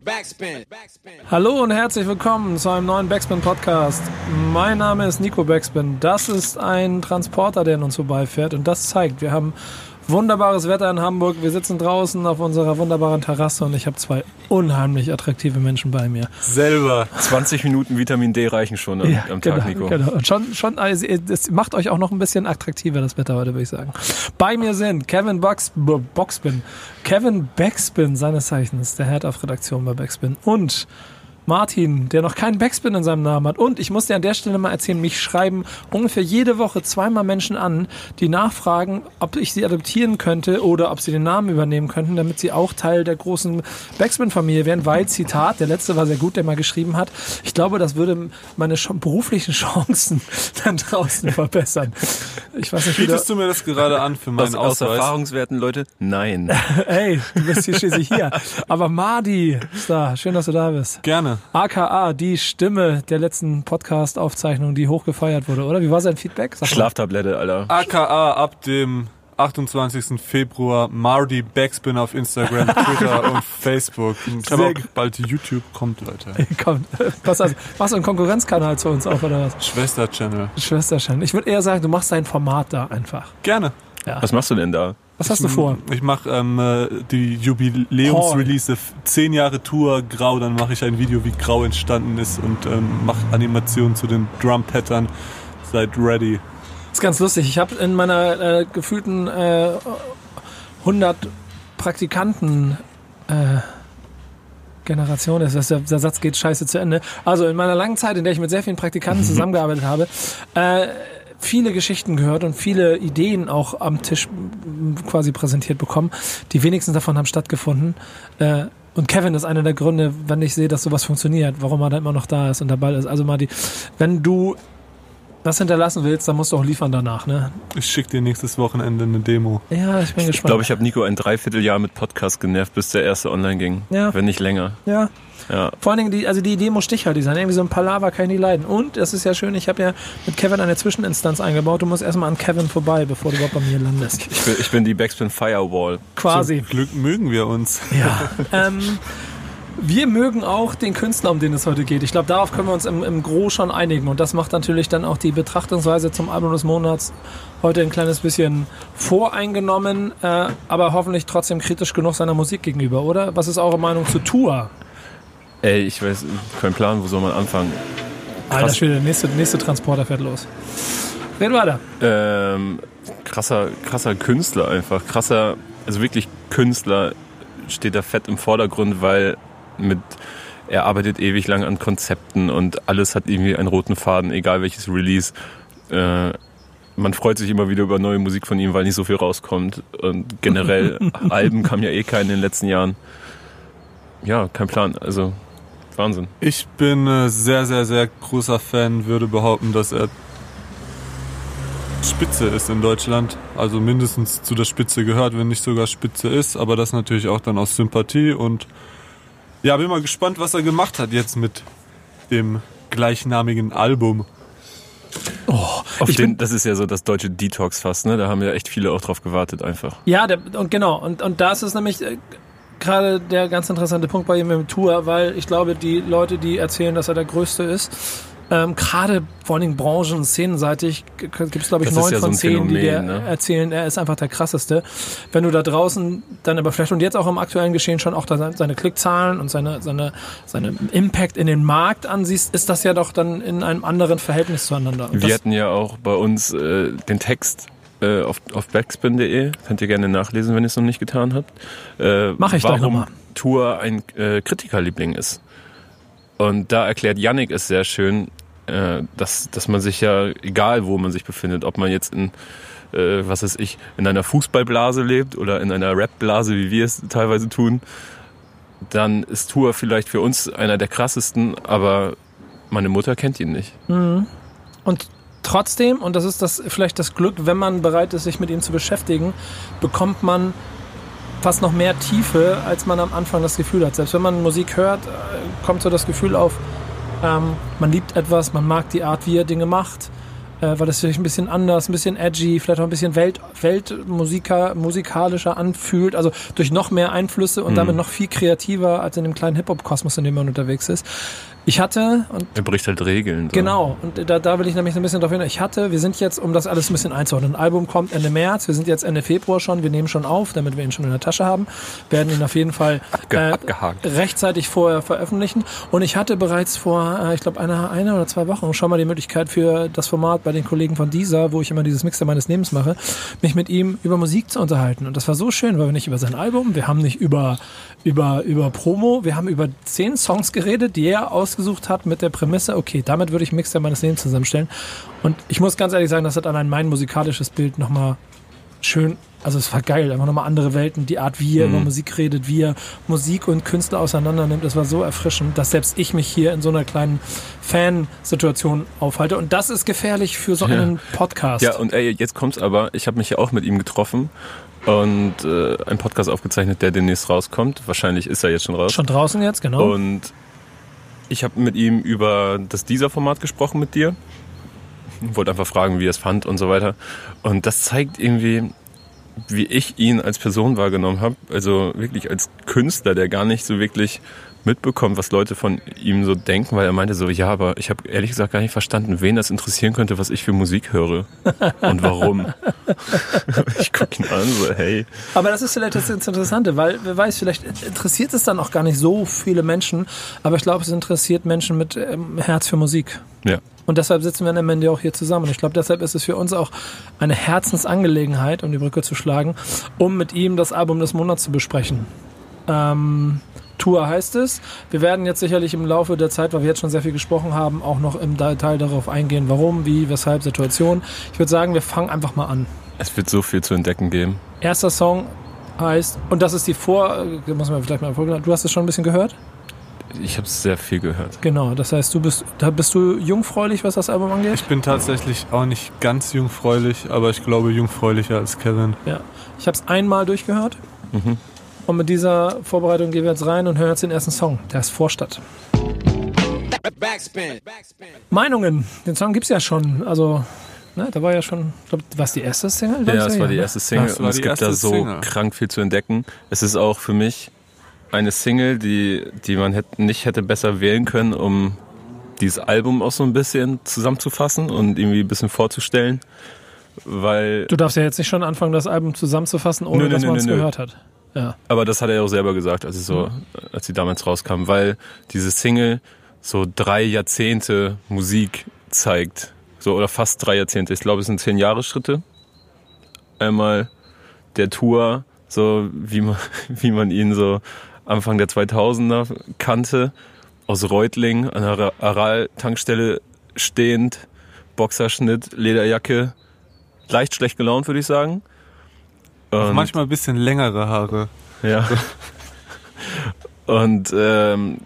Backspin. Hallo und herzlich willkommen zu einem neuen Backspin Podcast. Mein Name ist Nico Backspin. Das ist ein Transporter, der an uns vorbeifährt und das zeigt, wir haben wunderbares Wetter in Hamburg. Wir sitzen draußen auf unserer wunderbaren Terrasse und ich habe zwei unheimlich attraktive Menschen bei mir. Selber. 20 Minuten Vitamin D reichen schon am, am Tag, Nico. Genau. Und schon, schon, also, es macht euch auch noch ein bisschen attraktiver, das Wetter heute, würde ich sagen. Bei mir sind Kevin Box, Boxspin, Kevin Backspin, seines Zeichens, der Head of Redaktion bei Backspin und Martin, der noch keinen Backspin in seinem Namen hat. Und ich muss dir an der Stelle mal erzählen, mich schreiben ungefähr jede Woche zweimal Menschen an, die nachfragen, ob ich sie adoptieren könnte oder ob sie den Namen übernehmen könnten, damit sie auch Teil der großen Backspin-Familie werden. Weil, Zitat, der letzte war sehr gut, der mal geschrieben hat, ich glaube, das würde meine beruflichen Chancen dann draußen verbessern. Ich weiß nicht, wie Bietest du mir das gerade an für meinen aus, Ausweis? Aus Erfahrungswerten, Leute? Nein. Ey, du bist hier schließlich hier. Aber Mardi ist da. Schön, dass du da bist. Gerne. AKA, die Stimme der letzten Podcast-Aufzeichnung, die hochgefeiert wurde, oder? Wie war sein Feedback? Sag Schlaftablette, Alter. AKA ab dem 28. Februar Marty Backspin auf Instagram, Twitter und Facebook. Ich auch bald YouTube. Kommt, Leute. Kommt. Was, also, machst du einen Konkurrenzkanal zu uns auf, oder was? Schwester-Channel. Schwester-Channel. Ich würde eher sagen, du machst dein Format da einfach. Gerne. Ja. Was machst du denn da? Was hast du vor? Ich mache ähm, äh, die Jubiläumsrelease, zehn Jahre Tour Grau, dann mache ich ein Video, wie Grau entstanden ist und ähm, mache Animationen zu den Drum-Pattern. Seid ready. Das ist ganz lustig. Ich habe in meiner äh, gefühlten äh, 100 Praktikanten äh, Generation, das ist, der, der Satz geht scheiße zu Ende. Also in meiner langen Zeit, in der ich mit sehr vielen Praktikanten zusammengearbeitet habe, äh, viele Geschichten gehört und viele Ideen auch am Tisch quasi präsentiert bekommen. Die wenigsten davon haben stattgefunden. Äh, und Kevin ist einer der Gründe, wenn ich sehe, dass sowas funktioniert, warum er da immer noch da ist und der Ball ist. Also mal die, wenn du was hinterlassen willst, dann musst du auch liefern danach, ne? Ich schick dir nächstes Wochenende eine Demo. Ja, ich bin gespannt. Ich glaube, ich habe Nico ein Dreivierteljahr mit Podcast genervt, bis der erste online ging. Ja. Wenn nicht länger. Ja. Ja. Vor allen Dingen, die, also die Idee muss stichhaltig sein. Irgendwie so ein Palaver kann ich nicht leiden. Und, das ist ja schön, ich habe ja mit Kevin eine Zwischeninstanz eingebaut. Du musst erstmal an Kevin vorbei, bevor du überhaupt bei mir landest. Ich bin, ich bin die Backspin Firewall. Quasi. Zum Glück mögen wir uns. Ja. ähm, wir mögen auch den Künstler, um den es heute geht. Ich glaube, darauf können wir uns im, im Gro schon einigen. Und das macht natürlich dann auch die Betrachtungsweise zum Album des Monats heute ein kleines bisschen voreingenommen, äh, aber hoffentlich trotzdem kritisch genug seiner Musik gegenüber, oder? Was ist eure Meinung zu Tour? Ey, ich weiß, kein Plan, wo soll man anfangen? Krass. Alter Schwede, der nächste, nächste Transporter fährt los. Red weiter. Ähm, krasser, krasser Künstler einfach. Krasser, also wirklich Künstler steht da fett im Vordergrund, weil mit er arbeitet ewig lang an Konzepten und alles hat irgendwie einen roten Faden, egal welches Release. Äh, man freut sich immer wieder über neue Musik von ihm, weil nicht so viel rauskommt. Und generell, Alben kam ja eh keine in den letzten Jahren. Ja, kein Plan. Also, Wahnsinn. Ich bin äh, sehr, sehr, sehr großer Fan, würde behaupten, dass er Spitze ist in Deutschland. Also mindestens zu der Spitze gehört, wenn nicht sogar Spitze ist. Aber das natürlich auch dann aus Sympathie und ja, bin mal gespannt, was er gemacht hat jetzt mit dem gleichnamigen Album. Oh, auf den, das ist ja so das deutsche Detox fast, ne? Da haben ja echt viele auch drauf gewartet einfach. Ja, der, und genau. Und, und da ist es nämlich äh, gerade der ganz interessante Punkt bei ihm im Tour, weil ich glaube, die Leute, die erzählen, dass er der Größte ist, ähm, Gerade vor allen Dingen branchen- und szenenseitig gibt es, glaube ich, neun ja von zehn, so die dir ne? erzählen, er ist einfach der krasseste. Wenn du da draußen dann aber vielleicht und jetzt auch im aktuellen Geschehen schon auch seine Klickzahlen und seine, seine, seine Impact in den Markt ansiehst, ist das ja doch dann in einem anderen Verhältnis zueinander. Und Wir hatten ja auch bei uns äh, den Text äh, auf, auf backspin.de. Könnt ihr gerne nachlesen, wenn ihr es noch nicht getan habt. Äh, Mach ich warum doch Tour ein äh, Kritikerliebling ist. Und da erklärt Yannick es sehr schön, äh, dass, dass man sich ja, egal wo man sich befindet, ob man jetzt in, äh, was weiß ich, in einer Fußballblase lebt oder in einer Rapblase, wie wir es teilweise tun, dann ist Tour vielleicht für uns einer der krassesten, aber meine Mutter kennt ihn nicht. Mhm. Und trotzdem, und das ist das vielleicht das Glück, wenn man bereit ist, sich mit ihm zu beschäftigen, bekommt man fast noch mehr Tiefe, als man am Anfang das Gefühl hat. Selbst wenn man Musik hört, äh, kommt so das Gefühl auf, ähm, man liebt etwas, man mag die Art, wie er Dinge macht. äh, weil das sich ein bisschen anders, ein bisschen edgy, vielleicht auch ein bisschen Welt, Weltmusiker, musikalischer anfühlt, also durch noch mehr Einflüsse und Mhm. damit noch viel kreativer als in dem kleinen Hip-Hop-Kosmos, in dem man unterwegs ist. Ich hatte, und Er bricht halt Regeln. So. Genau, und da, da will ich nämlich so ein bisschen darauf hin. Ich hatte, wir sind jetzt, um das alles ein bisschen einzuordnen, ein Album kommt Ende März, wir sind jetzt Ende Februar schon, wir nehmen schon auf, damit wir ihn schon in der Tasche haben, werden ihn auf jeden Fall Abge äh, abgehakt. rechtzeitig vorher veröffentlichen. Und ich hatte bereits vor, äh, ich glaube, einer, einer oder zwei Wochen schon mal die Möglichkeit für das Format bei den Kollegen von dieser, wo ich immer dieses Mixer meines Lebens mache, mich mit ihm über Musik zu unterhalten. Und das war so schön, weil wir nicht über sein Album, wir haben nicht über, über, über Promo, wir haben über zehn Songs geredet, die er ausgesucht hat mit der Prämisse, okay, damit würde ich Mixer meines Lebens zusammenstellen. Und ich muss ganz ehrlich sagen, das hat allein mein musikalisches Bild nochmal schön, also es war geil, einfach nochmal andere Welten, die Art, wie er Mhm. über Musik redet, wie er Musik und Künstler auseinander nimmt, das war so erfrischend, dass selbst ich mich hier in so einer kleinen Fansituation aufhalte. Und das ist gefährlich für so Ja. einen Podcast. Ja, und ey, jetzt kommt's aber. Ich habe mich ja auch mit ihm getroffen und äh, einen Podcast aufgezeichnet, der demnächst rauskommt. Wahrscheinlich ist er jetzt schon raus. Schon draußen jetzt, genau. Und ich habe mit ihm über das Dieser-Format gesprochen mit dir. Wollte einfach fragen, wie er es fand und so weiter. Und das zeigt irgendwie, wie ich ihn als Person wahrgenommen habe. Also wirklich als Künstler, der gar nicht so wirklich mitbekommt, was Leute von ihm so denken, weil er meinte so, ja, aber ich habe ehrlich gesagt gar nicht verstanden, wen das interessieren könnte, was ich für Musik höre und warum. ich gucke ihn an, so, hey. Aber das ist vielleicht das Interessante, weil wer weiß, vielleicht interessiert es dann auch gar nicht so viele Menschen, aber ich glaube, es interessiert Menschen mit ähm, Herz für Musik. Ja. Und deshalb sitzen wir am Ende auch hier zusammen. Und ich glaube, deshalb ist es für uns auch eine Herzensangelegenheit, um die Brücke zu schlagen, um mit ihm das Album des Monats zu besprechen. Ähm, Tour heißt es. Wir werden jetzt sicherlich im Laufe der Zeit, weil wir jetzt schon sehr viel gesprochen haben, auch noch im Detail darauf eingehen, warum, wie, weshalb, Situation. Ich würde sagen, wir fangen einfach mal an. Es wird so viel zu entdecken geben. Erster Song heißt, und das ist die Vor, äh, muss man vielleicht mal vorgelesen, du hast es schon ein bisschen gehört? Ich habe sehr viel gehört. Genau, das heißt, du bist, da bist du jungfräulich, was das Album angeht? Ich bin tatsächlich auch nicht ganz jungfräulich, aber ich glaube jungfräulicher als Kevin. Ja. Ich habe es einmal durchgehört. Mhm. Und mit dieser Vorbereitung gehen wir jetzt rein und hören jetzt den ersten Song. Der ist Vorstadt. Backspin. Meinungen. Den Song gibt's ja schon. Also, ne, da war ja schon, war es die erste Single? Ja, es war die ne? erste Single Das und es gibt da so Single. krank viel zu entdecken. Es ist auch für mich eine Single, die, die man hätte, nicht hätte besser wählen können, um dieses Album auch so ein bisschen zusammenzufassen und irgendwie ein bisschen vorzustellen. Weil, Du darfst ja jetzt nicht schon anfangen, das Album zusammenzufassen, ohne Nö, nö, dass man es gehört hat. Ja. aber das hat er ja auch selber gesagt, als, so, als sie damals rauskam, weil diese Single so drei Jahrzehnte Musik zeigt. So, oder fast drei Jahrzehnte. Ich glaube, es sind zehn Jahre Schritte. Einmal der Tour, so wie man, wie man ihn so Anfang der 2000er kannte, aus Reutling an der Aral-Tankstelle stehend, Boxerschnitt, Lederjacke, leicht schlecht gelaunt, würde ich sagen. Manchmal ein bisschen längere Haare. ja. Und ähm,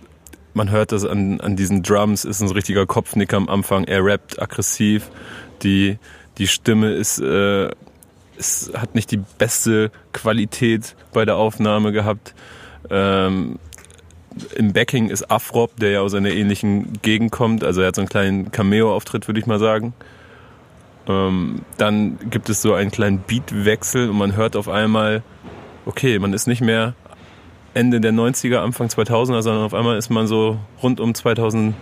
man hört das an, an diesen Drums, ist ein richtiger Kopfnicker am Anfang. Er rappt aggressiv. Die, die Stimme ist, äh, ist, hat nicht die beste Qualität bei der Aufnahme gehabt. Ähm, Im Backing ist Afrop, der ja aus einer ähnlichen Gegend kommt. Also er hat so einen kleinen Cameo-Auftritt, würde ich mal sagen. Ähm, dann gibt es so einen kleinen Beatwechsel und man hört auf einmal, okay, man ist nicht mehr Ende der 90er, Anfang 2000er, sondern auf einmal ist man so rund um 2005,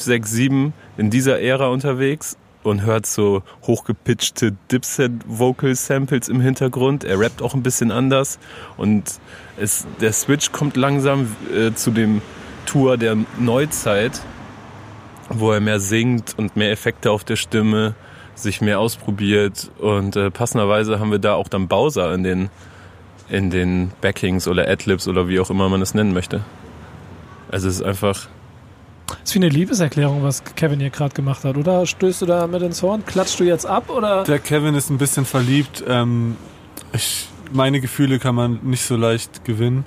6, 7 in dieser Ära unterwegs und hört so hochgepitchte Dipset-Vocal-Samples im Hintergrund. Er rappt auch ein bisschen anders und es, der Switch kommt langsam äh, zu dem Tour der Neuzeit, wo er mehr singt und mehr Effekte auf der Stimme, sich mehr ausprobiert und äh, passenderweise haben wir da auch dann Bowser in den in den Backings oder Adlibs oder wie auch immer man es nennen möchte. Also es ist einfach Das ist wie eine Liebeserklärung, was Kevin hier gerade gemacht hat, oder? Stößt du da mit ins Horn? Klatschst du jetzt ab, oder? Der Kevin ist ein bisschen verliebt. Ähm, ich, meine Gefühle kann man nicht so leicht gewinnen.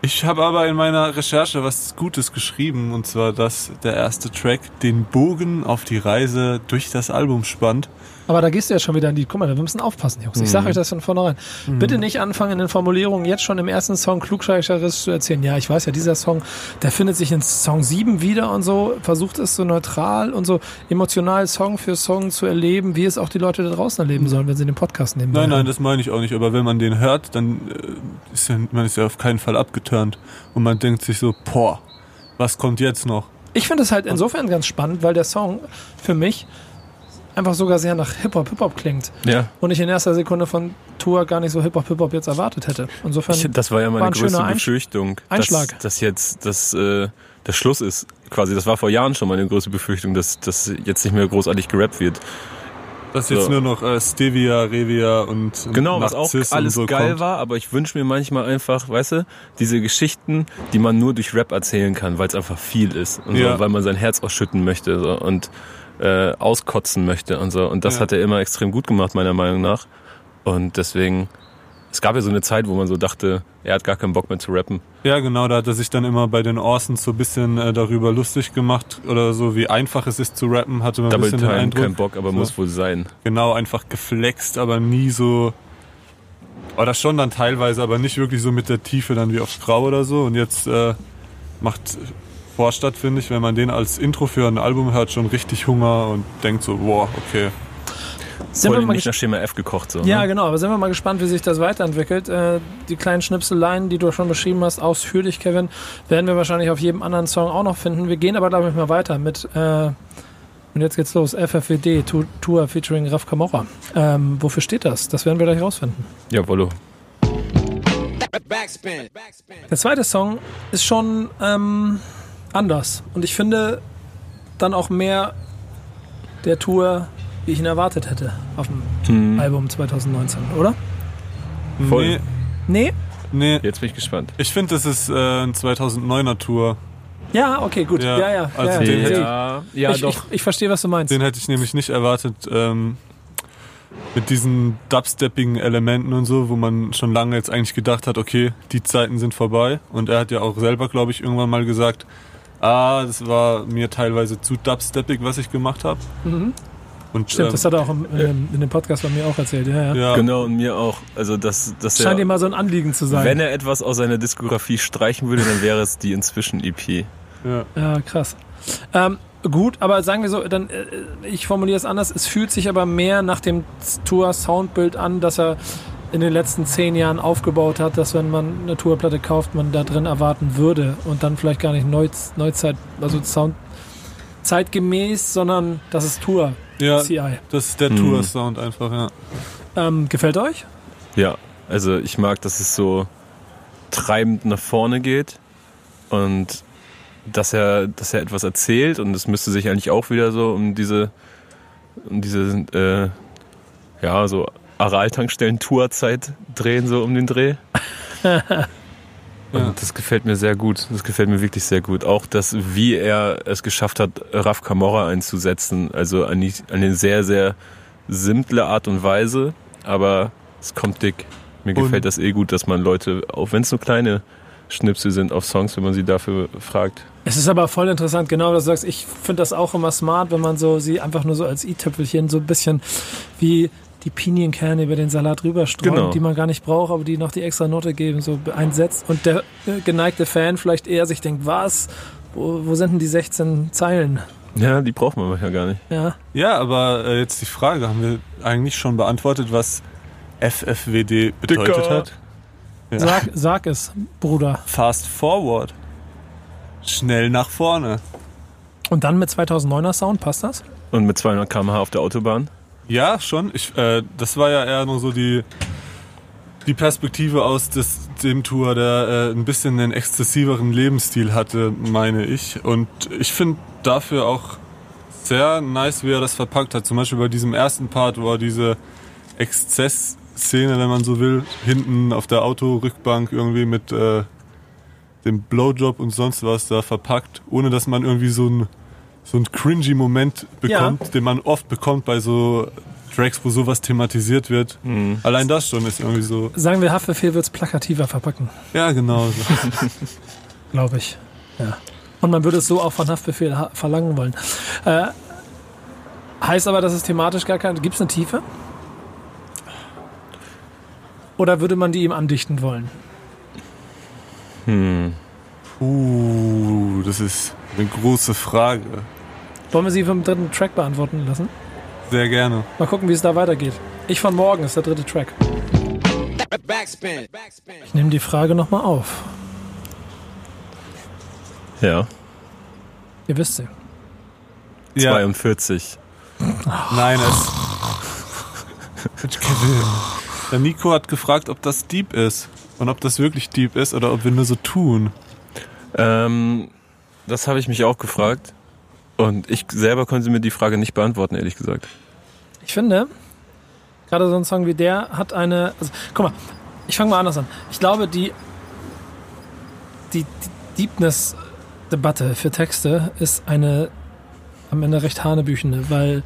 Ich habe aber in meiner Recherche was Gutes geschrieben, und zwar, dass der erste Track den Bogen auf die Reise durch das Album spannt. Aber da gehst du ja schon wieder in die, guck mal, wir müssen aufpassen, Jungs. Ich sage Mhm. euch das von vornherein. Bitte nicht anfangen, in den Formulierungen jetzt schon im ersten Song klugscheißerisch zu erzählen. Ja, ich weiß ja, dieser Song, der findet sich in Song 7 wieder und so, versucht es so neutral und so emotional Song für Song zu erleben, wie es auch die Leute da draußen erleben sollen, wenn sie den Podcast nehmen. Nein, nein, das meine ich auch nicht. Aber wenn man den hört, dann äh, ist ja, man ist ja auf keinen Fall abgeturnt. Und man denkt sich so, boah, was kommt jetzt noch? Ich finde es halt insofern ganz spannend, weil der Song für mich einfach sogar sehr nach Hip-Hop, Hip-Hop klingt. Ja. Und ich in erster Sekunde von Tour gar nicht so Hip-Hop, Hip-Hop jetzt erwartet hätte. Insofern, Ich, das war ja war meine ein schöner größte Einsch- Befürchtung, Einschlag. dass, dass jetzt das, äh, der Schluss ist. Quasi, das war vor Jahren schon meine größte Befürchtung, dass, dass jetzt nicht mehr großartig gerappt wird. Dass jetzt So. nur noch äh, Stevia, Revia und und Genau, was auch alles so geil kommt. war, aber ich wünsche mir manchmal einfach, weißt du, diese Geschichten, die man nur durch Rap erzählen kann, weil es einfach viel ist und Ja. so, weil man sein Herz ausschütten möchte so, und äh, auskotzen möchte und so. Und das Ja. hat er immer extrem gut gemacht, meiner Meinung nach. Und deswegen, es gab ja so eine Zeit, wo man so dachte, er hat gar keinen Bock mehr zu rappen. Ja, genau, da hat er sich dann immer bei den Orsons so ein bisschen äh, darüber lustig gemacht oder so, wie einfach es ist zu rappen, hatte man ein Double bisschen den Time, Eindruck. kein Bock, aber So. muss wohl sein. Genau, einfach geflext, aber nie so. Oder schon dann teilweise, aber nicht wirklich so mit der Tiefe dann wie auf Grau oder so. Und jetzt äh, macht Vorstadt, finde ich, wenn man den als Intro für ein Album hört, schon richtig Hunger und denkt so, boah, okay. sind wir mal nicht nach Schema F gekocht so. Ja, ne? genau, aber sind wir mal gespannt, wie sich das weiterentwickelt. Äh, die kleinen Schnipseleien, die du schon beschrieben hast, ausführlich, Kevin, werden wir wahrscheinlich auf jedem anderen Song auch noch finden. Wir gehen aber, glaube ich, mal weiter mit, äh, und jetzt geht's los, FFWD, Tour featuring Raf Camorra. Ähm, wofür steht das? Das werden wir gleich rausfinden. Ja, Wollo. Backspin. Der zweite Song ist schon ähm, anders und ich finde dann auch mehr der Tour, wie ich ihn erwartet hätte auf dem Hm. Album 2019, oder? Voll. Nee, Nee? nee. Jetzt bin ich gespannt. Ich finde, das ist äh, ein 2009er Tour. Ja, okay, gut. Ja, Ja, ja. also ja, den ja. hätte ja, ja ich, Ich, ich verstehe, was du meinst. Den hätte ich nämlich nicht erwartet. Ähm, mit diesen dubsteppigen Elementen und so, wo man schon lange jetzt eigentlich gedacht hat, okay, die Zeiten sind vorbei. Und er hat ja auch selber, glaube ich, irgendwann mal gesagt, ah, das war mir teilweise zu dubsteppig, was ich gemacht habe. Mhm. Und Stimmt, ähm, das hat er auch im, in, dem, in dem Podcast bei mir auch erzählt. Ja, ja. ja, Genau, und mir auch. Also, dass, dass Scheint ihm mal so ein Anliegen zu sein. wenn er etwas aus seiner Diskografie streichen würde, dann wäre es die inzwischen EP. ja. Ja, krass. Ähm, gut, aber sagen wir so, dann, äh, ich formuliere es anders, es fühlt sich aber mehr nach dem Tour-Soundbild an, dass er in den letzten zehn Jahren aufgebaut hat, dass wenn man eine Tourplatte kauft, man da drin erwarten würde und dann vielleicht gar nicht Neu Neuzeit, also Sound zeitgemäß, sondern das ist Tour ja, CI. das ist der Mhm. Tour-Sound einfach, ja. Ähm, gefällt euch? Ja, also ich mag, dass es so treibend nach vorne geht und dass er, dass er etwas erzählt und es müsste sich eigentlich auch wieder so um diese, um diese, äh, ja, so Aral-Tankstellen-Tourzeit drehen, so um den Dreh. Ja. Das gefällt mir sehr gut. Das gefällt mir wirklich sehr gut. Auch das, wie er es geschafft hat, Raf Camorra einzusetzen. Also eine, eine sehr, sehr simple Art und Weise, aber es kommt dick. Mir Und- gefällt das eh gut, dass man Leute, auch wenn es nur kleine Schnipsel sind auf Songs, wenn man sie dafür fragt. Es ist aber voll interessant, genau, was du sagst. Ich finde das auch immer smart, wenn man so sie einfach nur so als i-Töpfelchen so ein bisschen wie die Pinienkerne über den Salat rüberstreuen, Genau. die man gar nicht braucht, aber die noch die extra Note geben, so einsetzt. Und der äh, geneigte Fan vielleicht eher sich denkt, was? Wo, wo sind denn die 16 Zeilen? Ja, die braucht man ja gar nicht. Ja. Ja, aber äh, jetzt die Frage, haben wir eigentlich schon beantwortet, was FFWD bedeutet Dicker. hat? Ja. Sag, sag es, Bruder. Fast forward. Schnell nach vorne. Und dann mit 2009er Sound, passt das? Und mit 200 km/h auf der Autobahn. Ja, schon. Ich, äh, das war ja eher nur so die, die Perspektive aus des, dem Tour, der äh, ein bisschen einen exzessiveren Lebensstil hatte, meine ich. Und ich finde dafür auch sehr nice, wie er das verpackt hat. Zum Beispiel bei diesem ersten Part, wo er diese Exzessszene, wenn man so will, hinten auf der Autorückbank irgendwie mit äh, dem Blowjob und sonst was da verpackt, ohne dass man irgendwie so ein so ein cringy Moment bekommt, den man oft bekommt bei so Tracks, wo sowas thematisiert wird. Allein das schon ist irgendwie so. Sagen wir, Haftbefehl wird's plakativer verpacken, Ja, genau. So. glaube ich. Ja. Und man würde es so auch von Haftbefehl ha verlangen wollen. Äh, heißt aber, dass es thematisch gar keine. Gibt es eine Tiefe? Oder würde man die ihm andichten wollen? Hm. Uh, das ist eine große Frage. Wollen wir sie vom dritten Track beantworten lassen? Sehr gerne. Mal gucken, wie es da weitergeht. Ich von morgen ist der dritte Track. Backspin. Ich nehme die Frage nochmal auf. Ja, Ihr wisst sie. Ja, 42. nein, es. Der Nico hat gefragt, ob das Deep ist. Und ob das wirklich Deep ist oder ob wir nur so tun. Ähm, das habe ich mich auch gefragt. Und ich selber konnte mir die Frage nicht beantworten, ehrlich gesagt. Ich finde, gerade so ein Song wie der hat eine. Also, guck mal, ich fange mal anders an. Ich glaube, die, die, die Deepness-Debatte für Texte ist eine am Ende recht hanebüchende, weil.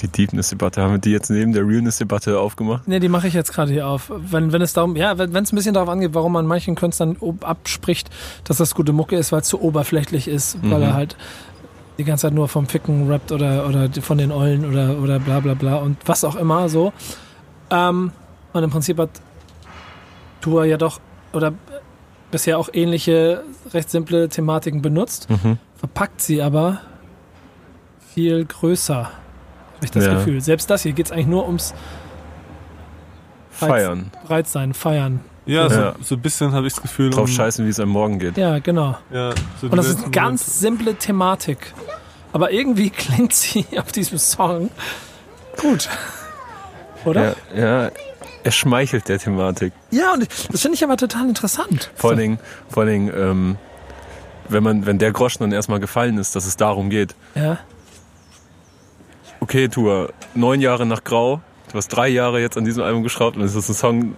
Die Deepness-Debatte, haben wir die jetzt neben der Realness-Debatte aufgemacht? Ne, die mache ich jetzt gerade hier auf. Wenn, wenn es darum, ja, wenn es ein bisschen darauf angeht, warum man manchen Künstlern abspricht, dass das gute Mucke ist, weil es zu oberflächlich ist, weil Mhm. er halt die ganze Zeit nur vom Ficken rappt oder, oder von den Eulen oder, oder bla bla bla und was auch immer so. Ähm, und im Prinzip hat Tour ja doch oder bisher auch ähnliche, recht simple Thematiken benutzt, Mhm. verpackt sie aber viel größer, habe ich das Ja. Gefühl. Selbst das hier geht es eigentlich nur ums Feiern. bereit sein, feiern. Ja, so, Ja. so ein bisschen habe ich das Gefühl. Drauf um- scheißen, wie es einem morgen geht. Ja, genau. Ja, so Und das ist eine ganz simple Thematik. Aber irgendwie klingt sie auf diesem Song gut. Oder? Ja, ja, er schmeichelt der Thematik. Ja, und das finde ich aber total interessant. Vor allen Dingen, vor allen Dingen ähm, wenn, man, wenn der Groschen dann erstmal gefallen ist, dass es darum geht. Ja. Okay, Tour, neun Jahre nach Grau, du hast drei Jahre jetzt an diesem Album geschraubt und es ist ein Song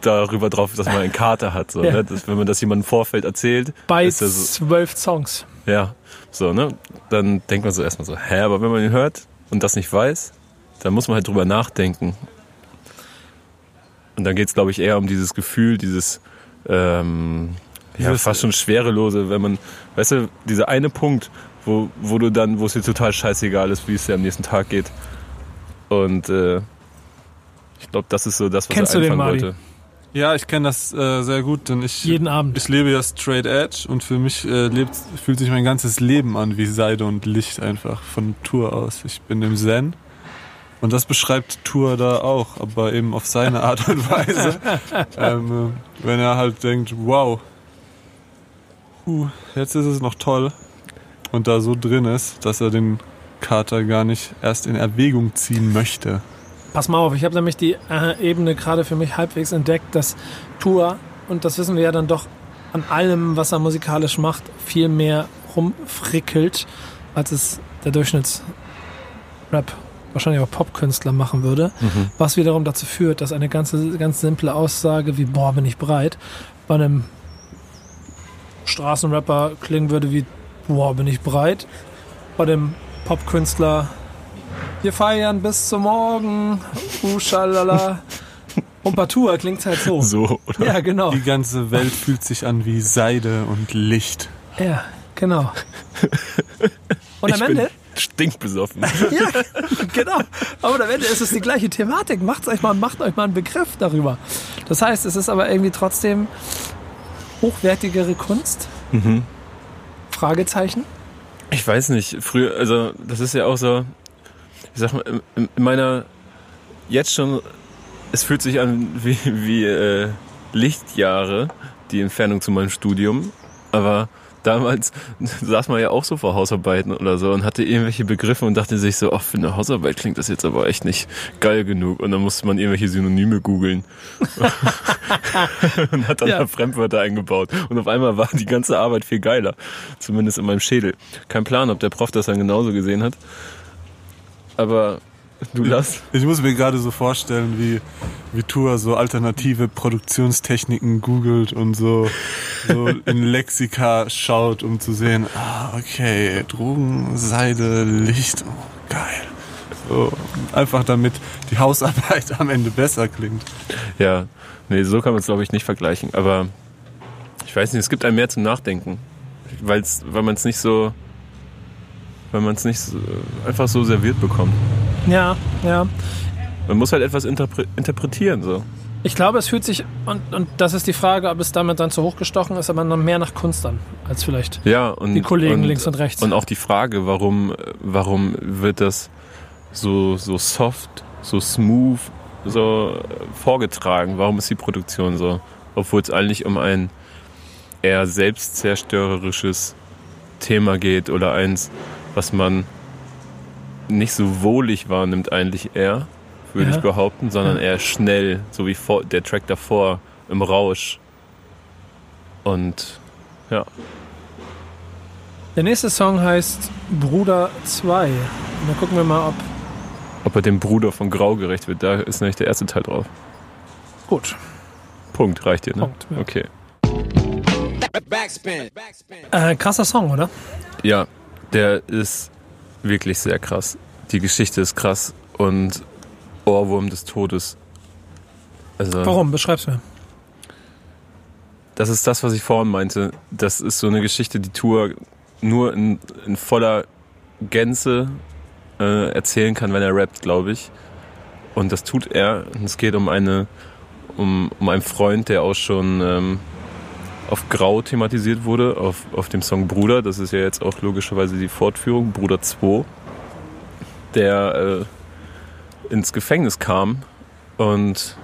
darüber drauf, dass man einen Kater hat. So, Ja. ne? das, wenn man das jemandem im Vorfeld erzählt, Bei ist so, zwölf Songs. ja, so, ne? Dann denkt man so erstmal so, hä, aber wenn man ihn hört und das nicht weiß, dann muss man halt drüber nachdenken. Und dann geht es, glaube ich, eher um dieses Gefühl, dieses ähm, ja, fast schon schwerelose, wenn man, weißt du, dieser eine Punkt, wo, wo du dann, wo es dir total scheißegal ist, wie es dir am nächsten Tag geht. Und äh, ich glaube, das ist so das, was Kennst er du den, einfangen wollte. Ja, ich kenne das äh, sehr gut, denn ich, Jeden Abend. ich lebe ja straight edge und für mich äh, lebt, fühlt sich mein ganzes Leben an wie Seide und Licht einfach von Tour aus. Ich bin im Zen und das beschreibt Tour da auch, aber eben auf seine Art und Weise. ähm, äh, wenn er halt denkt, wow, uh, jetzt ist es noch toll und da so drin ist, dass er den Kater gar nicht erst in Erwägung ziehen möchte. Pass mal auf, ich habe nämlich die äh, Ebene gerade für mich halbwegs entdeckt, dass Tour, und das wissen wir ja dann doch an allem, was er musikalisch macht, viel mehr rumfrickelt, als es der Durchschnittsrap, wahrscheinlich auch Popkünstler machen würde. Was wiederum dazu führt, dass eine ganze, ganz simple Aussage wie, boah, bin ich bereit, bei einem Straßenrapper klingen würde wie, boah, bin ich bereit. Bei dem Popkünstler, wir feiern bis zum Morgen, schalala. Und Partour klingt halt so. So, oder? Ja, genau. Die ganze Welt fühlt sich an wie Seide und Licht. Ja, genau. Und am ich bin Ende, stinkbesoffen. ja, genau. Aber am Ende ist es die gleiche Thematik. Macht euch mal, macht euch mal einen Begriff darüber. Das heißt, es ist aber irgendwie trotzdem hochwertigere Kunst. mhm. Fragezeichen. Ich weiß nicht, früher, also das ist ja auch so, ich sag mal, in, in meiner, jetzt schon, es fühlt sich an wie, wie äh, Lichtjahre, die Entfernung zu meinem Studium, aber damals saß man ja auch so vor Hausarbeiten oder so und hatte irgendwelche Begriffe und dachte sich so, ach, für eine Hausarbeit klingt das jetzt aber echt nicht geil genug. Und dann musste man irgendwelche Synonyme googeln. Und hat dann Ja. da Fremdwörter eingebaut. Und auf einmal war die ganze Arbeit viel geiler, zumindest in meinem Schädel. Kein Plan, ob der Prof das dann genauso gesehen hat, aber du lass. Ich muss mir gerade so vorstellen, wie, wie Tour so alternative Produktionstechniken googelt und so, so in Lexika schaut, um zu sehen, ah, okay, Drogen, Seide, Licht, oh, geil. So, einfach damit die Hausarbeit am Ende besser klingt. Ja, nee, so kann man es glaube ich nicht vergleichen. Aber ich weiß nicht, es gibt einem mehr zum Nachdenken. Weil's, weil man es nicht so, weil man es nicht einfach so serviert bekommt. Ja, ja. Man muss halt etwas interpre interpretieren so. Ich glaube, es fühlt sich, und, und das ist die Frage, ob es damit dann zu hochgestochen ist, aber noch mehr nach Kunst an, als vielleicht Ja, und, die Kollegen und, links und rechts. Und auch die Frage, warum, warum wird das so, so soft, so smooth so vorgetragen? Warum ist die Produktion so? Obwohl es eigentlich um ein eher selbstzerstörerisches Thema geht oder eins, was man nicht so wohlig wahrnimmt eigentlich eher, würde Ja. ich behaupten, sondern Ja. eher schnell, so wie vor, der Track davor im Rausch. Und ja, Der nächste Song heißt Bruder 2. Und dann gucken wir mal, ob. ob er dem Bruder von Grau gerecht wird, da ist nämlich der erste Teil drauf. Gut. Punkt, reicht dir, ne? Punkt, ja. Okay. Backspin. Backspin. Äh, krasser Song, oder? Ja, der ist wirklich sehr krass. Die Geschichte ist krass und Ohrwurm des Todes. Also, Warum? Beschreib's mir. das ist das, was ich vorhin meinte. Das ist so eine Geschichte, die Tour nur in, in voller Gänze äh, erzählen kann, wenn er rappt, glaube ich. Und das tut er. Und es geht um eine, um, um einen Freund, der auch schon ähm, auf Grau thematisiert wurde, auf, auf dem Song Bruder. Das ist ja jetzt auch logischerweise die Fortführung, Bruder 2, der äh, ins Gefängnis kam und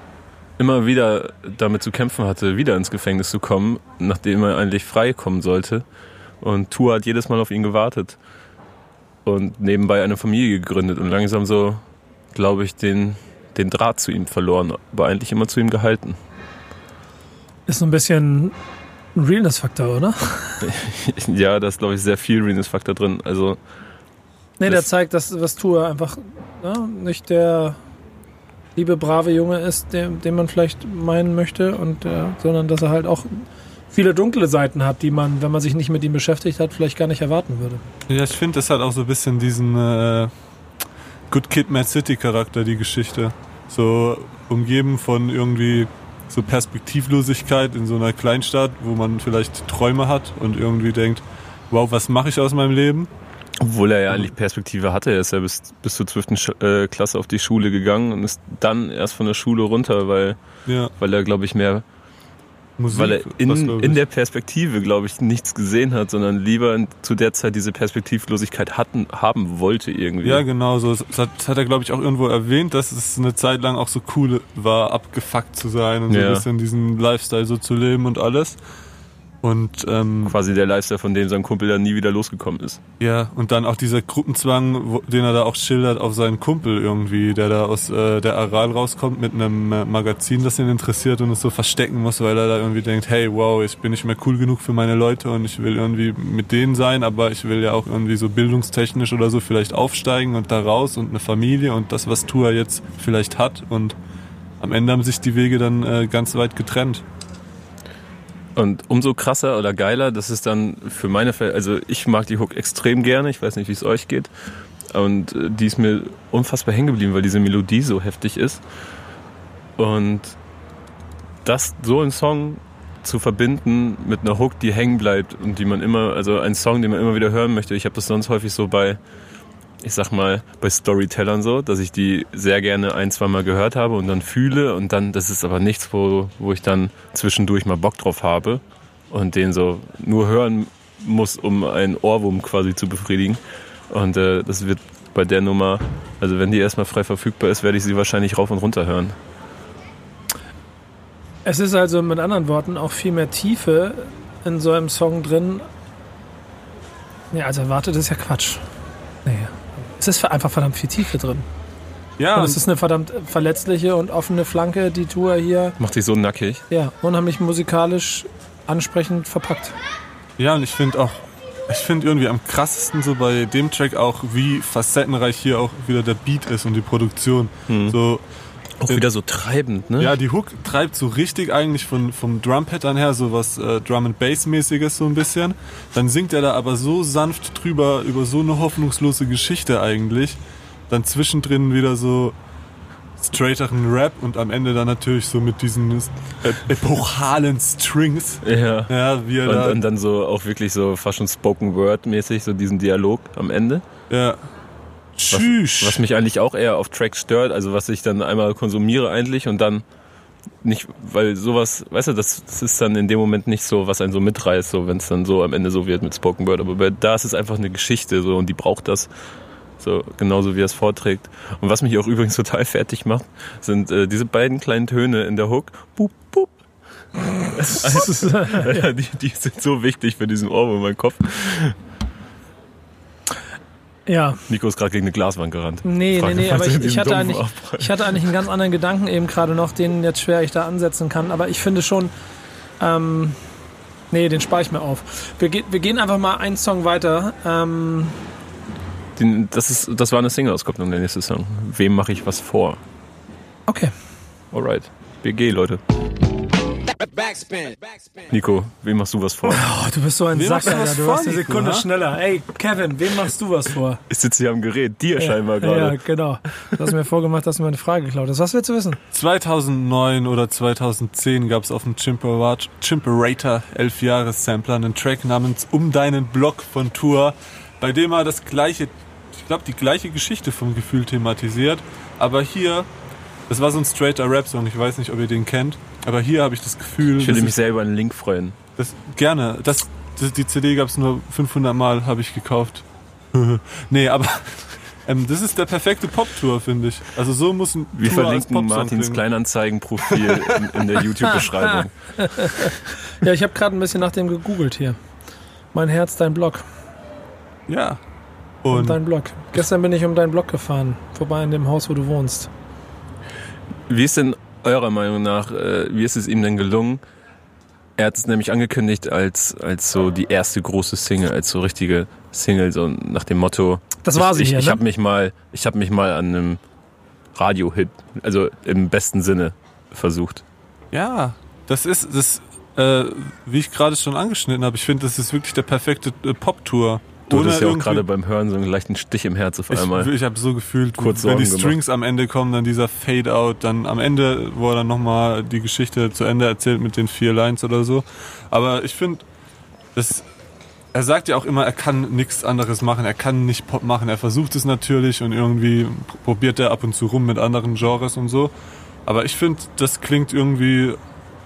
immer wieder damit zu kämpfen hatte, wieder ins Gefängnis zu kommen, nachdem er eigentlich frei kommen sollte. Und Tua hat jedes Mal auf ihn gewartet und nebenbei eine Familie gegründet und langsam so, glaube ich, den, den Draht zu ihm verloren, aber eigentlich immer zu ihm gehalten. Ist so ein bisschen ein Realness-Faktor, oder? ja, da ist, glaube ich, sehr viel Realness-Faktor drin. Also, Nee, der zeigt, dass was Tour einfach ja, nicht der liebe, brave Junge ist, den, den man vielleicht meinen möchte, und, äh, sondern dass er halt auch viele dunkle Seiten hat, die man, wenn man sich nicht mit ihm beschäftigt hat, vielleicht gar nicht erwarten würde. Ja, ich finde, das hat auch so ein bisschen diesen äh, Good Kid, Mad City Charakter, die Geschichte. So umgeben von irgendwie so Perspektivlosigkeit in so einer Kleinstadt, wo man vielleicht Träume hat und irgendwie denkt, wow, was mache ich aus meinem Leben? obwohl er ja eigentlich Perspektive hatte, er ist ja bis, bis zur 12. Sch äh, Klasse auf die Schule gegangen und ist dann erst von der Schule runter, weil, Ja, weil er, glaube ich, mehr Musik. weil er in, in der Perspektive, glaube ich, nichts gesehen hat, sondern lieber zu der Zeit diese Perspektivlosigkeit hatten, haben wollte irgendwie. Ja, genau so. Das hat, das hat er, glaube ich, auch irgendwo erwähnt, dass es eine Zeit lang auch so cool war, abgefuckt zu sein und so Ja. ein bisschen diesen Lifestyle so zu leben und alles. Und ähm, Quasi der Lifestyle, von dem sein Kumpel dann nie wieder losgekommen ist. Ja, und dann auch dieser Gruppenzwang, wo, den er da auch schildert auf seinen Kumpel irgendwie, der da aus äh, der Aral rauskommt mit einem äh, Magazin, das ihn interessiert und es so verstecken muss, weil er da irgendwie denkt, hey, wow, ich bin nicht mehr cool genug für meine Leute und ich will irgendwie mit denen sein, aber ich will ja auch irgendwie so bildungstechnisch oder so vielleicht aufsteigen und da raus und eine Familie und das, was Tua jetzt vielleicht hat und am Ende haben sich die Wege dann äh, ganz weit getrennt. Und umso krasser oder geiler, das ist dann für meine Fälle, also ich mag die Hook extrem gerne, ich weiß nicht, wie es euch geht. Und äh, die ist mir unfassbar hängen geblieben, weil diese Melodie so heftig ist. Und das so ein Song zu verbinden mit einer Hook, die hängen bleibt und die man immer, also ein Song, den man immer wieder hören möchte. Ich habe das sonst häufig so bei, ich sag mal, bei Storytellern so, dass ich die sehr gerne ein, zwei Mal gehört habe und dann fühle und dann, das ist aber nichts, wo, wo ich dann zwischendurch mal Bock drauf habe und den so nur hören muss, um einen Ohrwurm quasi zu befriedigen. Und äh, das wird bei der Nummer, also wenn die erstmal frei verfügbar ist, werde ich sie wahrscheinlich rauf und runter hören. Es ist also mit anderen Worten auch viel mehr Tiefe in so einem Song drin. Nee, also erwartet ist ja Quatsch. Nee. Es ist einfach verdammt viel Tiefe drin. Ja, Und es ist eine verdammt verletzliche und offene Flanke, die Tour hier, Macht dich so nackig. ja, unheimlich musikalisch ansprechend verpackt. Ja, und ich finde auch, ich finde irgendwie am krassesten so bei dem Track auch, wie facettenreich hier auch wieder der Beat ist und die Produktion. So, Auch wieder so treibend, ne? ja, die Hook treibt so richtig eigentlich von, vom Drum-Pattern her so was äh, Drum and Bass-mäßiges so ein bisschen. Dann singt er da aber so sanft drüber über so eine hoffnungslose Geschichte eigentlich. dann zwischendrin wieder so straighteren Rap und am Ende dann natürlich so mit diesen äh, epochalen Strings. Ja. Ja, wie er Und, da, und dann so auch wirklich so fast schon Spoken Word mäßig, so diesen Dialog am Ende. ja. Was, Tschüss. was mich eigentlich auch eher auf Tracks stört, also was ich dann einmal konsumiere eigentlich und dann nicht, weil sowas, weißt du, das, das ist dann in dem Moment nicht so, was einen so mitreißt, so wenn es dann so am Ende so wird mit Spoken Word. Aber bei, da ist es einfach eine Geschichte so und die braucht das so genauso wie er es vorträgt. Und was mich auch übrigens total fertig macht, sind äh, diese beiden kleinen Töne in der Hook. Boop, boop. ja, die, die sind so wichtig für diesen Ohrwurm in meinem Kopf. Ja, Nico ist gerade gegen eine Glaswand gerannt. nee, Frag- nee, nee, aber ich, ich, hatte eigentlich, Aufprall. ich hatte eigentlich einen ganz anderen Gedanken eben gerade noch, den jetzt schwer ich da ansetzen kann. Aber ich finde schon, ähm, nee, den spare ich mir auf. Wir, ge wir gehen einfach mal einen Song weiter. Ähm, Den, das, ist, das war eine Single-Auskopplung, der nächste Song. Wem mache ich was vor? okay. Alright. BG, Leute. Backspin. Backspin. Nico, wem machst du was vor? Oh, du bist so ein Wem Sack, Alter. was Du vor, warst eine Nico, Sekunde ha? schneller. Ey, Kevin, wem machst du was vor? Ich sitze hier am Gerät, dir scheinbar Ja, gerade. genau. Du hast mir vorgemacht, dass du mir eine Frage geklaut hast. Was willst du wissen? 2009 oder 2010 gab es auf dem Chimperator Chimperator 11 Jahre Sampler einen Track namens Um deinen Block von Tour, bei dem er das gleiche, ich glaube die gleiche Geschichte vom Gefühl thematisiert, aber hier, das war so ein straighter Rap-Song, ich weiß nicht, ob ihr den kennt, aber hier habe ich das Gefühl, Ich würde mich sehr über einen Link freuen. das, gerne, das, das, die CD gab es nur 500 Mal, habe ich gekauft. nee, aber ähm, das ist der perfekte Pop-Tour, finde ich. Also so muss ein Wir Tour verlinken Martins klingen. Kleinanzeigenprofil in, in der YouTube-Beschreibung. Ja, ich habe gerade ein bisschen nach dem gegoogelt hier. Mein Herz, dein Block. Ja. Um Und deinen Block. Gestern bin ich um deinen Block gefahren. Vorbei in dem Haus, wo du wohnst. Wie ist denn eurer Meinung nach, äh, wie ist es ihm denn gelungen? Er hat es nämlich angekündigt als, als so die erste große Single, als so richtige Single, so nach dem Motto. Das war sie ich, hier, Ich ne? habe mich mal, ich habe mich mal an einem Radio-Hit, also im besten Sinne versucht. ja, das ist das, äh, wie ich gerade schon angeschnitten habe. Ich finde, das ist wirklich der perfekte äh, Pop-Tour. Du hattest ja auch gerade beim Hören so einen leichten Stich im Herz auf einmal. Ich, ich habe so gefühlt, Kurz wenn die Strings am Ende kommen, dann dieser Fade-Out, dann am Ende, wo er dann nochmal die Geschichte zu Ende erzählt mit den vier Lines oder so. Aber ich finde, das, er sagt ja auch immer, er kann nichts anderes machen, er kann nicht Pop machen. Er versucht es natürlich und irgendwie probiert er ab und zu rum mit anderen Genres und so. Aber ich finde, das klingt irgendwie,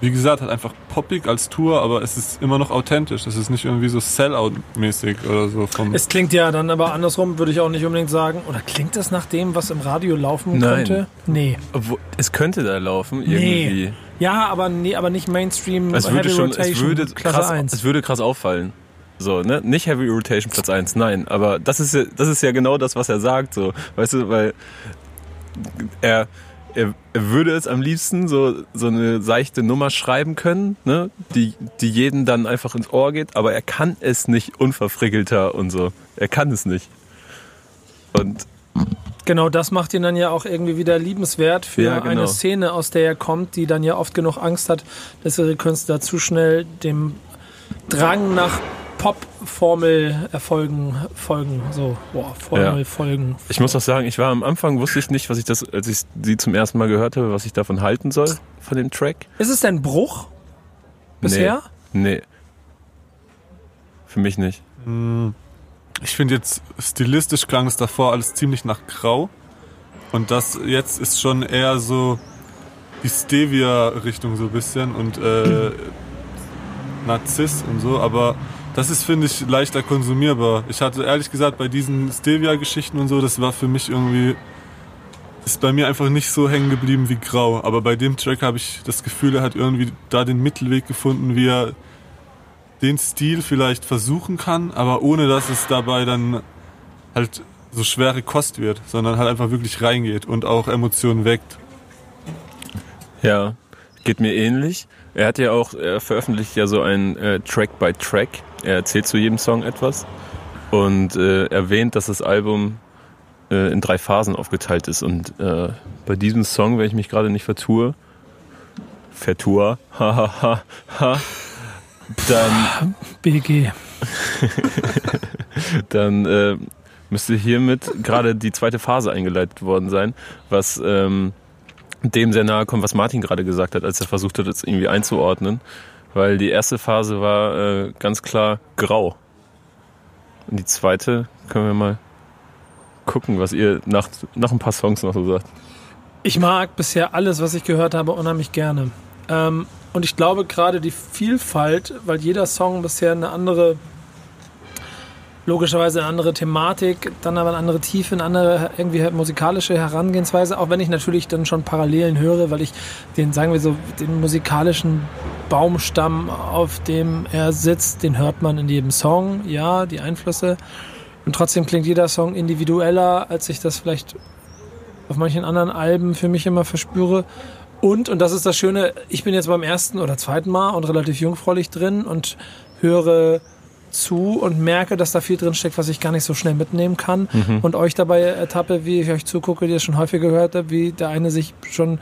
wie gesagt, halt einfach poppig als Tour, aber es ist immer noch authentisch. Es ist nicht irgendwie so Sellout-mäßig oder so vom. Es klingt ja dann aber andersrum, würde ich auch nicht unbedingt sagen. Oder klingt das nach dem, was im Radio laufen Nein. könnte? Nee. Obwohl, es könnte da laufen, Nee. irgendwie. Ja, aber nee, aber nicht Mainstream Es würde Heavy schon, Rotation es würde Klasse krass, 1. es würde krass auffallen. So, ne? Nicht Heavy Rotation Platz 1, nein. Aber das ist ja, das ist ja genau das, was er sagt, so. Weißt du, weil er, er, er würde es am liebsten so, so eine seichte Nummer schreiben können, ne? Die, die jeden dann einfach ins Ohr geht, aber er kann es nicht unverfrickelter und so. Er kann es nicht. Und Genau, das macht ihn dann ja auch irgendwie wieder liebenswert für Ja, genau. eine Szene, aus der er kommt, die dann ja oft genug Angst hat, dass ihre Künstler zu schnell dem Drang nach Pop-Formel-Erfolgen folgen. So, boah, Formel-Folgen. ich muss auch sagen, ich war am Anfang, wusste ich nicht, was ich das, als ich sie zum ersten Mal gehört habe, was ich davon halten soll, von dem Track. Ist es denn Bruch bisher? Nee. nee. Für mich nicht. Ich finde jetzt stilistisch klang es davor alles ziemlich nach Grau. Und das jetzt ist schon eher so die Stevia-Richtung so ein bisschen und äh, Narziss und so, aber das ist, finde ich, leichter konsumierbar. Ich hatte ehrlich gesagt bei diesen Stevia-Geschichten und so, das war für mich irgendwie, ist bei mir einfach nicht so hängen geblieben wie Grau. Aber bei dem Track habe ich das Gefühl, er hat irgendwie da den Mittelweg gefunden, wie er den Stil vielleicht versuchen kann, aber ohne dass es dabei dann halt so schwere Kost wird, sondern halt einfach wirklich reingeht und auch Emotionen weckt. Ja, geht mir ähnlich. Er hat ja auch, er veröffentlicht ja so ein äh, Track by Track. Er erzählt zu jedem Song etwas und äh, erwähnt, dass das Album äh, in drei Phasen aufgeteilt ist. Und äh, bei diesem Song, wenn ich mich gerade nicht vertue, vertue, ha ha ha dann BG. dann äh, müsste hiermit gerade die zweite Phase eingeleitet worden sein, was ähm, dem sehr nahe kommt, was Martin gerade gesagt hat, als er versucht hat, es irgendwie einzuordnen. Weil die erste Phase war äh, ganz klar grau. Und die zweite können wir mal gucken, was ihr nach, nach ein paar Songs noch so sagt. Ich mag bisher alles, was ich gehört habe, unheimlich gerne. Ähm, und ich glaube gerade die Vielfalt, weil jeder Song bisher eine andere, logischerweise eine andere Thematik, dann aber eine andere Tiefe, eine andere irgendwie halt musikalische Herangehensweise, auch wenn ich natürlich dann schon Parallelen höre, weil ich den, sagen wir so, den musikalischen Baumstamm, auf dem er sitzt, den hört man in jedem Song, ja, die Einflüsse. Und trotzdem klingt jeder Song individueller, als ich das vielleicht auf manchen anderen Alben für mich immer verspüre. Und, und das ist das Schöne, ich bin jetzt beim ersten oder zweiten Mal und relativ jungfräulich drin und höre zu und merke, dass da viel drin steckt, was ich gar nicht so schnell mitnehmen kann. Und euch dabei ertappe, wie ich euch zugucke, die ihr schon häufig gehört habt, wie der eine sich schon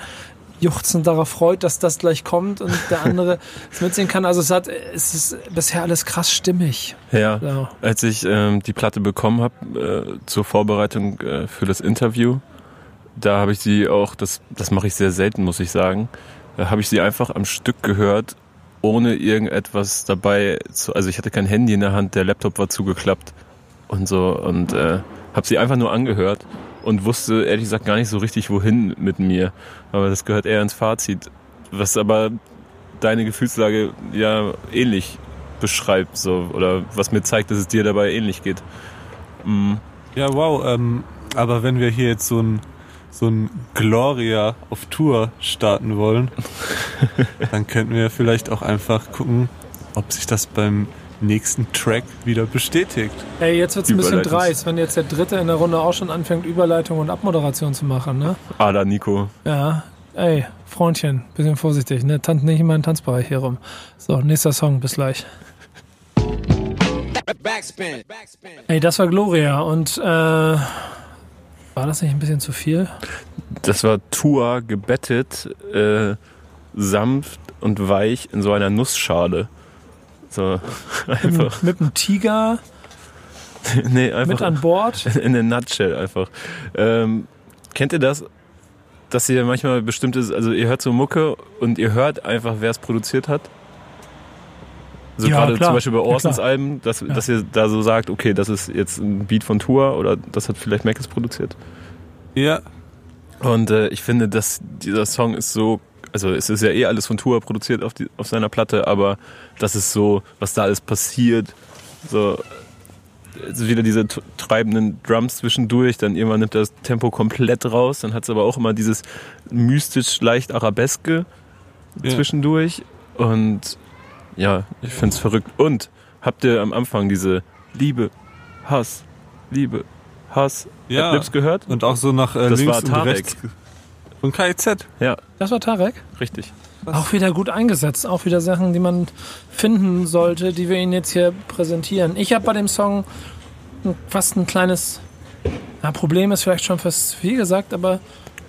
juchzend darauf freut, dass das gleich kommt und der andere es mitsehen kann. Also es hat, es ist bisher alles krass stimmig. Ja, Ja. als ich ähm, die Platte bekommen habe äh, zur Vorbereitung äh, für das Interview, da habe ich sie auch, das, das mache ich sehr selten, muss ich sagen, da habe ich sie einfach am Stück gehört, ohne irgendetwas dabei zu, also ich hatte kein Handy in der Hand, der Laptop war zugeklappt und so und äh, habe sie einfach nur angehört und wusste ehrlich gesagt gar nicht so richtig wohin mit mir, aber das gehört eher ins Fazit, was aber deine Gefühlslage ja ähnlich beschreibt so oder was mir zeigt, dass es dir dabei ähnlich geht. Mm, Ja, wow. Ähm, aber wenn wir hier jetzt so ein, so ein Gloria auf Tour starten wollen, dann könnten wir vielleicht auch einfach gucken, ob sich das beim nächsten Track wieder bestätigt. Ey, jetzt wird's ein bisschen dreist, wenn jetzt der Dritte in der Runde auch schon anfängt, Überleitung und Abmoderation zu machen, ne? Ada Nico. Ja, ey, Freundchen, bisschen vorsichtig, ne? Tanz nicht in meinen Tanzbereich hier rum. So, nächster Song, bis gleich. Backspin. Backspin. Ey, das war Gloria und äh, war das nicht ein bisschen zu viel? Das war Tua gebettet, äh, sanft und weich in so einer Nussschale. So, einfach. Mit einem Tiger nee, mit einfach an Bord. in a nutshell einfach. Ähm, kennt ihr das? Dass ihr manchmal bestimmtes, also ihr hört so Mucke und ihr hört einfach, wer es produziert hat? Also Ja, gerade klar. zum Beispiel bei Ja, Orsons klar. Alben, dass, dass ihr da so sagt, okay, das ist jetzt ein Beat von Tour oder das hat vielleicht Mackes produziert. Ja, Und äh, ich finde, dass dieser Song ist so, also es ist ja eh alles von Tour produziert auf, die, auf seiner Platte, aber das ist so, was da alles passiert, so es ist wieder diese treibenden Drums zwischendurch, dann irgendwann nimmt das Tempo komplett raus, dann hat es aber auch immer dieses mystisch leicht arabeske Ja. zwischendurch und ja, ich finde es verrückt. Und habt ihr am Anfang diese Liebe, Hass, Liebe, Hass, Ja. Adlibs gehört? und auch so nach äh, Das links war und Tarek. rechts. Von KIZ. Ja, Das war Tarek. richtig. Auch wieder gut eingesetzt. Auch wieder Sachen, die man finden sollte, die wir Ihnen jetzt hier präsentieren. Ich habe bei dem Song fast ein kleines ja, Problem, ist vielleicht schon fürs viel gesagt, aber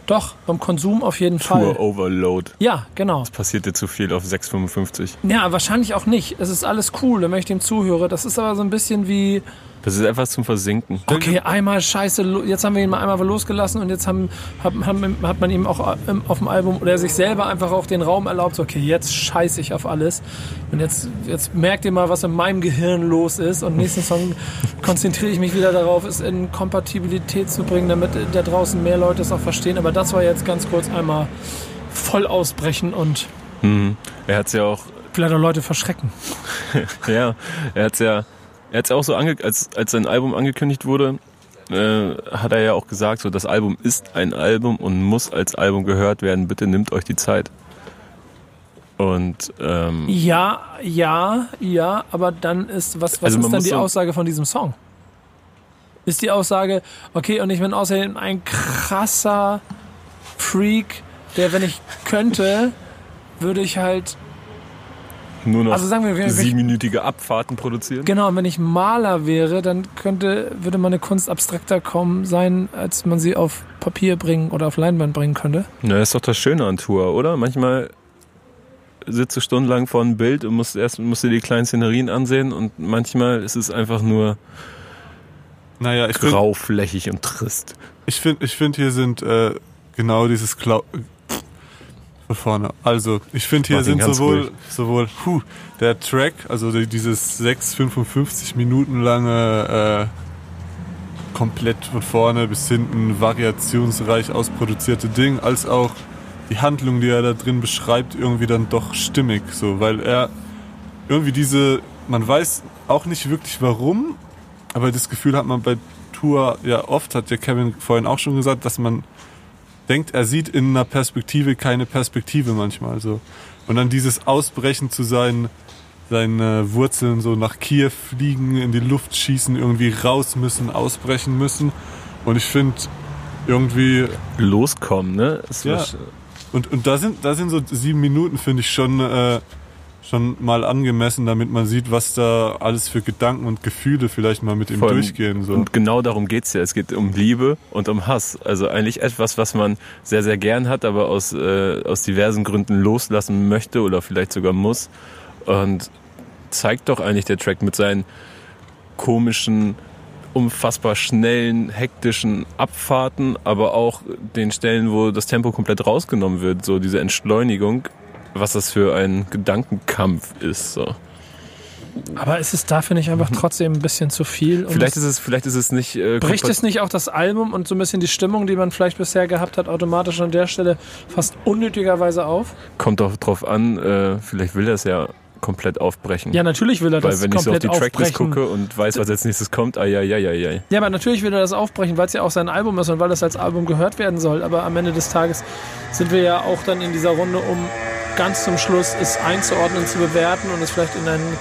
doch, beim Konsum auf jeden Fall. Tour Overload. Ja, genau. Passiert dir zu viel auf 6,55. Ja, wahrscheinlich auch nicht. Es ist alles cool, wenn ich dem zuhöre. Das ist aber so ein bisschen wie, Das ist etwas zum Versinken. okay, einmal scheiße, jetzt haben wir ihn mal einmal losgelassen und jetzt haben, haben, haben, hat man ihm auch ähm, auf dem Album oder sich selber einfach auch den Raum erlaubt, so, okay, jetzt scheiße ich auf alles. Und jetzt, jetzt merkt ihr mal, was in meinem Gehirn los ist. Und nächsten Song konzentriere ich mich wieder darauf, es in Kompatibilität zu bringen, damit da draußen mehr Leute es auch verstehen. Aber das war jetzt ganz kurz einmal voll ausbrechen und Mhm. Er hat es ja auch, vielleicht auch Leute verschrecken. ja, er hat ja, er hat's ja auch so ange, als, als sein Album angekündigt wurde, äh, hat er ja auch gesagt, so das Album ist ein Album und muss als Album gehört werden. Bitte nimmt euch die Zeit. Und ähm, Ja, ja, ja, aber dann ist, was, was Also ist dann die so- Aussage von diesem Song? Ist die Aussage, okay, und ich bin außerdem ein krasser Freak, der, wenn ich könnte, würde ich halt, nur noch also sagen wir, wenn ich, siebenminütige Abfahrten produzieren. genau, und wenn ich Maler wäre, dann könnte, würde meine Kunst abstrakter kommen sein, als man sie auf Papier bringen oder auf Leinwand bringen könnte. Na, das ist doch das Schöne an Tour, oder? Manchmal sitzt du stundenlang vor einem Bild und musst erst musst dir die kleinen Szenerien ansehen und manchmal ist es einfach nur Naja, ich Grauflächig und trist. ich finde, ich finde, hier sind äh, genau dieses Klau von vorne. Also, ich finde, hier sind sowohl, ruhig. sowohl puh, der Track, also die, dieses 6, 55 Minuten lange äh, komplett von vorne bis hinten variationsreich ausproduzierte Ding, als auch die Handlung, die er da drin beschreibt, irgendwie dann doch stimmig, so, weil er irgendwie diese, man weiß auch nicht wirklich warum, aber das Gefühl hat man bei Tour ja oft, hat ja Kevin vorhin auch schon gesagt, dass man denkt, er sieht in einer Perspektive keine Perspektive manchmal so. Und dann dieses Ausbrechen zu seinen, seinen äh, Wurzeln so nach Kiew fliegen, in die Luft schießen, irgendwie raus müssen, ausbrechen müssen. Und ich finde irgendwie Loskommen, ne? Ja. war- und, und da sind, da sind so sieben Minuten, finde ich, schon, äh, schon mal angemessen, damit man sieht, was da alles für Gedanken und Gefühle vielleicht mal mit ihm Vor allem- durchgehen. So. Und genau darum geht's ja. Es geht um Liebe und um Hass. Also eigentlich etwas, was man sehr, sehr gern hat, aber aus, äh, aus diversen Gründen loslassen möchte oder vielleicht sogar muss. Und zeigt doch eigentlich der Track mit seinen komischen, unfassbar schnellen, hektischen Abfahrten, aber auch den Stellen, wo das Tempo komplett rausgenommen wird, so diese Entschleunigung, was das für ein Gedankenkampf ist. So. Aber ist es dafür nicht einfach trotzdem ein bisschen zu viel? Vielleicht ist es, vielleicht ist es nicht. Äh, Bricht es nicht auch das Album und so ein bisschen die Stimmung, die man vielleicht bisher gehabt hat, automatisch an der Stelle fast unnötigerweise auf? Kommt doch drauf an, äh, vielleicht will er es ja komplett aufbrechen. Ja, natürlich will er Weil das wenn ich so auf komplett die Tracklist aufbrechen. gucke und weiß, was als nächstes kommt, ai, ai, ai, ai. Ja, aber natürlich will er das aufbrechen, weil es ja auch sein Album ist und weil das als Album gehört werden soll. Aber am Ende des Tages sind wir ja auch dann in dieser Runde, um ganz zum Schluss es einzuordnen, zu bewerten und es vielleicht in einen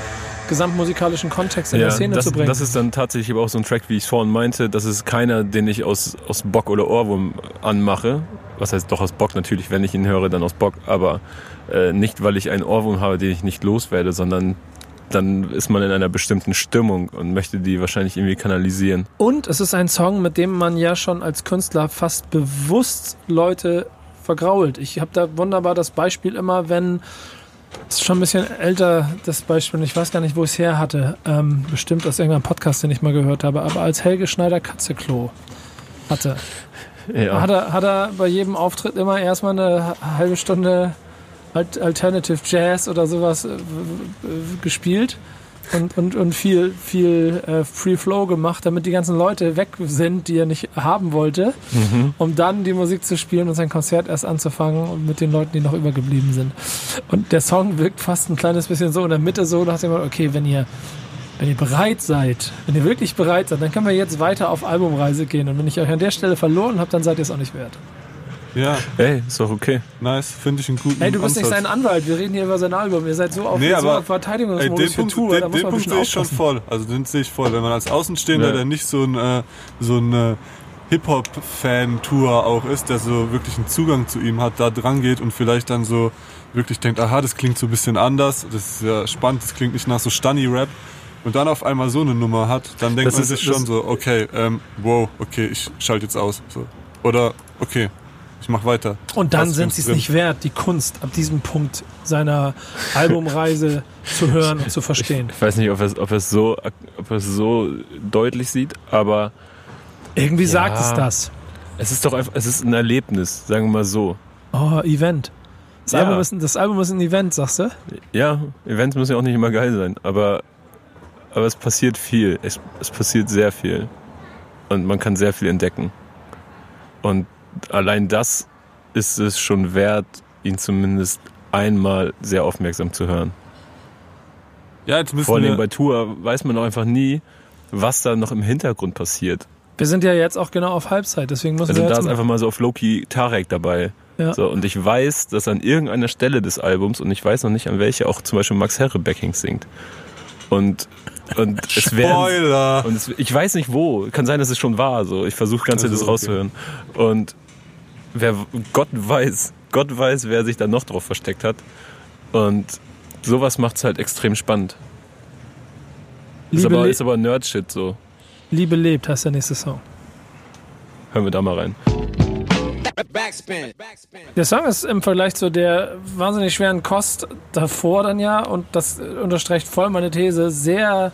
gesamtmusikalischen Kontext in der Szene das, zu bringen. das ist dann tatsächlich aber auch so ein Track, wie ich es vorhin meinte. Das ist keiner, den ich aus, aus Bock oder Ohrwurm anmache. Was heißt doch aus Bock natürlich, wenn ich ihn höre, dann aus Bock. Aber äh, nicht, weil ich einen Ohrwurm habe, den ich nicht loswerde, sondern dann ist man in einer bestimmten Stimmung und möchte die wahrscheinlich irgendwie kanalisieren. Und es ist ein Song, mit dem man ja schon als Künstler fast bewusst Leute vergrault. Ich habe da wunderbar das Beispiel immer, wenn es ist schon ein bisschen älter, das Beispiel, ich weiß gar nicht, wo ich es her hatte. Ähm, bestimmt aus irgendeinem Podcast, den ich mal gehört habe. Aber als Helge Schneider Katzeklo hatte, Ja. hat, er, hat er bei jedem Auftritt immer erstmal eine halbe Stunde Alt Alternative Jazz oder sowas äh, gespielt und, und, und viel, viel äh, Free Flow gemacht, damit die ganzen Leute weg sind, die er nicht haben wollte, um dann die Musik zu spielen und sein Konzert erst anzufangen und mit den Leuten, die noch übergeblieben sind. Und der Song wirkt fast ein kleines bisschen so in der Mitte so, nach dem Motto, okay, wenn ihr wenn ihr bereit seid, wenn ihr wirklich bereit seid, dann können wir jetzt weiter auf Albumreise gehen. Und wenn ich euch an der Stelle verloren habe, dann seid ihr es auch nicht wert. Ja, Ey, ist doch okay. nice, finde ich einen guten Ey, du bist nicht Ansatz. sein Anwalt. Wir reden hier über sein Album. Ihr seid so auf, Nee, so aber- auf Verteidigungsmodus Ey, den Punkt, Tour. den, da muss den Punkt sehe ich schon voll. Also den sehe ich voll. Wenn man als Außenstehender, Ja. der nicht so ein, äh, so ein äh, Hip-Hop-Fan-Tour auch ist, der so wirklich einen Zugang zu ihm hat, da dran geht und vielleicht dann so wirklich denkt, aha, das klingt so ein bisschen anders, das ist ja spannend, das klingt nicht nach so Stunny-Rap und dann auf einmal so eine Nummer hat, dann denkt Das man ist- sich schon so, okay, ähm, wow, okay, ich schalte jetzt aus. So. Oder, okay, ich mach weiter. Und dann sind sie es nicht wert, die Kunst ab diesem Punkt seiner Albumreise zu hören und zu verstehen. Ich weiß nicht, ob er es ob es so, ob er es so deutlich sieht, aber Irgendwie sagt Ja. es das. es ist doch einfach, es ist ein Erlebnis, sagen wir mal so. Oh, Event. Das, Ja. Album ist, ein- das Album ist ein Event, sagst du? Ja, Events müssen ja auch nicht immer geil sein, aber, aber es passiert viel. Es, es passiert sehr viel. Und man kann sehr viel entdecken. Und allein das ist es schon wert, ihn zumindest einmal sehr aufmerksam zu hören. Ja, jetzt müssen Vor allem bei Tour weiß man auch einfach nie, was da noch im Hintergrund passiert. Wir sind ja jetzt auch genau auf Halbzeit, deswegen müssen Also wir da jetzt ist einfach mal so auf Loki Tarek dabei. Ja. So, und ich weiß, dass an irgendeiner Stelle des Albums, und ich weiß noch nicht an welcher, auch zum Beispiel Max Herre Backings singt. Und, und es werden, Spoiler! und es, ich weiß nicht wo. Kann sein, dass es schon war. So, ich versuche ganz Also, das okay. rauszuhören. Und wer Gott weiß, Gott weiß, wer sich da noch drauf versteckt hat. Und sowas macht's halt extrem spannend. Ist Liebe, aber, ist aber Nerd-Shit so. Liebe lebt, heißt der nächste Song. Hören wir da mal rein. Backspin. Backspin. Der Song ist im Vergleich zu der wahnsinnig schweren Kost davor dann ja, und das unterstreicht voll meine These, sehr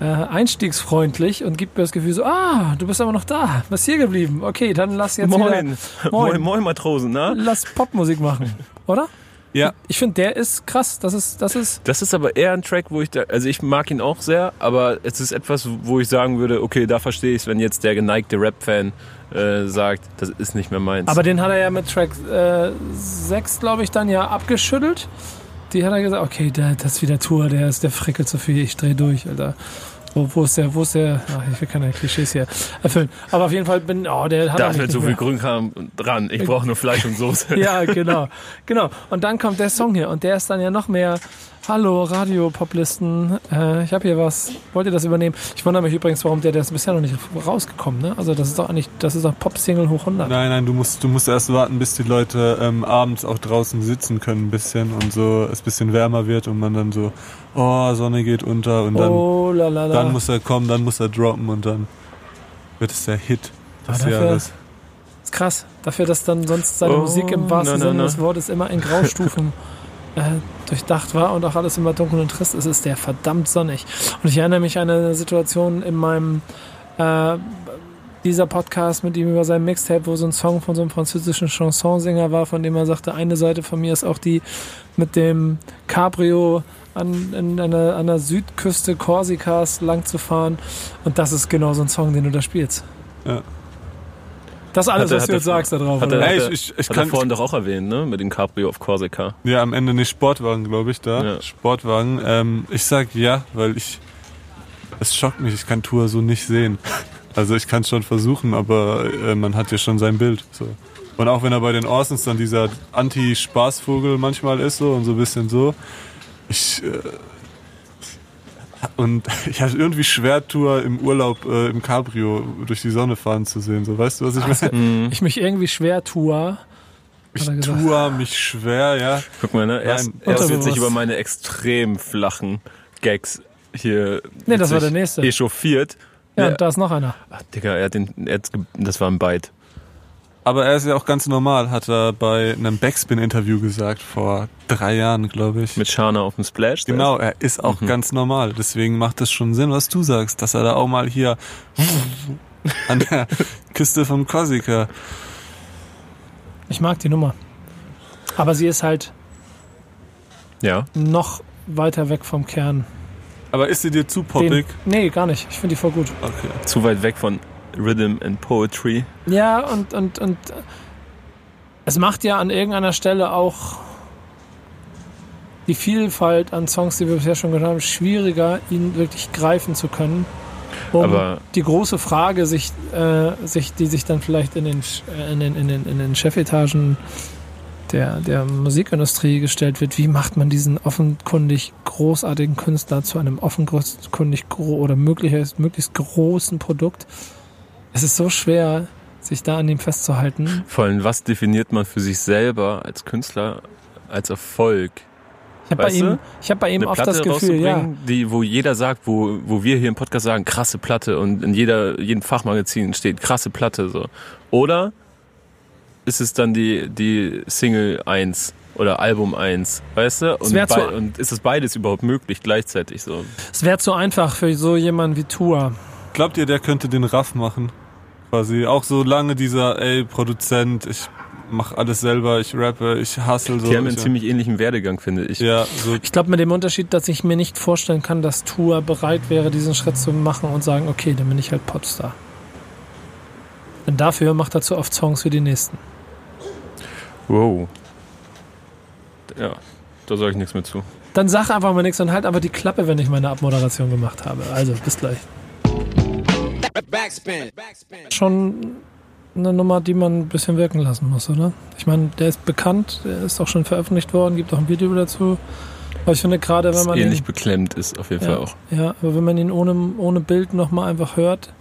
äh, einstiegsfreundlich und gibt mir das Gefühl so, ah, du bist aber noch da, bist hier geblieben. Okay, dann lass jetzt Moin. wieder, Moin, Moin. moin, Matrosen, na? lass Popmusik machen, oder? Ja, Ich finde, der ist krass. Das ist, das ist, Das ist aber eher ein Track, wo ich da, also ich mag ihn auch sehr, aber es ist etwas, wo ich sagen würde, okay, da verstehe ich es, wenn jetzt der geneigte Rap-Fan äh, sagt, das ist nicht mehr meins. aber den hat er ja mit Track äh, 6, glaube ich, dann ja abgeschüttelt. Die hat er gesagt, okay, der, das ist wieder Tour, der ist, der frickelt so viel, ich dreh durch, Alter. Wo, wo ist der, wo ist der, ach, ich will keine Klischees hier erfüllen. Aber auf jeden Fall bin, oh, der hat da ist so mehr. viel Grünkram dran. Ich brauche nur Fleisch und Soße. Ja, genau. Genau. Und dann kommt der Song hier und der ist dann ja noch mehr. Hallo, Radio-Poplisten. Äh, ich habe hier was. Wollt ihr das übernehmen? Ich wundere mich übrigens, warum der, der ist bisher noch nicht rausgekommen. Ne? Also das ist doch eigentlich, das ist doch Pop-Single hoch 100. nein, nein, du musst, du musst erst warten, bis die Leute ähm, abends auch draußen sitzen können ein bisschen und so es ein bisschen wärmer wird und man dann so, oh, Sonne geht unter und dann, oh, dann muss er kommen, dann muss er droppen und dann wird es der Hit des Aber dafür- Jahres. ist krass. Dafür, dass dann sonst seine Oh, Musik im wahrsten na, na, Sinne na. des Wortes immer in Graustufen äh, durchdacht war und auch alles immer dunkel und trist ist, ist der verdammt sonnig. Und ich erinnere mich an eine Situation in meinem äh, dieser Podcast mit ihm über sein Mixtape, wo so ein Song von so einem französischen Chansonsänger war, von dem er sagte, eine Seite von mir ist auch die mit dem Cabrio an, in, an, der, an der Südküste Korsikas lang zu fahren. Und das ist genau so ein Song, den du da spielst. Ja. Das ist alles, Hat er- was hat du er- jetzt sagst da drauf. Hat oder? er, hat er, ich- ich- ich hat er kann- vorhin doch auch erwähnt, ne? Mit dem Cabrio auf Korsika. Ja, am Ende nicht Sportwagen, glaube ich, da. Ja. Sportwagen. Ähm, ich sag ja, weil ich. Es schockt mich, ich kann Tour so nicht sehen. Also ich kann es schon versuchen, aber äh, man hat ja schon sein Bild. So. Und auch wenn er bei den Orsons dann dieser Anti-Spaßvogel manchmal ist so und so ein bisschen so. Ich. Äh, und ich habe irgendwie schwer, Tour im Urlaub äh, im Cabrio durch die Sonne fahren zu sehen. So, weißt du, was ich meine? ich mich irgendwie schwer tue. Ich hat tue mich schwer, ja. Guck mal, ne? Erst, Nein, erst wird sich über meine extrem flachen Gags hier Nee, das war der nächste. echauffiert. Ja, Ja. und da ist noch einer. Ach, Digga, er hat den, er hat's ge- das war ein Bite. Aber er ist ja auch ganz normal, hat er bei einem Backspin-Interview gesagt, vor drei Jahren, glaube ich. Mit Shana auf dem Splash. genau, er ist auch Mhm. ganz normal. Deswegen macht es schon Sinn, was du sagst, dass er da auch mal hier an der Küste von Korsika. Ich mag die Nummer. Aber sie ist halt Ja. noch weiter weg vom Kern. Aber ist sie dir zu Den, poppig? nee, gar nicht. Ich finde die voll gut. Okay. Zu weit weg von Rhythm and Poetry. Ja, und, und, und es macht ja an irgendeiner Stelle auch die Vielfalt an Songs, die wir bisher schon gehört haben, schwieriger, ihn wirklich greifen zu können. Um Aber- die große Frage, sich, äh, sich, die sich dann vielleicht in den, äh, in den, in den, in den Chefetagen der, der Musikindustrie gestellt wird, wie macht man diesen offenkundig großartigen Künstler zu einem offenkundig oder möglichst, möglichst großen Produkt? Es ist so schwer, sich da an ihm festzuhalten. Vor allem, was definiert man für sich selber als Künstler als Erfolg? Ich habe bei ihm, ich habe bei ihm Eine oft Platte das Gefühl, ja, rauszubringen, die, wo jeder sagt, wo, wo wir hier im Podcast sagen, krasse Platte und in jeder, jedem Fachmagazin steht krasse Platte so. Oder ist es dann die, die Single 1 oder Album 1, weißt du? Und, zu- bei, und ist es beides überhaupt möglich gleichzeitig so? es wäre zu einfach für so jemanden wie Tua. Glaubt ihr, der könnte den Raff machen? Quasi. Auch so lange dieser, ey, Produzent, ich mach alles selber, ich rappe, ich hustle so. Die haben einen ich, ziemlich ähnlichen Werdegang, finde ich. ja, so Ich glaube mit dem Unterschied, dass ich mir nicht vorstellen kann, dass Tua bereit wäre, diesen Schritt zu machen und sagen, okay, dann bin ich halt Popstar. Denn dafür macht er zu oft Songs wie die nächsten. Wow. Ja, da sage ich nichts mehr zu. Dann sag einfach mal nichts und halt aber die Klappe, wenn ich meine Abmoderation gemacht habe. Also, bis gleich. Backspin. Backspin. Schon eine Nummer, die man ein bisschen wirken lassen muss, oder? Ich meine, der ist bekannt, der ist auch schon veröffentlicht worden, gibt auch ein Video dazu. Aber ich finde gerade, wenn man ähnlich ihn, beklemmt ist auf jeden ja, Fall auch. ja, aber wenn man ihn ohne, ohne Bild nochmal einfach hört,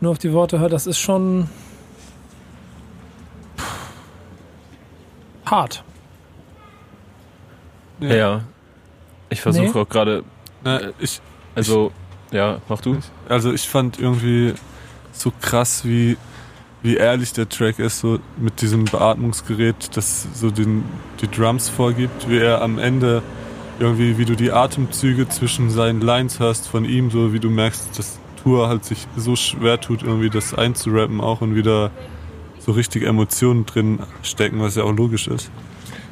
nur auf die Worte hört, das ist schon hart. Ja. Ja. Ich versuche Nee. auch gerade, also, ja, mach du. Also ich fand irgendwie so krass, wie, wie ehrlich der Track ist, so mit diesem Beatmungsgerät, das so den, die Drums vorgibt, wie er am Ende irgendwie, wie du die Atemzüge zwischen seinen Lines hörst von ihm, so wie du merkst, dass Tour halt sich so schwer tut, irgendwie das einzurappen auch und wieder so richtig Emotionen drin stecken, was ja auch logisch ist.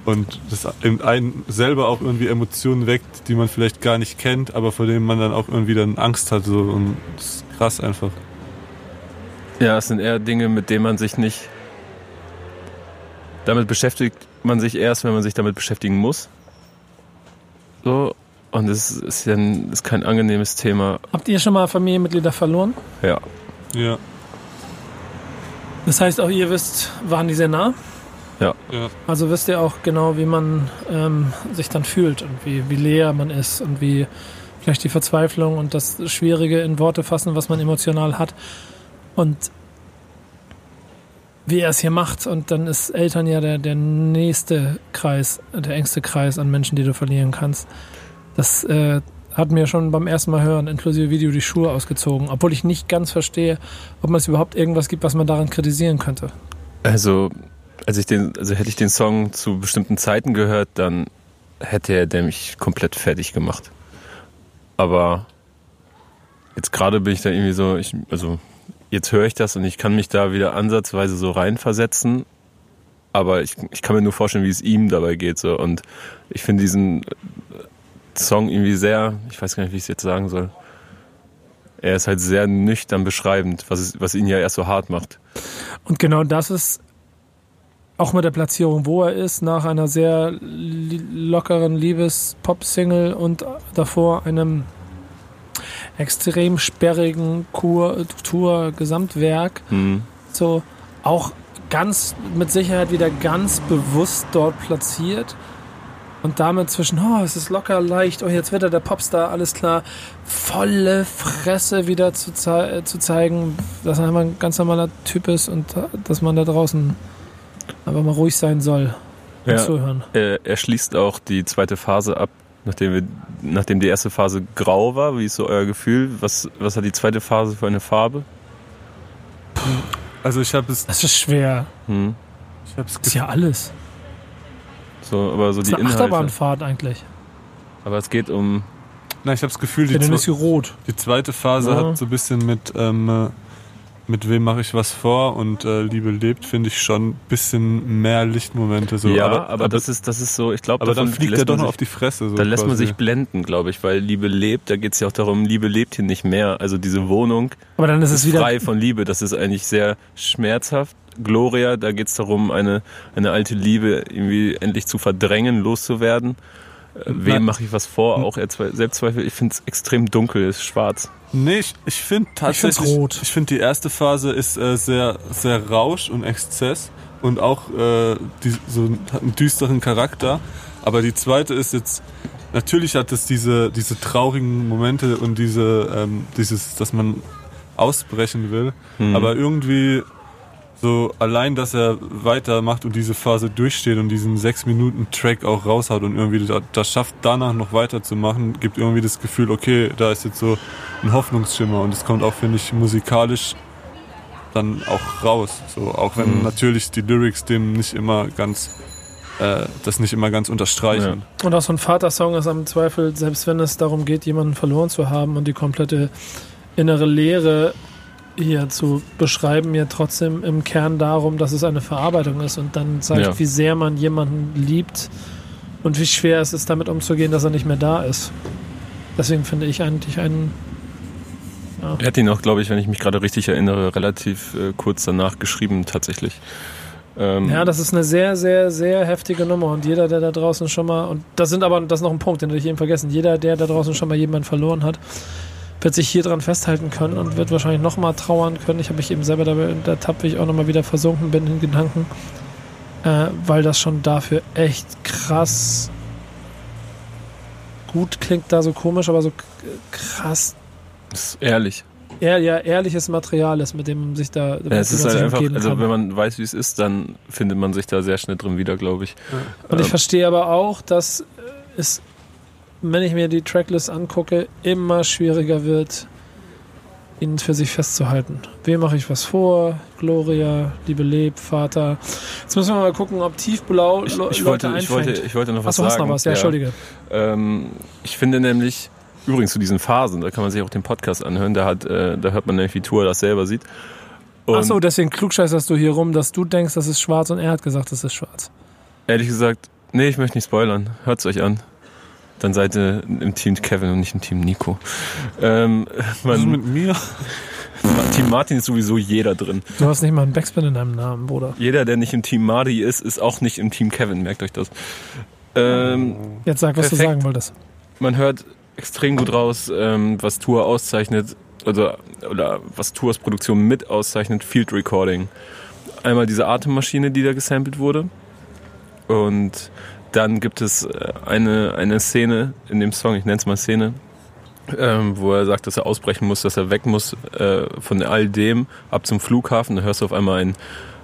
Und das in einen selber auch irgendwie Emotionen weckt, die man vielleicht gar nicht kennt, aber vor denen man dann auch irgendwie dann Angst hat. So. Und das ist krass einfach. Ja, es sind eher Dinge, mit denen man sich nicht. Damit beschäftigt man sich erst, wenn man sich damit beschäftigen muss. So. Und es ist ja ein, ist kein angenehmes Thema. Habt ihr schon mal Familienmitglieder verloren? Ja. Ja. Das heißt, auch ihr wisst, waren die sehr nah? Ja. Also wisst ihr auch genau, wie man ähm, sich dann fühlt und wie, wie leer man ist und wie vielleicht die Verzweiflung und das Schwierige in Worte fassen, was man emotional hat. Und wie er es hier macht. Und dann ist Eltern ja der, der nächste Kreis, der engste Kreis an Menschen, die du verlieren kannst. Das äh, hat mir schon beim ersten Mal hören, inklusive Video, die Schuhe ausgezogen. Obwohl ich nicht ganz verstehe, ob man es überhaupt irgendwas gibt, was man daran kritisieren könnte. Also, als ich den, also hätte ich den Song zu bestimmten Zeiten gehört, dann hätte er der mich komplett fertig gemacht. Aber jetzt gerade bin ich da irgendwie so, ich, also jetzt höre ich das und ich kann mich da wieder ansatzweise so reinversetzen. Aber ich, ich kann mir nur vorstellen, wie es ihm dabei geht. So. Und ich finde diesen Song irgendwie sehr, ich weiß gar nicht, wie ich es jetzt sagen soll. Er ist halt sehr nüchtern beschreibend, was, es, was ihn ja erst so hart macht. Und genau das ist auch mit der Platzierung, wo er ist, nach einer sehr lockeren Liebes-Pop-Single und davor einem extrem sperrigen Tour-Gesamtwerk. Hm. So auch ganz mit Sicherheit wieder ganz bewusst dort platziert. Und damit zwischen, oh, es ist locker leicht, oh, jetzt wird er der Popstar, alles klar, volle Fresse wieder zu, zei zu zeigen, dass er einfach ein ganz normaler Typ ist und äh, dass man da draußen einfach mal ruhig sein soll und Ja. zuhören. Er, er schließt auch die zweite Phase ab, nachdem, wir, nachdem die erste Phase grau war. Wie ist so euer Gefühl? Was, was hat die zweite Phase für eine Farbe? Also ich habe es, Das ist schwer. Hm. ich habe es Das ist ja alles. So, aber so Das die ist eine Inhalte. Achterbahnfahrt eigentlich. Aber es geht um. Na, ich habe das Gefühl, die, Ja, dann ist sie rot. die zweite Phase Ja. hat so ein bisschen mit, ähm, äh, mit wem mache ich was vor und äh, Liebe lebt, finde ich schon ein bisschen mehr Lichtmomente. So. ja, aber, aber, das ist das ist so. Ich glaube, aber dann fliegt er doch noch auf die Fresse. So Da lässt man sich blenden, glaube ich, weil Liebe lebt. Da geht es ja auch darum, Liebe lebt hier nicht mehr. Also diese Wohnung Aber dann ist ist es wieder. frei von Liebe. Das ist eigentlich sehr schmerzhaft. Gloria, da geht es darum, eine, eine alte Liebe irgendwie endlich zu verdrängen, loszuwerden. Wem mache ich was vor? Auch er Zwe- Selbstzweifel. Ich finde es extrem dunkel, ist schwarz. Nee, ich, ich finde tatsächlich. rot. Ich finde die erste Phase ist äh, sehr, sehr Rausch und Exzess und auch äh, die, so hat einen düsteren Charakter. Aber die zweite ist jetzt. Natürlich hat es diese, diese traurigen Momente und diese, ähm, dieses, dass man ausbrechen will. Hm. Aber irgendwie so allein, dass er weitermacht und diese Phase durchsteht und diesen sechs Minuten Track auch raushaut und irgendwie da- das schafft, danach noch weiterzumachen, gibt irgendwie das Gefühl, okay, da ist jetzt so ein Hoffnungsschimmer und es kommt auch, finde ich, musikalisch dann auch raus. So, auch wenn Mhm. natürlich die Lyrics dem nicht immer ganz, äh, das nicht immer ganz unterstreichen. Und auch so ein Vatersong ist am Zweifel, selbst wenn es darum geht, jemanden verloren zu haben und die komplette innere Leere hier zu beschreiben, ja trotzdem im Kern darum, dass es eine Verarbeitung ist und dann zeigt, Ja. wie sehr man jemanden liebt und wie schwer es ist, damit umzugehen, dass er nicht mehr da ist. Deswegen finde ich eigentlich einen. Er hat ihn auch, glaube ich, wenn ich mich gerade richtig erinnere, relativ äh, kurz danach geschrieben, tatsächlich. Ähm, Ja, das ist eine sehr, sehr, sehr heftige Nummer und jeder, der da draußen schon mal, und das sind aber, das ist noch ein Punkt, den hätte ich eben vergessen, jeder, der da draußen schon mal jemanden verloren hat, wird sich hier dran festhalten können und wird wahrscheinlich nochmal trauern können. Ich habe mich eben selber dabei ertappt, wie ich auch nochmal wieder versunken bin in Gedanken, äh, weil das schon dafür echt krass gut klingt, da so komisch, aber so krass ist ehrlich. ehr, ja, ehrliches Material ist, mit dem man sich da Ja, es ist halt einfach, also kann. wenn man weiß, wie es ist, dann findet man sich da sehr schnell drin wieder, glaube ich. Und ich Ähm, verstehe aber auch, dass es, wenn ich mir die Tracklist angucke, immer schwieriger wird, ihn für sich festzuhalten. Wem mache ich was vor? Gloria, Liebe Leb, Vater. Jetzt müssen wir mal gucken, ob tiefblau Ich, ich, Leute wollte, ich, wollte, ich wollte noch was Achso, hast sagen. noch was? Ja, Entschuldige. Ähm, ich finde nämlich, übrigens zu diesen Phasen, da kann man sich auch den Podcast anhören, da, hat, äh, da hört man nämlich, wie Tour das selber sieht. Achso, deswegen klugscheißerst du hier rum, dass du denkst, das ist schwarz und er hat gesagt, das ist schwarz. ehrlich gesagt, nee, ich möchte nicht spoilern. Hört's euch an. Dann seid ihr im Team Kevin und nicht im Team Nico. Ähm, Was ist man, mit mir? Team Martin ist sowieso jeder drin. Du hast nicht mal einen Backspin in deinem Namen, Bruder. Jeder, der nicht im Team Marty ist, ist auch nicht im Team Kevin, merkt euch das. Ähm, Jetzt sag, was du Perfekt. sagen wolltest. man hört extrem gut raus, ähm, was Tour auszeichnet, oder, oder was Tours Produktion mit auszeichnet, Field Recording. Einmal diese Atemmaschine, die da gesampelt wurde. Und dann gibt es äh, eine, eine Szene in dem Song, ich nenne es mal Szene, ähm, wo er sagt, dass er ausbrechen muss, dass er weg muss äh, von all dem ab zum Flughafen. Da hörst du auf einmal ein,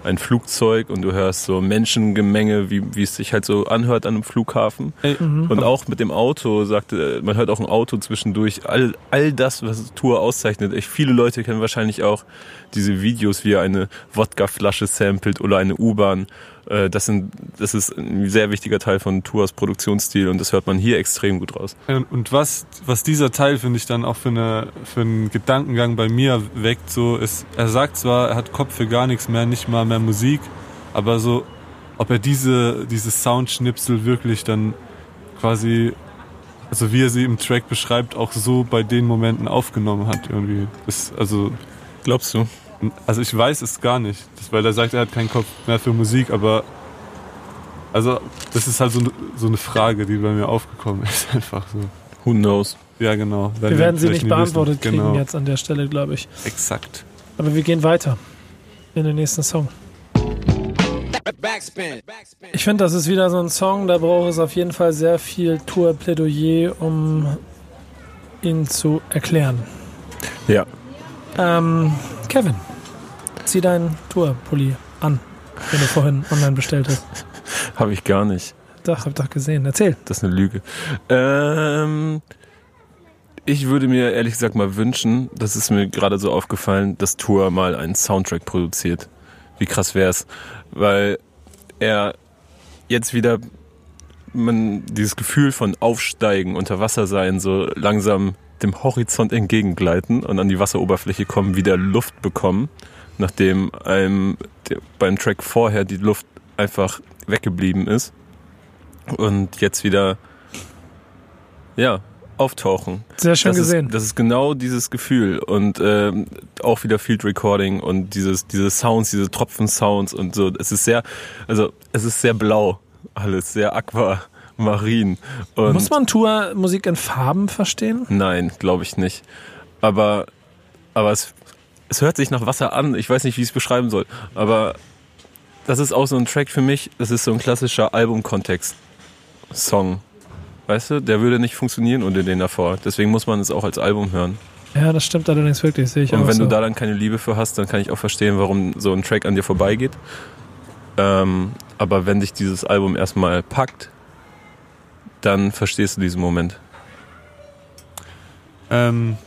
ein Flugzeug und du hörst so Menschengemenge, wie, wie es sich halt so anhört an einem Flughafen. Ey, Und auch mit dem Auto, sagte, man hört auch ein Auto zwischendurch. All, all das, was Tour auszeichnet. Echt viele Leute kennen wahrscheinlich auch diese Videos, wie er eine Wodkaflasche samplet oder eine U-Bahn. Äh, Das, sind, das ist ein sehr wichtiger Teil von Tours Produktionsstil und das hört man hier extrem gut raus. Und, und was, was dieser Teil, finde ich, dann auch für, eine, für einen Gedankengang bei mir weckt, so ist, er sagt zwar, er hat Kopf für gar nichts mehr, nicht mal mehr Musik, aber so, ob er diese, diese Soundschnipsel wirklich dann quasi, also wie er sie im Track beschreibt, auch so bei den Momenten aufgenommen hat irgendwie. Das, also, Glaubst du? Also ich weiß es gar nicht, das, weil er sagt, er hat keinen Kopf mehr für Musik, aber also das ist halt so, eine- so eine Frage, die bei mir aufgekommen ist, einfach so. Who knows? Ja, genau. Wir werden sie nicht beantwortet wissen. kriegen genau. jetzt an der Stelle, glaube ich. Exakt. Aber wir gehen weiter in den nächsten Song. Backspin. Backspin. Ich finde, das ist wieder so ein Song, da braucht es auf jeden Fall sehr viel Tour-Plädoyer, um ihn zu erklären. Ja. Ähm, Kevin, zieh deinen Tour-Pulli an, den du vorhin online bestellt hast. Habe ich gar nicht. Doch, hab doch gesehen. Erzähl. Das ist eine Lüge. Ähm, ich würde mir ehrlich gesagt mal wünschen, das ist mir gerade so aufgefallen, dass Tour mal einen Soundtrack produziert. Wie krass wär's, weil er jetzt wieder man dieses Gefühl von Aufsteigen, unter Wasser sein, so langsam dem Horizont entgegengleiten und an die Wasseroberfläche kommen, wieder Luft bekommen, nachdem einem der- beim Track vorher die Luft einfach weggeblieben ist und jetzt wieder ja auftauchen. Sehr schön das gesehen. Ist, das ist genau dieses Gefühl und ähm, auch wieder Field Recording und dieses diese Sounds, diese Tropfen-Sounds und so. Es ist sehr, also es ist sehr blau alles, sehr aquamarin. Und Muss man Tour-Musik in Farben verstehen? Nein, glaube ich nicht. Aber aber es es hört sich nach Wasser an. Ich weiß nicht, wie ich es beschreiben soll. Aber das ist auch so ein Track für mich. Das ist so ein klassischer Albumkontext-Song. Weißt du, der würde nicht funktionieren ohne den davor. Deswegen muss man es auch als Album hören. Ja, das stimmt allerdings wirklich, sehe ich Und auch wenn so. du da dann keine Liebe für hast, dann kann ich auch verstehen, warum so ein Track an dir vorbeigeht. Ähm, aber wenn dich dieses Album erstmal packt, dann verstehst du diesen Moment. Ähm,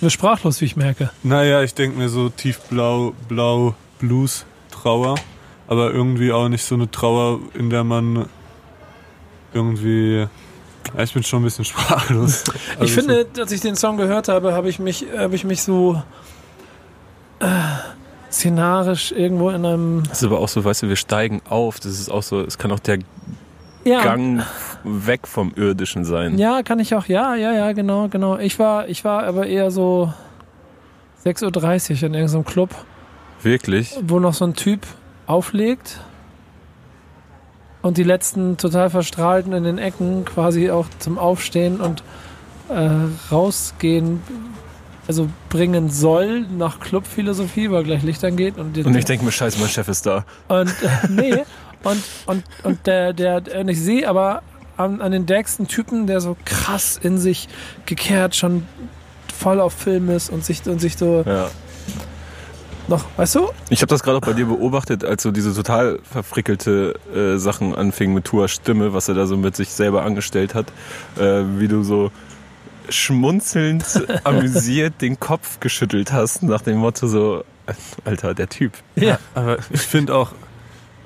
Du bist sprachlos, wie ich merke. naja, ich denke mir so tiefblau, blau, Blues, Trauer. Aber irgendwie auch nicht so eine Trauer, in der man irgendwie. Ja, ich bin schon ein bisschen sprachlos. ich Also finde, als ich den Song gehört habe, habe ich mich, habe ich mich so äh, szenarisch irgendwo in einem Das ist aber auch so, weißt du, wir steigen auf. Das ist auch so, es kann auch der ja, Gang weg vom Irdischen sein. Ja, kann ich auch. Ja, ja, ja, genau, genau. Ich war, ich war aber eher so 6.30 Uhr in irgendeinem Club, Wirklich? wo noch so ein Typ auflegt und die letzten total verstrahlten in den Ecken quasi auch zum Aufstehen und äh, rausgehen, also bringen soll nach Clubphilosophie, weil gleich Licht angeht und, Und ich denke mir, scheiße, mein Chef ist da. und äh, nee, und, und, und der, der, und ich sehe aber an, an den stärksten Typen, der so krass in sich gekehrt, schon voll auf Film ist und sich, und sich so Ja. noch, weißt du? Ich habe das gerade auch bei dir beobachtet, als so diese total verfrickelte äh, Sachen anfingen mit Tuas Stimme, was er da so mit sich selber angestellt hat, äh, wie du so schmunzelnd, amüsiert den Kopf geschüttelt hast, nach dem Motto so, Alter, der Typ. Ja. Aber ich finde auch,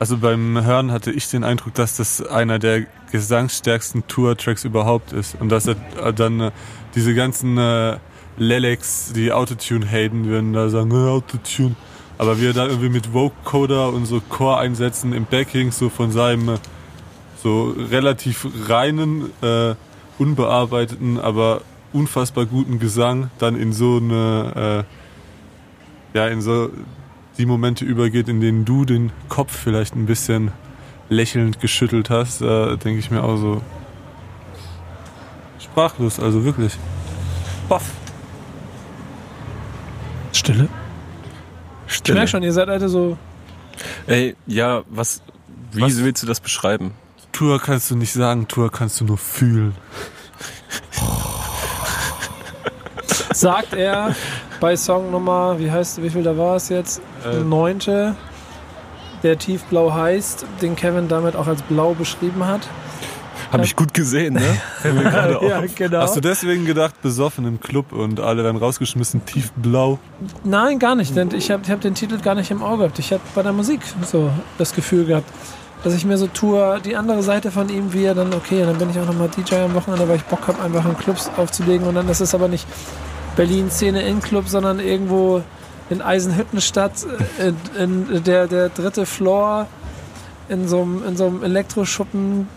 also beim Hören hatte ich den Eindruck, dass das einer der gesangsstärksten Tour-Tracks überhaupt ist. Und dass er dann äh, diese ganzen äh, Lelex, die Autotune haten, würden da sagen, äh, Autotune. Aber wie er da irgendwie mit Vocoder und so Core-Einsätzen im Backing so von seinem äh, so relativ reinen, äh, unbearbeiteten, aber unfassbar guten Gesang dann in so eine, äh, ja, in so die Momente übergeht, in denen du den Kopf vielleicht ein bisschen lächelnd geschüttelt hast, äh, denke ich mir auch so sprachlos, also wirklich. Boff. Stille. Ich merke schon, ihr seid alle so. Ey, ja, was, wie Was? willst du das beschreiben? Tour kannst du nicht sagen, Tour kannst du nur fühlen. Sagt er bei Song Nummer, wie heißt, wie viel da war es jetzt? Äh. Neunte, der tiefblau heißt, den Kevin damit auch als blau beschrieben hat. Hab ich gut gesehen, ne? Ja, genau. Hast du deswegen gedacht, besoffen im Club und alle werden rausgeschmissen, tiefblau? Nein, gar nicht, denn ich habe hab den Titel gar nicht im Auge gehabt. Ich habe bei der Musik so das Gefühl gehabt, dass ich mir so tue, die andere Seite von ihm, wie er dann, okay, dann bin ich auch nochmal DJ am Wochenende, weil ich Bock habe, einfach in Clubs aufzulegen und dann ist es aber nicht Berlin-Szene in Club, sondern irgendwo in Eisenhüttenstadt, äh, in, in der, der dritte Floor, in so einem in so einem Elektroschuppen,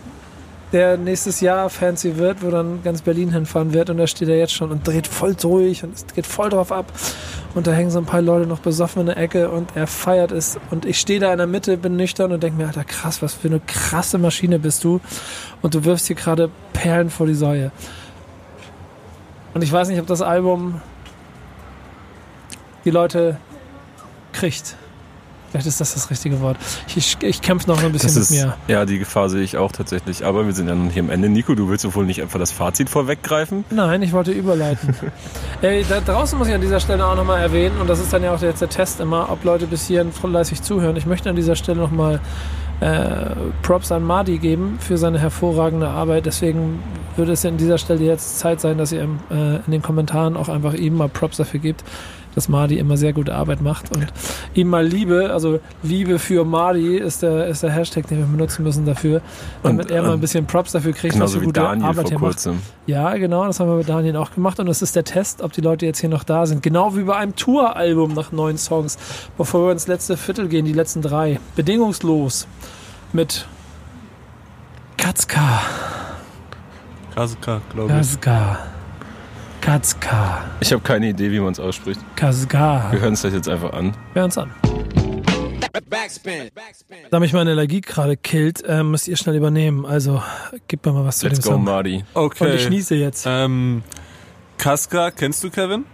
der nächstes Jahr fancy wird, wo dann ganz Berlin hinfahren wird. Und da steht er jetzt schon und dreht voll durch und geht voll drauf ab. Und da hängen so ein paar Leute noch besoffen in der Ecke und er feiert es. Und ich stehe da in der Mitte, bin nüchtern und denke mir, Alter krass, was für eine krasse Maschine bist du. Und du wirfst hier gerade Perlen vor die Säue. Und ich weiß nicht, ob das Album die Leute kriegt. Vielleicht ist das das richtige Wort. Ich, ich, kämpfe noch ein bisschen ist, mit mir. ja, die Gefahr sehe ich auch tatsächlich. Aber wir sind ja nun hier am Ende. Nico, du willst wohl nicht einfach das Fazit vorweggreifen? Nein, ich wollte überleiten. Ey, da draußen muss ich an dieser Stelle auch nochmal erwähnen, und das ist dann ja auch jetzt der Test immer, ob Leute bis hierhin fleißig zuhören. Ich möchte an dieser Stelle nochmal äh, Props an Mardi geben für seine hervorragende Arbeit. Deswegen würde es an dieser Stelle jetzt Zeit sein, dass ihr äh, in den Kommentaren auch einfach ihm mal Props dafür gebt, dass Mardi immer sehr gute Arbeit macht. Und ihm mal Liebe, also Liebe für Mardi ist der, ist der Hashtag, den wir benutzen müssen dafür, damit Und, er mal ein ähm, bisschen Props dafür kriegt, was für wie gute Daniel Arbeit vor er macht. kurzem. Ja, genau, das haben wir mit Daniel auch gemacht und das ist der Test, ob die Leute jetzt hier noch da sind. Genau wie bei einem Tour-Album nach neun Songs. Bevor wir ins letzte Viertel gehen, die letzten drei. Bedingungslos mit Katzka. KSK, glaube ich. Katzka. Katzka. Ich habe keine Idee, wie man es ausspricht. Katzka. Wir hören es gleich jetzt einfach an. Hör uns an. Backspin. Backspin. Da mich meine Allergie gerade killt, äh, müsst ihr schnell übernehmen. Also, gib mir mal was zu Let's dem go, Song. Marty. Und ich Okay. schnieße jetzt. Ähm, Kaska, kennst du Kevin?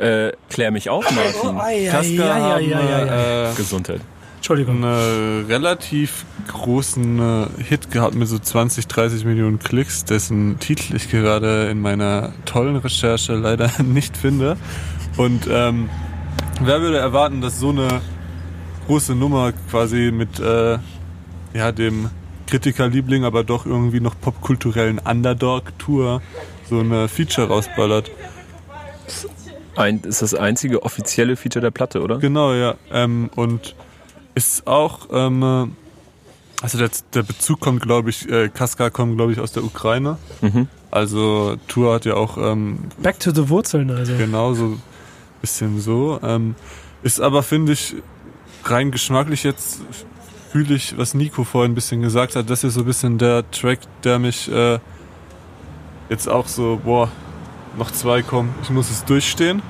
Äh, klär mich auf, Martin. Ei, ei, Kaska ei, ei, haben ei, ei. äh, Gesundheit. Entschuldigung. einen relativ großen äh, Hit gehabt mit so 20, 30 Millionen Klicks, dessen Titel ich gerade in meiner tollen Recherche leider nicht finde. Und ähm, wer würde erwarten, dass so eine große Nummer quasi mit äh, ja, dem Kritikerliebling, aber doch irgendwie noch popkulturellen Underdog-Tour so eine Feature rausballert. Ein, ist das einzige offizielle Feature der Platte, oder? Genau, ja. Ähm, und ist auch, ähm, äh, also der, der Bezug kommt, glaube ich, äh, Kaska kommt, glaube ich, aus der Ukraine. Mhm. Also Tour hat ja auch ähm, Back to the Wurzeln, also. genau so ein bisschen so. Ähm, ist aber, finde ich, rein geschmacklich jetzt fühle ich, was Nico vorhin ein bisschen gesagt hat, das ist so ein bisschen der Track, der mich äh, jetzt auch so, boah, noch zwei kommen, ich muss es durchstehen.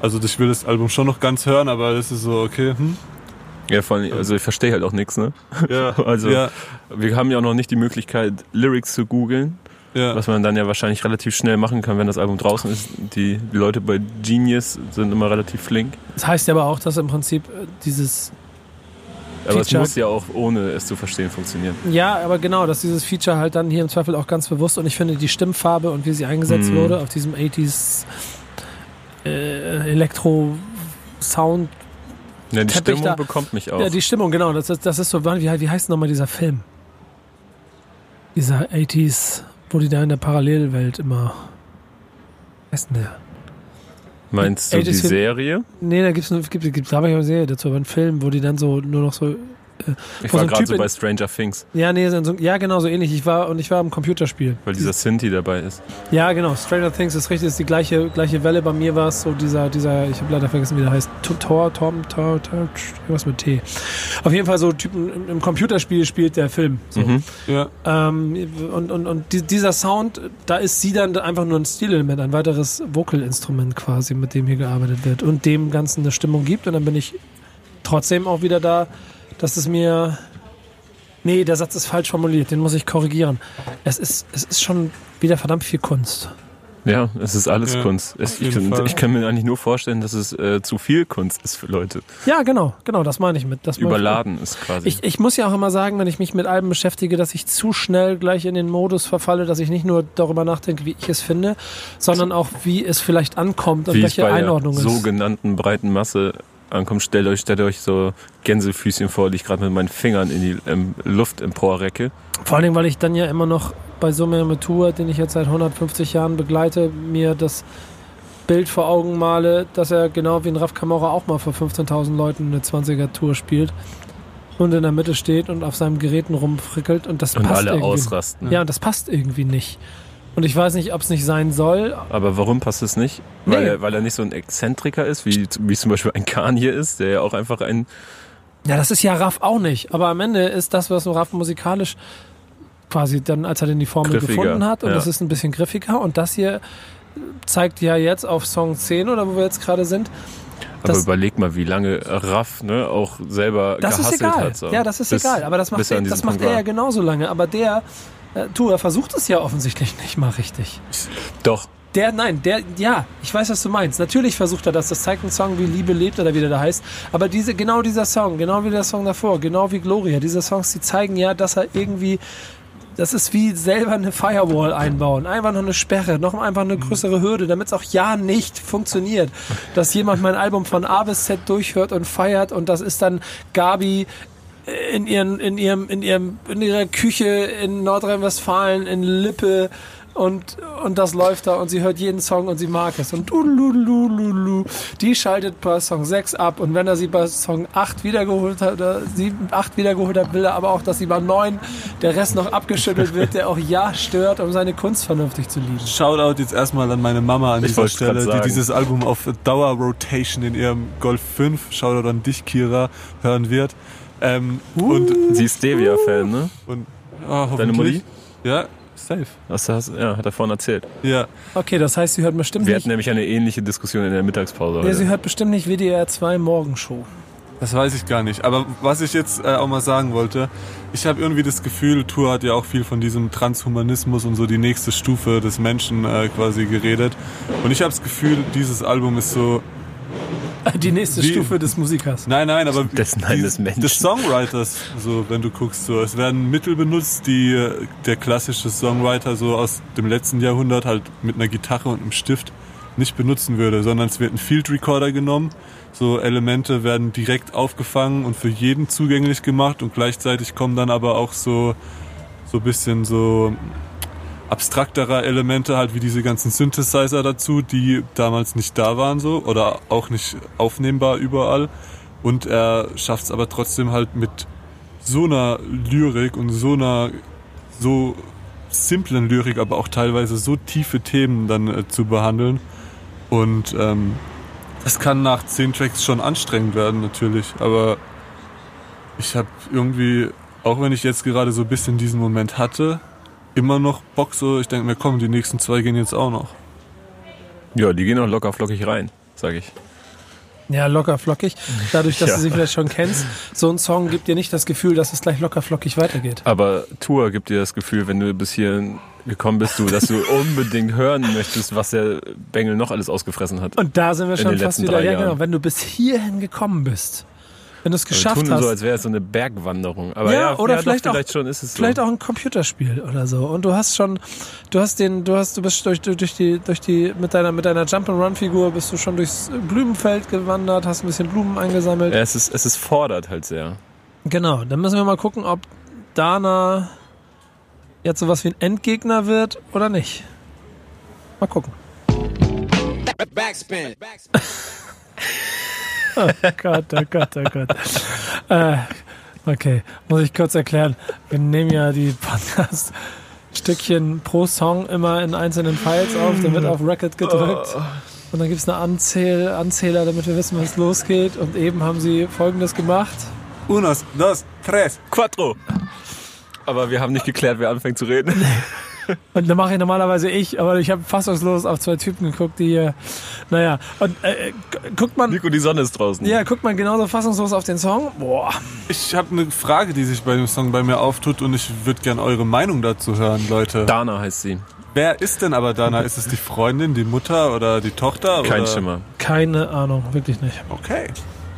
Also ich will das Album schon noch ganz hören, aber das ist so, okay, hm, Ja, vor allem, also ich verstehe halt auch nichts, ne? ja, Also ja, wir haben ja auch noch nicht die Möglichkeit, Lyrics zu googeln, ja. was man dann ja wahrscheinlich relativ schnell machen kann, wenn das Album draußen ist. Die, die Leute bei Genius sind immer relativ flink. Das heißt aber auch, dass im Prinzip äh, dieses Aber es Feature- muss ja auch ohne es zu verstehen funktionieren. Ja, aber genau, dass dieses Feature halt dann hier im Zweifel auch ganz bewusst und ich finde die Stimmfarbe und wie sie eingesetzt Mhm. wurde auf diesem 80s äh, Elektro-Sound. Ja, die Teppich Stimmung da- bekommt mich auch. Ja, die Stimmung, genau. Das ist, das ist so, wie, wie heißt nochmal dieser Film? Dieser 80s, wo die da in der Parallelwelt immer. heißt denn der? Meinst du die 80s Serie? Nee, da gibt's, gibt, gibt, da habe ich eine Serie dazu, aber einen Film, wo die dann so nur noch so. Ich so war ein gerade Typ so bei Stranger Things, Ja, nee, so, ja, genau, so ähnlich. Ich war und ich war im Computerspiel. weil dieser Sinti dabei ist. Ja, genau. Stranger Things ist richtig, ist die gleiche, gleiche Welle. Bei mir war es so dieser, dieser, ich habe leider vergessen, wie der heißt. Tor, Tom, Tor, Tor, irgendwas mit T. Auf jeden Fall so Typen im, im Computerspiel spielt der Film. So. Mhm. Ja. Ähm, und und, und die, dieser Sound, da ist sie dann einfach nur ein Stilelement, ein weiteres Vocal-Instrument quasi, mit dem hier gearbeitet wird und dem Ganzen eine Stimmung gibt. Und dann bin ich trotzdem auch wieder da, dass es mir. Nee, der Satz ist falsch formuliert, den muss ich korrigieren. Es ist, es ist schon wieder verdammt viel Kunst. Ja, es ist alles Ja, Kunst. Es, ich, ich kann mir eigentlich nur vorstellen, dass es äh, zu viel Kunst ist für Leute. Ja, genau, genau, das meine ich mit. Das ich mit. Überladen ist quasi. Ich, ich muss ja auch immer sagen, wenn ich mich mit Alben beschäftige, dass ich zu schnell gleich in den Modus verfalle, dass ich nicht nur darüber nachdenke, wie ich es finde, sondern auch, wie es vielleicht ankommt und wie es welche bei Einordnung der es sogenannten breiten Masse ankommt. Stellt euch, stellt euch so Gänsefüßchen vor, die ich gerade mit meinen Fingern in die ähm, Luft emporrecke. Vor allen Dingen, weil ich dann ja immer noch bei Summe mit Tour, den ich jetzt seit 150 Jahren begleite, mir das Bild vor Augen male, dass er genau wie ein Raf Kamora auch mal vor 15.000 Leuten eine 20er Tour spielt und in der Mitte steht und auf seinen Geräten rumfrickelt und das Und passt alle irgendwie. ausrasten. Ja, und das passt irgendwie nicht. Und ich weiß nicht, ob es nicht sein soll. Aber warum passt es nicht? Weil, Nee. er, weil er nicht so ein Exzentriker ist, wie, wie zum Beispiel ein Kanye ist, der ja auch einfach ein Ja, das ist ja Raff auch nicht. Aber am Ende ist das, was so Raff musikalisch quasi dann, als er denn die Formel Griffiger, gefunden hat, und ja. das ist ein bisschen griffiger. Und das hier zeigt ja jetzt auf Song 10 oder wo wir jetzt gerade sind. Aber Das- überleg mal, wie lange Raff ne, auch selber Das ist gehasselt egal. hat. So. Ja, das ist Bis- egal. Aber das macht, er das macht er ja genauso lange. Aber der, du, er versucht es ja offensichtlich nicht mal richtig. Doch. Der, nein, der, ja, ich weiß, was du meinst. Natürlich versucht er das. Das zeigt ein Song wie Liebe lebt oder wie der da heißt. Aber diese, genau dieser Song, genau wie der Song davor, genau wie Gloria, diese Songs, die zeigen ja, dass er irgendwie, das ist wie selber eine Firewall einbauen. Einfach noch eine Sperre, noch einfach eine größere Hürde, damit es auch ja nicht funktioniert. Dass jemand mein Album von A bis Z durchhört und feiert und das ist dann Gabi in ihren, in ihrem, in ihrem, in ihrer Küche in Nordrhein-Westfalen, in Lippe und, und das läuft da und sie hört jeden Song und sie mag es und du, die schaltet bei Song 6 ab und wenn er sie bei Song 8 wiedergeholt hat oder 7, 8 wiedergeholt hat, will er aber auch, dass sie bei 9 der Rest noch abgeschüttelt wird, der auch ja stört, um seine Kunst vernünftig zu lieben. Shoutout jetzt erstmal an meine Mama an Ich dieser Stelle, die dieses Album auf Dauer-Rotation in ihrem Golf 5, Shoutout an dich, Kira, hören wird. Ähm, und, Sie ist Stevia-Fan, ne? und ah, Deine. Mutti? Ja, safe. Das hast, ja, hat er vorhin erzählt. Ja, Okay, das heißt, sie hört bestimmt Wir nicht, hatten nämlich eine ähnliche Diskussion in der Mittagspause. ja, heute. sie hört bestimmt nicht WDR 2 Morgenshow. das weiß ich gar nicht. Aber was ich jetzt äh, auch mal sagen wollte, ich habe irgendwie das Gefühl, Tour hat ja auch viel von diesem Transhumanismus und so die nächste Stufe des Menschen äh, quasi geredet. Und ich habe das Gefühl, dieses Album ist so Die nächste Wie- Stufe des Musikers. Nein, nein, aber Des Nein des Menschen. des Songwriters, so wenn du guckst, so es werden Mittel benutzt, die äh, der klassische Songwriter so aus dem letzten Jahrhundert halt mit einer Gitarre und einem Stift nicht benutzen würde, sondern es wird ein Field Recorder genommen, so Elemente werden direkt aufgefangen und für jeden zugänglich gemacht und gleichzeitig kommen dann aber auch so so bisschen so abstraktere Elemente halt wie diese ganzen Synthesizer dazu, die damals nicht da waren so oder auch nicht aufnehmbar überall. Und er schafft es aber trotzdem halt mit so einer Lyrik und so einer so simplen Lyrik, aber auch teilweise so tiefe Themen dann äh, zu behandeln. Und ähm, das kann nach zehn Tracks schon anstrengend werden natürlich, aber ich habe irgendwie, auch wenn ich jetzt gerade so ein bisschen diesen Moment hatte, immer noch Bock so, ich denke mir, komm, die nächsten zwei gehen jetzt auch noch. ja, die gehen auch locker flockig rein, sag ich. Ja, locker flockig. Dadurch, dass Ja. du sie vielleicht schon kennst, so ein Song gibt dir nicht das Gefühl, dass es gleich locker flockig weitergeht. Aber Tour gibt dir das Gefühl, wenn du bis hierhin gekommen bist, du, dass du unbedingt hören möchtest, was der Bengel noch alles ausgefressen hat. Und da sind wir schon fast wieder. Ja, genau. Wenn du bis hierhin gekommen bist, wenn du es geschafft tun hast, so, als wäre es so eine Bergwanderung. Aber Ja, ja, oder ja, vielleicht doch, auch- vielleicht schon ist es vielleicht so. auch ein Computerspiel oder so. Und du hast schon, du hast den, du hast, du bist durch, durch die, durch die, mit deiner, mit deiner Jump'n'Run-Figur bist du schon durchs Blumenfeld gewandert, hast ein bisschen Blumen eingesammelt. Ja, es, ist, es ist fordert halt sehr. Genau, dann müssen wir mal gucken, ob Dana jetzt sowas wie ein Endgegner wird oder nicht. Mal gucken. Backspin. Oh Gott, oh Gott, oh Gott. Äh, okay, muss ich kurz erklären. Wir nehmen ja die Podcast-Stückchen pro Song immer in einzelnen Files auf, dann wird auf Record gedrückt. Und dann gibt es eine Anzähl Anzähler, damit wir wissen, was losgeht. Und eben haben sie folgendes gemacht. Unos, dos, tres. Quattro. Aber wir haben nicht geklärt, wer anfängt zu reden. Und dann mache ich normalerweise ich, aber ich habe fassungslos auf zwei Typen geguckt, die hier. Naja, und äh, gu- guckt man. Nico, die Sonne ist draußen. Ja, guckt man genauso fassungslos auf den Song. Boah. Ich habe eine Frage, die sich bei dem Song bei mir auftut und ich würde gern eure Meinung dazu hören, Leute. Dana heißt sie. Wer ist denn aber Dana? Ist es die Freundin, die Mutter oder die Tochter? Kein oder? Schimmer. Keine Ahnung, wirklich nicht. Okay.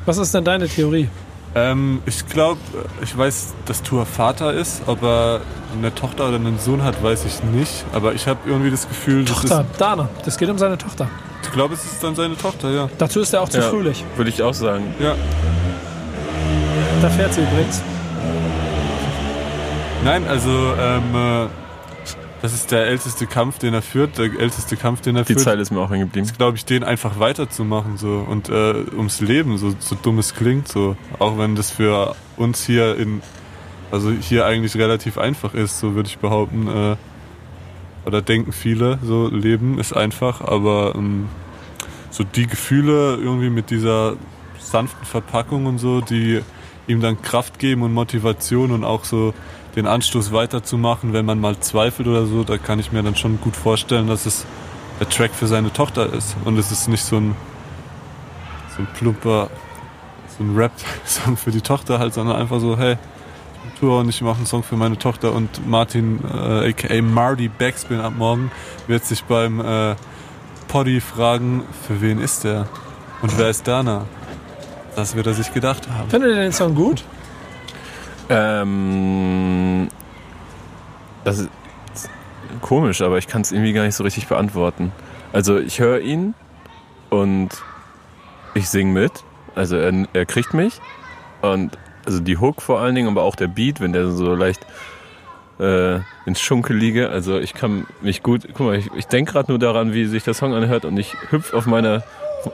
Was ist denn deine Theorie? Ähm, ich glaube, ich weiß, dass Tua Vater ist. Ob er eine Tochter oder einen Sohn hat, weiß ich nicht. Aber ich habe irgendwie das Gefühl, das Tochter, Dana. Das geht um seine Tochter. ich glaube, es ist dann seine Tochter, ja. Dazu ist er auch zu Ja. fröhlich. Würde ich auch sagen. Ja. Da fährt sie übrigens. Nein, also ähm, äh, das ist der älteste Kampf, den er führt. Der älteste Kampf, den er Die führt. Zeile ist mir auch hängen geblieben. glaube ich, den einfach weiterzumachen so und äh, ums Leben, so, so dumm es klingt, so auch wenn das für uns hier in also hier eigentlich relativ einfach ist, so würde ich behaupten, äh, oder denken viele, so Leben ist einfach, aber ähm, so die Gefühle irgendwie mit dieser sanften Verpackung und so, die ihm dann Kraft geben und Motivation und auch so den Anstoß weiterzumachen, wenn man mal zweifelt oder so, da kann ich mir dann schon gut vorstellen, dass es der Track für seine Tochter ist. Und es ist nicht so ein, so ein plumper, so ein Rap-Song für die Tochter halt, sondern einfach so, hey, ich Tour und ich mache einen Song für meine Tochter und Martin, äh, aka Marty Backspin ab morgen, wird sich beim äh, Poddy fragen, für wen ist der? Und wer ist Dana? Das wird er sich gedacht haben. Findet ihr den Song gut? Ähm, das ist komisch, aber ich kann es irgendwie gar nicht so richtig beantworten. Also ich höre ihn und ich singe mit. Also er, er kriegt mich. Und also die Hook vor allen Dingen, aber auch der Beat, wenn der so leicht äh, ins Schunkelige. Also ich kann mich gut. Guck mal, ich, ich denke gerade nur daran, wie sich der Song anhört und ich hüpf auf meiner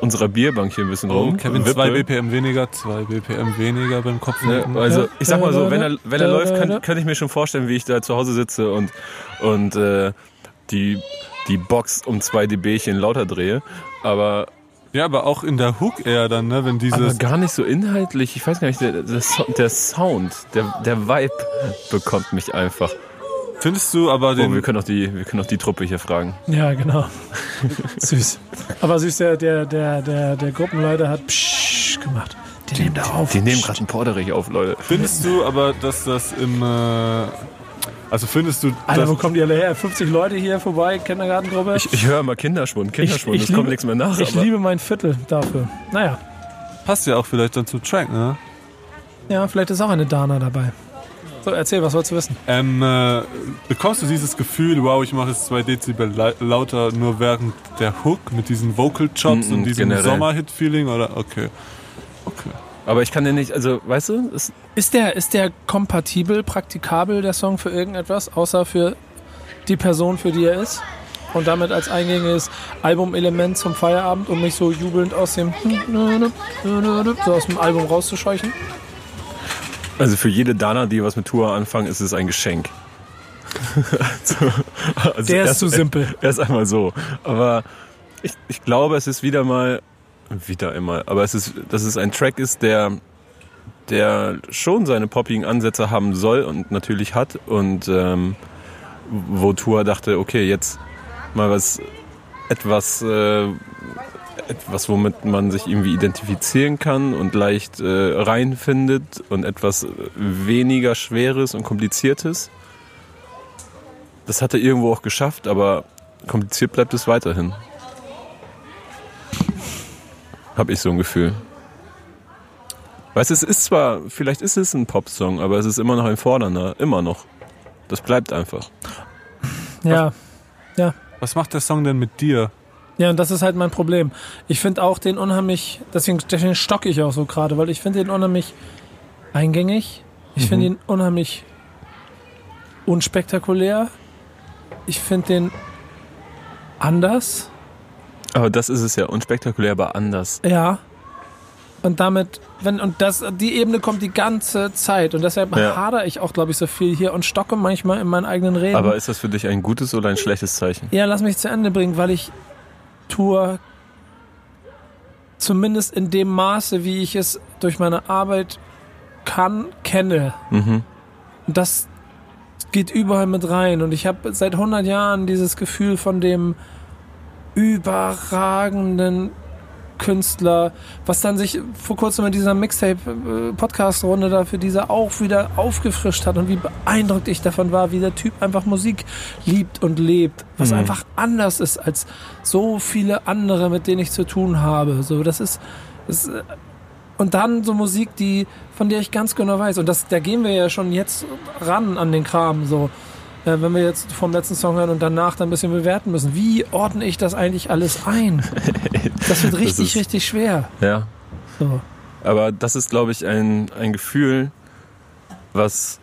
unserer Bierbank hier ein bisschen rum. Oh, Kevin, und 2 wippe. BPM weniger, 2 BPM weniger beim Ja, Kopfnicken. also ich sag mal so, wenn er, wenn er läuft, kann, kann ich mir schon vorstellen, wie ich da zu Hause sitze und, und äh, die, die Box um zwei dBchen lauter drehe. Aber, Ja, aber auch in der Hook eher dann, ne, wenn aber dieses... gar nicht so inhaltlich. Ich weiß gar nicht, der, der, der Sound, der, der Vibe bekommt mich einfach. Findest du aber Oh, den... wir können auch die, wir können auch die Truppe hier fragen. Ja, genau. süß. Aber süß, der, der, der, der, der Gruppenleiter hat Psch gemacht. Die, nehmen da auf. Die nehmen Psst. gerade einen Porterich auf, Leute. Findest du aber, dass das im... Äh, also findest du... Alter, dass, wo kommen die alle her? 50 Leute hier vorbei, Kindergartengruppe. Ich, ich höre immer Kinderschwund, Kinderschwund, es kommt nichts mehr nach. Ich aber liebe mein Viertel dafür. Naja, passt ja auch vielleicht dann zum Track, ne? ja, vielleicht ist auch eine Dana dabei. So, erzähl, was wolltest du wissen? Ähm, äh, bekommst du dieses Gefühl, wow, ich mache es zwei Dezibel la- lauter nur während der Hook mit diesen Vocal Chops Mm, mm, und diesem. Sommerhit-Feeling oder okay. Okay. aber ich kann den nicht, also, weißt du, es, Ist der, ist der kompatibel, praktikabel, der Song für irgendetwas, außer für die Person, für die er ist? Und damit als eingängiges Albumelement zum Feierabend, um mich so jubelnd aus dem so aus dem Album rauszuscheuchen? Also für jede Dana, die was mit Tour anfangen, ist es ein Geschenk. also, also Der ist erst- zu simpel. Erst einmal so. Aber ich, ich glaube, es ist wieder mal, wieder einmal, aber es ist, dass es ein Track ist, der, der schon seine poppigen Ansätze haben soll und natürlich hat und ähm, wo Tour dachte, okay, jetzt mal was, etwas, äh, etwas, womit man sich irgendwie identifizieren kann und leicht äh, reinfindet und etwas weniger Schweres und Kompliziertes. Das hat er irgendwo auch geschafft, aber kompliziert bleibt es weiterhin. Hab ich so ein Gefühl. Weißt du, es ist zwar, vielleicht ist es ein Popsong, aber es ist immer noch ein fordernder, immer noch. Das bleibt einfach. Ja. Was macht der Song denn mit dir? Ja, und das ist halt mein Problem. Ich finde auch den unheimlich, deswegen, deswegen stocke ich auch so gerade, weil ich finde den unheimlich eingängig. Ich finde ihn unheimlich unspektakulär. Ich finde den anders. Aber das ist es ja, unspektakulär, aber anders. Ja. Und damit, wenn, und das, die Ebene kommt die ganze Zeit. Und deshalb Ja. hadere ich auch, glaube ich, so viel hier und stocke manchmal in meinen eigenen Reden. Aber ist das für dich ein gutes oder ein schlechtes Zeichen? Ja, lass mich zu Ende bringen, weil ich Tour zumindest in dem Maße, wie ich es durch meine Arbeit kann, kenne. Mhm. Und das geht überall mit rein. Und ich habe seit 100 Jahren dieses Gefühl von dem überragenden Künstler, was dann sich vor kurzem in dieser Mixtape-Podcast-Runde da für diese auch wieder aufgefrischt hat und wie beeindruckt ich davon war, wie der Typ einfach Musik liebt und lebt, was Mhm. einfach anders ist als so viele andere, mit denen ich zu tun habe. So, das ist, das, äh, und dann so Musik, die, von der ich ganz genau weiß, und das, da gehen wir ja schon jetzt ran an den Kram, so, äh, wenn wir jetzt vom letzten Song hören und danach dann ein bisschen bewerten müssen. Wie ordne ich das eigentlich alles ein? Das wird richtig, ist- richtig schwer. Ja. So. Aber das ist, glaube ich, ein, ein Gefühl, was,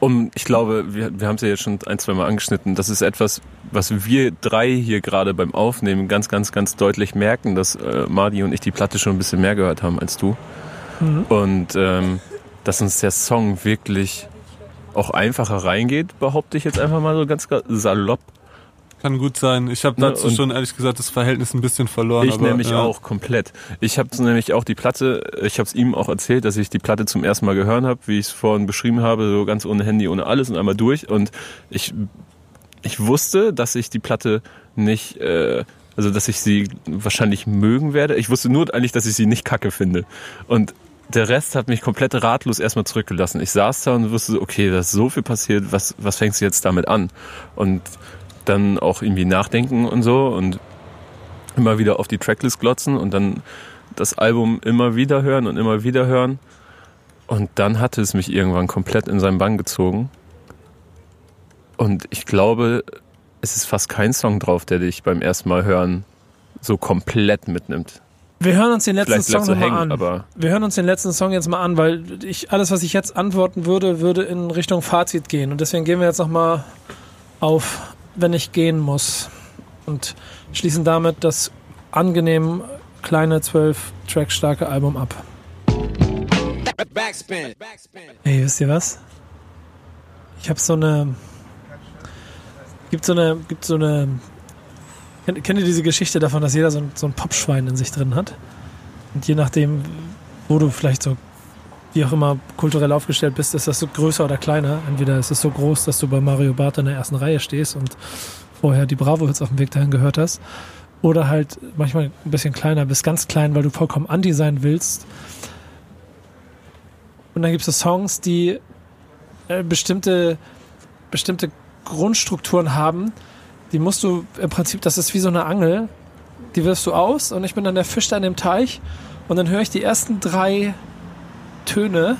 um, ich glaube, wir, wir haben es ja jetzt schon ein, zwei Mal angeschnitten, das ist etwas, was wir drei hier gerade beim Aufnehmen ganz, ganz, ganz deutlich merken, dass äh, Mardi und ich die Platte schon ein bisschen mehr gehört haben als du. Mhm. Und ähm, dass uns der Song wirklich auch einfacher reingeht, behaupte ich jetzt einfach mal so ganz salopp. Kann gut sein. Ich habe Ne, dazu und- schon ehrlich gesagt das Verhältnis ein bisschen verloren. Ich aber, nämlich ja. auch komplett. Ich habe nämlich auch die Platte, ich habe es ihm auch erzählt, dass ich die Platte zum ersten Mal gehört habe, wie ich es vorhin beschrieben habe, so ganz ohne Handy, ohne alles und einmal durch. Und ich, ich wusste, dass ich die Platte nicht, äh, also dass ich sie wahrscheinlich mögen werde. Ich wusste nur eigentlich, dass ich sie nicht kacke finde. Und der Rest hat mich komplett ratlos erstmal zurückgelassen. Ich saß da und wusste, so, okay, da ist so viel passiert, was, was fängst du jetzt damit an? Und dann auch irgendwie nachdenken und so und immer wieder auf die Tracklist glotzen und dann das Album immer wieder hören und immer wieder hören. Und dann hatte es mich irgendwann komplett in seinen Bann gezogen. Und ich glaube, es ist fast kein Song drauf, der dich beim ersten Mal hören so komplett mitnimmt. Wir hören uns den letzten Vielleicht Song nochmal an. aber Wir hören uns den letzten Song jetzt mal an, weil ich alles, was ich jetzt antworten würde, würde in Richtung Fazit gehen. Und deswegen gehen wir jetzt nochmal auf, wenn ich gehen muss. Und schließen damit das angenehm kleine zwölf Track starke Album ab. Backspin. Backspin. Ey, wisst ihr was? Ich habe so eine. Gibt so eine. Gibt so eine. Kennt, ihr diese Geschichte davon, dass jeder so ein, so ein Popschwein in sich drin hat? Und je nachdem, wo du vielleicht so, wie auch immer, kulturell aufgestellt bist, ist das so größer oder kleiner. Entweder ist es so groß, dass du bei Mario Barth in der ersten Reihe stehst und vorher die Bravo-Hits auf dem Weg dahin gehört hast. Oder halt manchmal ein bisschen kleiner, bis ganz klein, weil du vollkommen anti sein willst. Und dann gibt es so Songs, die äh, bestimmte, bestimmte Grundstrukturen haben. Die musst du im Prinzip, das ist wie so eine Angel, die wirfst du aus und ich bin dann der Fisch da in dem Teich und dann höre ich die ersten drei Töne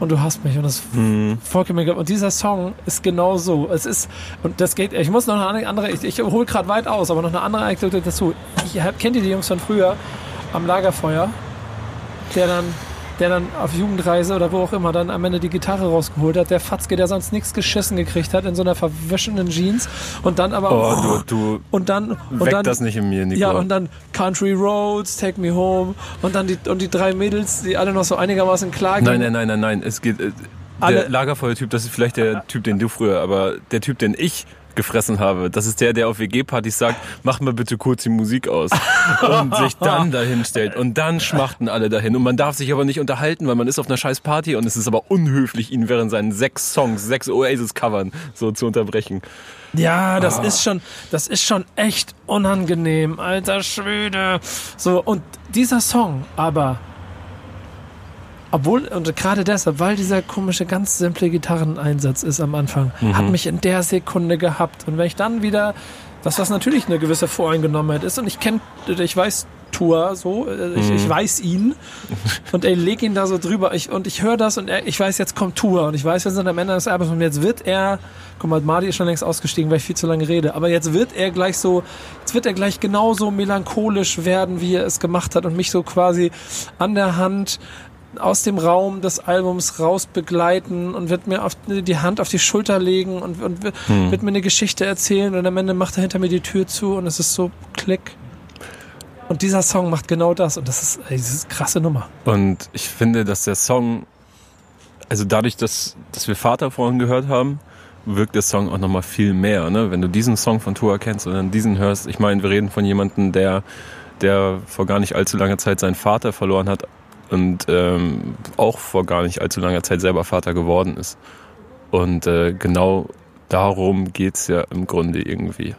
und du hast mich und das hm, vollkommen egal. Und dieser Song ist genau so. Es ist, und das geht, ich muss noch eine andere, ich, ich hole gerade weit aus, aber noch eine andere Anekdote dazu. Ich kennt ihr die Jungs von früher am Lagerfeuer, der dann, der dann auf Jugendreise oder wo auch immer dann am Ende die Gitarre rausgeholt hat, der Fatzke, der sonst nichts geschissen gekriegt hat in so einer verwischenen Jeans und dann aber oh, du, du und dann und weck dann das nicht in mir, Nico. ja, und dann Country Roads, Take Me Home und dann die, und die drei Mädels, die alle noch so einigermaßen klar nein, nein, nein, nein, nein. Es geht. äh, Der Lagerfeuer-Typ, das ist vielleicht der Typ, den du früher, aber der Typ, den ich gefressen habe, das ist der, der auf WG-Partys sagt, mach mal bitte kurz die Musik aus. Und sich dann dahin stellt. Und dann schmachten alle dahin. Und man darf sich aber nicht unterhalten, weil man ist auf einer scheiß Party und es ist aber unhöflich, ihn während seinen sechs Songs, sechs Oasis-Covern so zu unterbrechen. Ja, das ist schon, das ist schon echt unangenehm, alter Schwede. So, und dieser Song, aber, obwohl, und gerade deshalb, weil dieser komische, ganz simple Gitarreneinsatz ist am Anfang, hat mich in der Sekunde gehabt. Und wenn ich dann wieder, dass das natürlich eine gewisse Voreingenommenheit ist, und ich kenne, ich weiß Tour so, äh, ich, ich weiß ihn und er leg ihn da so drüber. Ich, und ich höre das und er, ich weiß, jetzt kommt Tour und ich weiß, wir sind am Ende des Albums und jetzt wird er, guck mal, Marty ist schon längst ausgestiegen, weil ich viel zu lange rede, aber jetzt wird er gleich so, jetzt wird er gleich genauso melancholisch werden, wie er es gemacht hat und mich so quasi an der Hand aus dem Raum des Albums raus begleiten und wird mir auf, die Hand auf die Schulter legen und, und wird, Hm. wird mir eine Geschichte erzählen und am Ende macht er hinter mir die Tür zu und es ist so klick. Und dieser Song macht genau das und das ist, ey, das ist eine krasse Nummer. Und ich finde, dass der Song, also dadurch, dass, dass wir Vater vorhin gehört haben, wirkt der Song auch nochmal viel mehr. Ne? Wenn du diesen Song von Tua kennst und dann diesen hörst, ich meine, wir reden von jemandem, der, der vor gar nicht allzu langer Zeit seinen Vater verloren hat und ähm, auch vor gar nicht allzu langer Zeit selber Vater geworden ist. Und äh, genau darum geht's ja im Grunde irgendwie.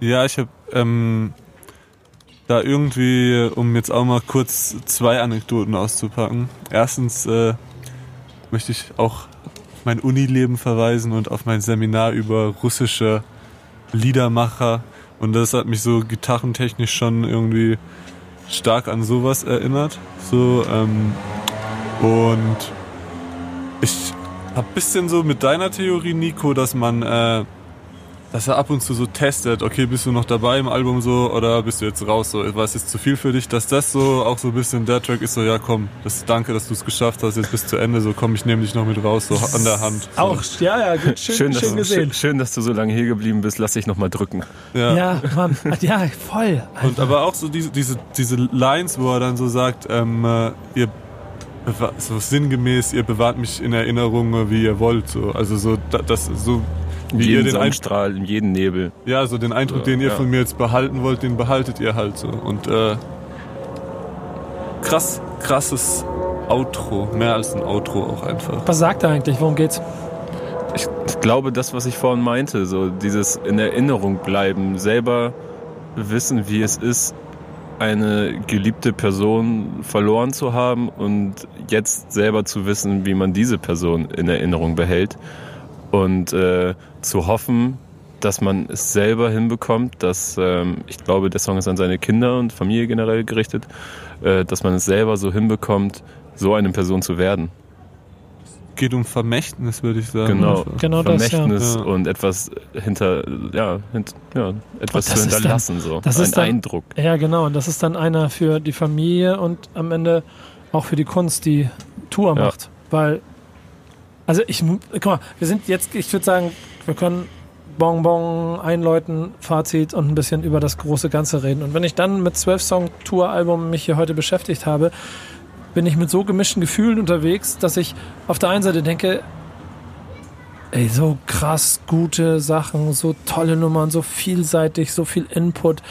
Ja, ich habe ähm, da irgendwie, um jetzt auch mal kurz zwei Anekdoten auszupacken. Erstens äh, möchte ich auch mein Unileben verweisen und auf mein Seminar über russische Liedermacher. Und das hat mich so gitarrentechnisch schon irgendwie stark an sowas erinnert. So, ähm, und ich hab bisschen so mit deiner Theorie, Nico, dass man äh, dass er ab und zu so testet, okay, bist du noch dabei im Album so oder bist du jetzt raus so, war es jetzt zu viel für dich, dass das so auch so ein bisschen der Track ist so, ja komm, das danke, dass du es geschafft hast, jetzt bis zu Ende, so komm, ich nehme dich noch mit raus, so an der Hand. So. Auch, ja, ja, gut, schön, schön, dass, gesehen. schön, schön, dass du so lange hier geblieben bist. Lass dich nochmal drücken. Ja. Ja, Mann, ja, voll. Und aber auch so diese, diese, diese Lines, wo er dann so sagt, ähm, äh, ihr bewa- so sinngemäß, ihr bewahrt mich in Erinnerung, wie ihr wollt, so, also so, da- das, so, In wie ihr jedem den Eindruck, Sonnenstrahl, in jedem Nebel. ja, so den Eindruck, So, den ihr ja. von mir jetzt behalten wollt, den behaltet ihr halt so. Und äh, krass, krasses Outro, mehr als ein Outro auch einfach. Was sagt er eigentlich? Worum geht's? Ich, ich glaube, das, was ich vorhin meinte, so dieses in Erinnerung bleiben, selber wissen, wie es ist, eine geliebte Person verloren zu haben und jetzt selber zu wissen, wie man diese Person in Erinnerung behält und äh, zu hoffen, dass man es selber hinbekommt, dass ähm, ich glaube, der Song ist an seine Kinder und Familie generell gerichtet, äh, dass man es selber so hinbekommt, so eine Person zu werden. Geht um Vermächtnis, würde ich sagen. Genau. Genau das, Vermächtnis ja. und etwas hinter, ja, hint, ja etwas das zu hinterlassen, so das ein ist dann- Eindruck. Ja, genau. Und das ist dann einer für die Familie und am Ende auch für die Kunst, die Tour Ja. macht. Weil, also ich, guck mal, wir sind jetzt, ich würde sagen, wir können Bonbon einläuten, Fazit und ein bisschen über das große Ganze reden. Und wenn ich dann mit 12 Song Tour-Album mich hier heute beschäftigt habe, bin ich mit so gemischten Gefühlen unterwegs, dass ich auf der einen Seite denke, ey, so krass gute Sachen, so tolle Nummern, so vielseitig, so viel Input,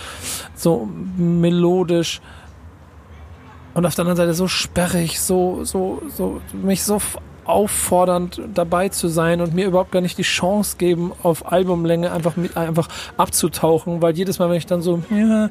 so melodisch. Und auf der anderen Seite so sperrig, so, so, so, mich so auffordernd dabei zu sein und mir überhaupt gar nicht die Chance geben, auf Albumlänge einfach, mit, einfach abzutauchen, weil jedes Mal, wenn ich dann so, ja,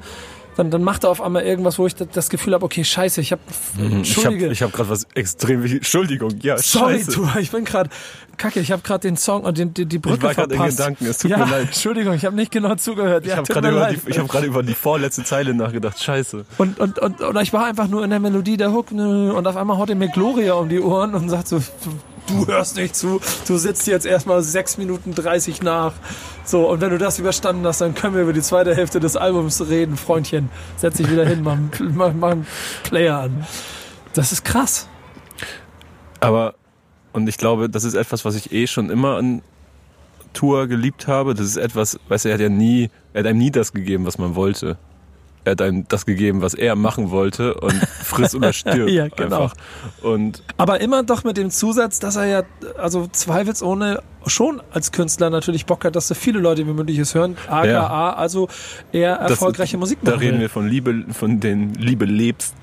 dann, dann macht er auf einmal irgendwas, wo ich das- Gefühl habe, okay, scheiße, ich habe, Ich habe entschuldige, ich hab gerade was extrem wichtig. Entschuldigung, ja, sorry, scheiße. du, ich bin gerade, kacke, ich habe gerade den Song und den, die, die Brücke Ich war gerade in verpasst. Gedanken, es tut ja, mir leid. Entschuldigung, ich habe nicht genau zugehört. Ich ja, habe gerade über, leid. die- ich hab über die vorletzte Zeile nachgedacht. Scheiße. Und, und, und, und ich war einfach nur in der Melodie der Hook nö, und auf einmal haut er mir Gloria um die Ohren und sagt so, du hörst nicht zu, du sitzt jetzt erstmal 6 Minuten 30 nach. So, und wenn du das überstanden hast, dann können wir über die zweite Hälfte des Albums reden, Freundchen. Setz dich wieder hin, mach, mach, mach einen Player an. Das ist krass. Aber, und ich glaube, das ist etwas, was ich eh schon immer an Tour geliebt habe. Das ist etwas, weißt du, er hat ja nie, er hat einem nie das gegeben, was man wollte. Er hat einem das gegeben, was er machen wollte und friss oder stirb. Ja, genau. Einfach. Und Aber immer doch mit dem Zusatz, dass er ja, also zweifelsohne schon als Künstler natürlich Bock hat, dass so viele Leute wie möglich es hören. AKA, Ja. also eher das- erfolgreiche Musik Da machen reden will. wir von Liebe, von den Liebe lebst,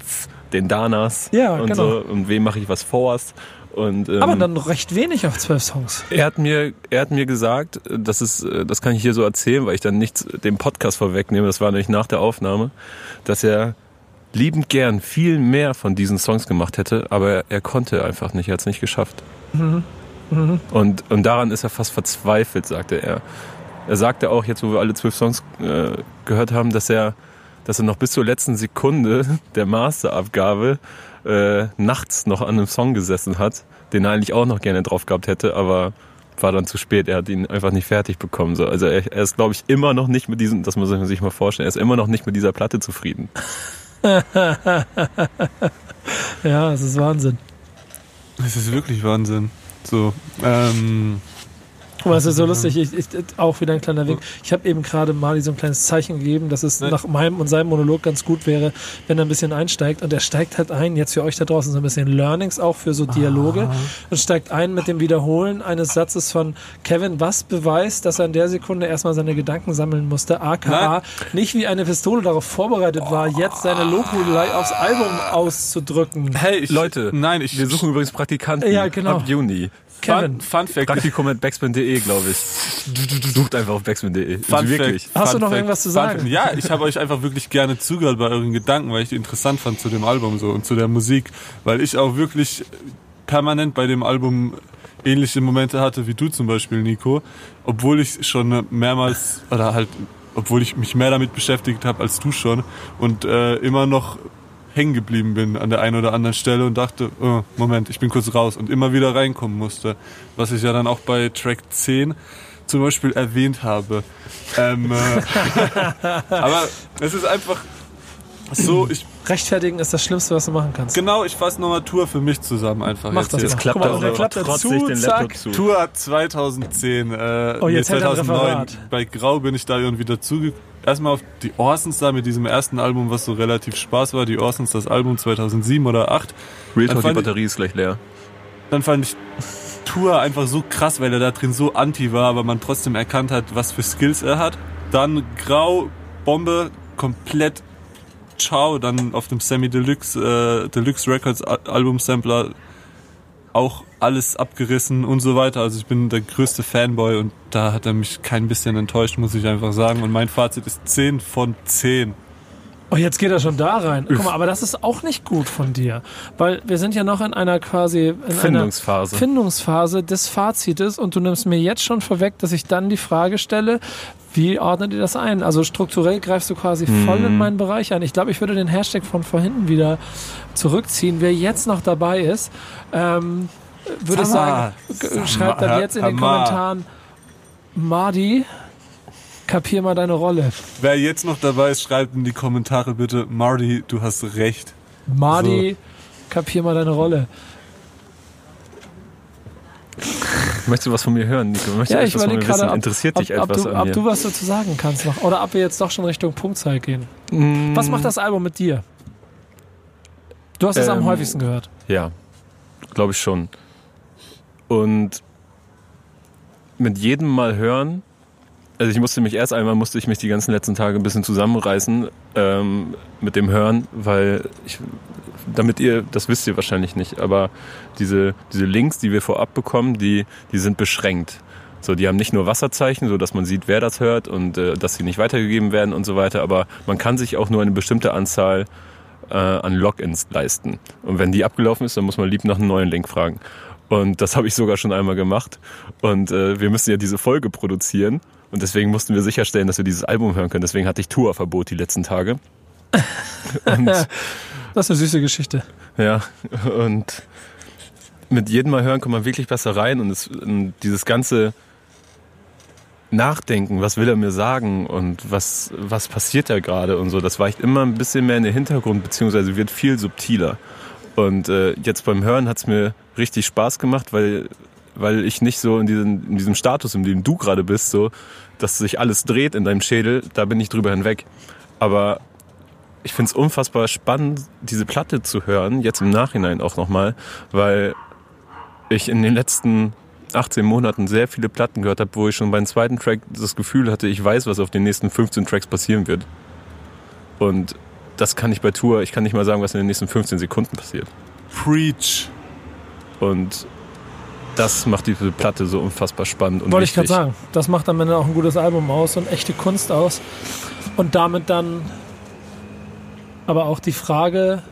den Danas Ja, und genau. so und wem mache ich was vorst. Und, ähm, Aber dann recht wenig auf zwölf Songs. Er hat mir, er hat mir gesagt, das ist, das kann ich hier so erzählen, weil ich dann nichts dem Podcast vorwegnehme. Das war nämlich nach der Aufnahme, dass er liebend gern viel mehr von diesen Songs gemacht hätte, aber er konnte einfach nicht. Er hat es nicht geschafft. Und, und daran ist er fast verzweifelt, sagte er. Er sagte auch, jetzt wo wir alle zwölf Songs äh, gehört haben, dass er, dass er noch bis zur letzten Sekunde der Masterabgabe äh, nachts noch an einem Song gesessen hat, den er eigentlich auch noch gerne drauf gehabt hätte, aber war dann zu spät. Er hat ihn einfach nicht fertig bekommen. So. Also er, er ist, glaube ich, immer noch nicht mit diesem, das muss man sich mal vorstellen, er ist immer noch nicht mit dieser Platte zufrieden. Ja, es ist Wahnsinn. Es ist wirklich Wahnsinn. So, ähm, Aber es ist so lustig, ich, ich, auch wieder ein kleiner Wink. Ich habe eben gerade Mali so ein kleines Zeichen gegeben, dass es Nein. nach meinem und seinem Monolog ganz gut wäre, wenn er ein bisschen einsteigt. Und er steigt halt ein, jetzt für euch da draußen so ein bisschen Learnings auch für so Dialoge. Und steigt ein mit dem Wiederholen eines Satzes von Kevin, was beweist, dass er in der Sekunde erstmal seine Gedanken sammeln musste. AKA, Nein. nicht wie eine Pistole darauf vorbereitet war, jetzt seine Lobhudelei aufs Album auszudrücken. hey, ich, Leute, nein, ich Wir suchen übrigens Praktikanten Ja, genau. ab Juni. Kevin, Fun, Fun Fact. Praktikum at backspin.de, glaube ich. Sucht einfach auf backspin.de. Fun Also wirklich. Fact, Hast du Fun noch Fact, irgendwas zu Fun sagen? Fact. Ja, ich habe euch einfach wirklich gerne zugehört bei euren Gedanken, weil ich die interessant fand zu dem Album so und zu der Musik, weil ich auch wirklich permanent bei dem Album ähnliche Momente hatte wie du zum Beispiel, Nico, obwohl ich schon mehrmals oder halt, obwohl ich mich mehr damit beschäftigt habe als du schon und äh, immer noch hängen geblieben bin an der einen oder anderen Stelle und dachte, oh, Moment, ich bin kurz raus und immer wieder reinkommen musste. Was ich ja dann auch bei Track 10 zum Beispiel erwähnt habe. Ähm, äh, aber es ist einfach so, ich rechtfertigen ist das Schlimmste, was du machen kannst. genau, ich fasse nochmal Tour für mich zusammen einfach. Mach jetzt das mal. Jetzt klappt Guck mal, er der klappt dazu, den zack. Zu. Tour 2010, äh, Oh, jetzt nee, hält er ein 2009. Referat. Bei Grau bin ich da irgendwie dazu. Erstmal auf die Orsons da mit diesem ersten Album, was so relativ Spaß war. Die Orsons, das Album 2007 oder 2008. Real Dann Talk, die fand ich- Batterie ist gleich leer. Dann fand ich Tour einfach so krass, weil er da drin so anti war, aber man trotzdem erkannt hat, was für Skills er hat. Dann Grau, Bombe, komplett Ciao, dann auf dem Semi Deluxe, äh, Deluxe Records Al- Album Sampler auch alles abgerissen und so weiter. Also ich bin der größte Fanboy und da hat er mich kein bisschen enttäuscht, muss ich einfach sagen. Und mein Fazit ist 10 von 10. Oh, jetzt geht er schon da rein. Guck mal, aber das ist auch nicht gut von dir. Weil wir sind ja noch in einer quasi in Findungsphase. einer Findungsphase des Fazites und du nimmst mir jetzt schon vorweg, dass ich dann die Frage stelle, wie ordnet ihr das ein? Also strukturell greifst du quasi voll Mhm. in meinen Bereich ein. Ich glaube, ich würde den Hashtag von vorhin wieder zurückziehen. Wer jetzt noch dabei ist, ähm, würde ich sagen, schreibt dann jetzt in den. Kommentaren, Mardi, kapier mal deine Rolle. Wer jetzt noch dabei ist, schreibt in die Kommentare bitte, Marty, du hast recht. Mardi, kapier mal deine Rolle. Möchtest du was von mir hören, Nico? Möchtest Ja, ich überlege wissen? gerade, ob, Interessiert ob, dich ob, etwas du, an ob mir? du was dazu sagen kannst noch. Oder ob wir jetzt doch schon Richtung Punktzeit gehen. Mm, Was macht das Album mit dir? Du hast es am Ähm, häufigsten gehört. Ja, glaube ich schon. Und mit jedem Mal hören, also ich musste mich erst einmal, musste ich mich die ganzen letzten Tage ein bisschen zusammenreißen ähm, mit dem Hören, weil ich, damit ihr, das wisst ihr wahrscheinlich nicht, aber diese, diese Links, die wir vorab bekommen, die, die sind beschränkt. So, die haben nicht nur Wasserzeichen, so dass man sieht, wer das hört und äh, dass sie nicht weitergegeben werden und so weiter, aber man kann sich auch nur eine bestimmte Anzahl äh, an Logins leisten. Und wenn die abgelaufen ist, dann muss man lieb nach einem neuen Link fragen. Und das habe ich sogar schon einmal gemacht. Und äh, wir müssen ja diese Folge produzieren. Und deswegen mussten wir sicherstellen, dass wir dieses Album hören können. Deswegen hatte ich Tourverbot die letzten Tage. Und Das ist eine süße Geschichte. ja, und mit jedem Mal hören kommt man wirklich besser rein und, es, und dieses ganze Nachdenken, was will er mir sagen und was, was passiert da gerade und so, das weicht immer ein bisschen mehr in den Hintergrund, beziehungsweise wird viel subtiler. Und äh, jetzt beim Hören hat's mir richtig Spaß gemacht, weil, weil ich nicht so in, diesen, in diesem Status, in dem du gerade bist, so, dass sich alles dreht in deinem Schädel, da bin ich drüber hinweg. Aber ich finde es unfassbar spannend, diese Platte zu hören, jetzt im Nachhinein auch nochmal, weil ich in den letzten 18 Monaten sehr viele Platten gehört habe, wo ich schon beim zweiten Track das Gefühl hatte, ich weiß, was auf den nächsten 15 Tracks passieren wird. Und das kann ich bei Tour, ich kann nicht mal sagen, was in den nächsten 15 Sekunden passiert. Preach. Und das macht diese Platte so unfassbar spannend und Wollte ich gerade sagen. Das macht am Ende auch ein gutes Album aus und echte Kunst aus. Und damit dann aber auch die Frage,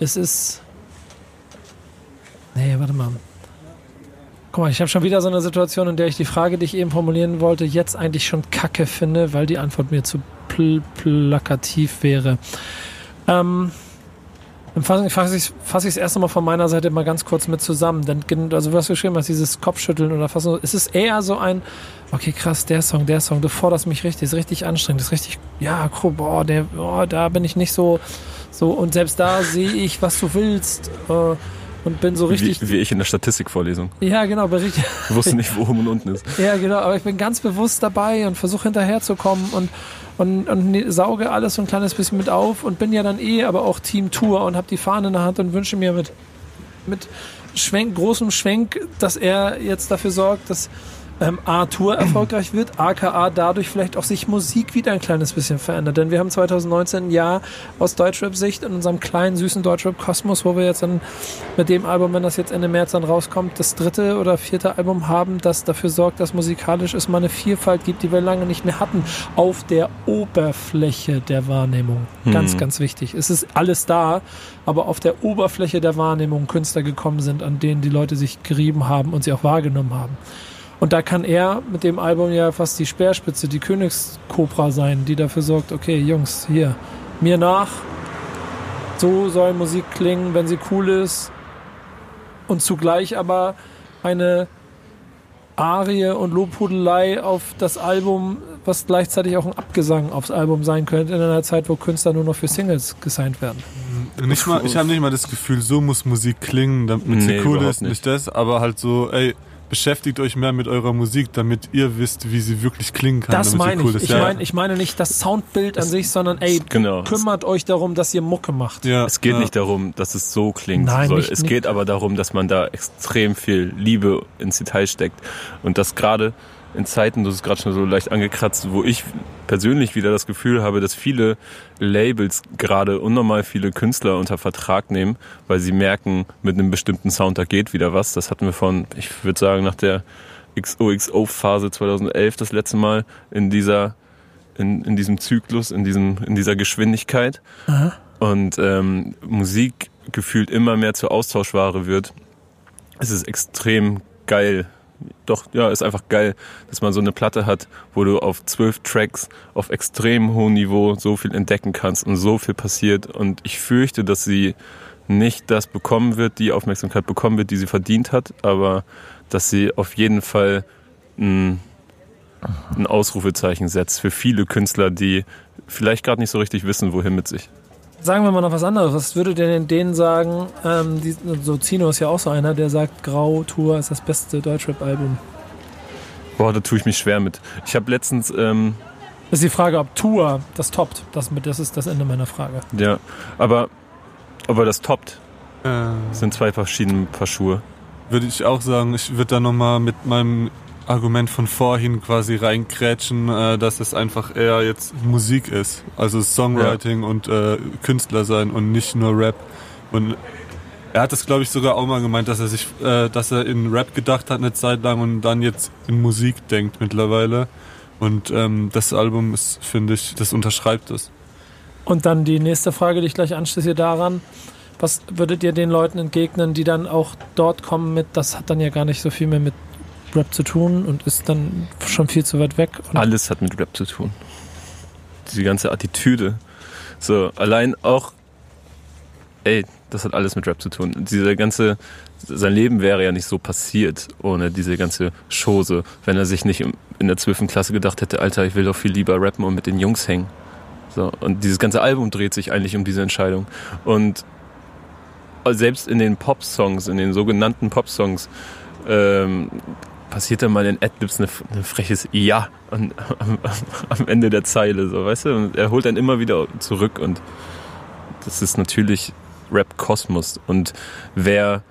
es ist. Nee, warte mal. Guck mal, ich habe schon wieder so eine Situation, in der ich die Frage, die ich eben formulieren wollte, jetzt eigentlich schon kacke finde, weil die Antwort mir zu pl plakativ wäre. Ähm, Dann fasse fass ich es erst einmal von meiner Seite mal ganz kurz mit zusammen. Denn, also was du geschrieben hast, dieses Kopfschütteln oder es ist eher so ein, okay, krass, der Song, der Song, du forderst mich richtig, ist richtig anstrengend, ist richtig, ja, cool, boah, der, boah, da bin ich nicht so, so, und selbst da sehe ich, was du willst, äh, und bin so richtig, Wie, wie ich in der Statistikvorlesung. ja, genau, bin richtig, Ich wusste nicht, wo oben und unten ist. ja, genau, aber ich bin ganz bewusst dabei und versuche hinterherzukommen und, und, und ne- sauge alles so ein kleines bisschen mit auf und bin ja dann eh aber auch Team Tour und habe die Fahne in der Hand und wünsche mir mit, mit Schwenk, großem Schwenk, dass er jetzt dafür sorgt, dass ähm, A, Tour erfolgreich wird, aka dadurch vielleicht auch sich Musik wieder ein kleines bisschen verändert. Denn wir haben 2019 ein Jahr aus Deutschrap-Sicht in unserem kleinen, süßen Deutschrap-Kosmos, wo wir jetzt dann mit dem Album, wenn das jetzt Ende März dann rauskommt, das dritte oder vierte Album haben, das dafür sorgt, dass musikalisch es mal eine Vielfalt gibt, die wir lange nicht mehr hatten, auf der Oberfläche der Wahrnehmung. Ganz, ganz wichtig. Es ist alles da, aber auf der Oberfläche der Wahrnehmung Künstler gekommen sind, an denen die Leute sich gerieben haben und sie auch wahrgenommen haben. Und da kann er mit dem Album ja fast die Speerspitze, die Königskobra sein, die dafür sorgt, okay, Jungs, hier, mir nach. So soll Musik klingen, wenn sie cool ist. Und zugleich aber eine Arie und Lobhudelei auf das Album, was gleichzeitig auch ein Abgesang aufs Album sein könnte, in einer Zeit, wo Künstler nur noch für Singles gesigned werden. Nicht mal, ich habe nicht mal das Gefühl, so muss Musik klingen, damit sie Nee, cool überhaupt ist, nicht das, aber halt so, ey, beschäftigt euch mehr mit eurer Musik, damit ihr wisst, wie sie wirklich klingen kann, Das meine cool ich. ist. Ich, ja. meine, ich meine nicht das Soundbild an sich, sondern ey, Genau. kümmert euch darum, dass ihr Mucke macht. ja, Es geht ja. nicht darum, dass es so klingt. Nein, soll. nicht- es nicht- geht aber darum, dass man da extrem viel Liebe ins Detail steckt. Und das gerade in Zeiten, du hast es gerade schon so leicht angekratzt, wo ich persönlich wieder das Gefühl habe, dass viele Labels gerade unnormal viele Künstler unter Vertrag nehmen, weil sie merken, mit einem bestimmten Sound, da geht wieder was. Das hatten wir von, ich würde sagen, nach der XOXO-Phase 2011 das letzte Mal in dieser, in, in diesem Zyklus, in diesem, in dieser Geschwindigkeit und ähm, Musik gefühlt immer mehr zur Austauschware wird, es ist extrem geil. Doch, ja, ist einfach geil, dass man so eine Platte hat, wo du auf zwölf Tracks auf extrem hohem Niveau so viel entdecken kannst und so viel passiert. Und ich fürchte, dass sie nicht das bekommen wird, die Aufmerksamkeit bekommen wird, die sie verdient hat, aber dass sie auf jeden Fall ein, ein Ausrufezeichen setzt für viele Künstler, die vielleicht gerade nicht so richtig wissen, wohin mit sich. Sagen wir mal noch was anderes. Was würdet ihr denn denen sagen? Ähm, die, so Zino ist ja auch so einer, der sagt, Grau Tour ist das beste Deutschrap-Album. Boah, da tue ich mich schwer mit. Ich habe letztens, ähm, Das ist die Frage, ob Tour das toppt. Das, mit- das ist das Ende meiner Frage. ja, aber, aber das toppt, Äh, sind zwei verschiedene Paar Schuhe. würde ich auch sagen, ich würde da nochmal mit meinem Argument von vorhin quasi reinkrätschen, äh, dass es einfach eher jetzt Musik ist. Also Songwriting und äh, Künstler sein und nicht nur Rap. Und er hat das, glaube ich, sogar auch mal gemeint, dass er sich, äh, dass er in Rap gedacht hat eine Zeit lang und dann jetzt in Musik denkt mittlerweile. Und ähm, das Album ist, finde ich, das unterschreibt es. Und dann die nächste Frage, die ich gleich anschließe daran. Was würdet ihr den Leuten entgegnen, die dann auch dort kommen mit, das hat dann ja gar nicht so viel mehr mit Rap zu tun und ist dann schon viel zu weit weg? Alles hat mit Rap zu tun. Diese ganze Attitüde. So, allein auch, ey, das hat alles mit Rap zu tun. Diese ganze, sein Leben wäre ja nicht so passiert ohne diese ganze Chose, wenn er sich nicht in der 12. Klasse gedacht hätte, Alter, ich will doch viel lieber rappen und mit den Jungs hängen. So, und dieses ganze Album dreht sich eigentlich um diese Entscheidung. Und selbst in den Pop-Songs, in den sogenannten Pop-Songs, ähm, passiert dann mal in Adlibs ein eine freches Ja an, am, am Ende der Zeile, so, weißt du? Und er holt dann immer wieder zurück und das ist natürlich Rap-Kosmos. Und wer,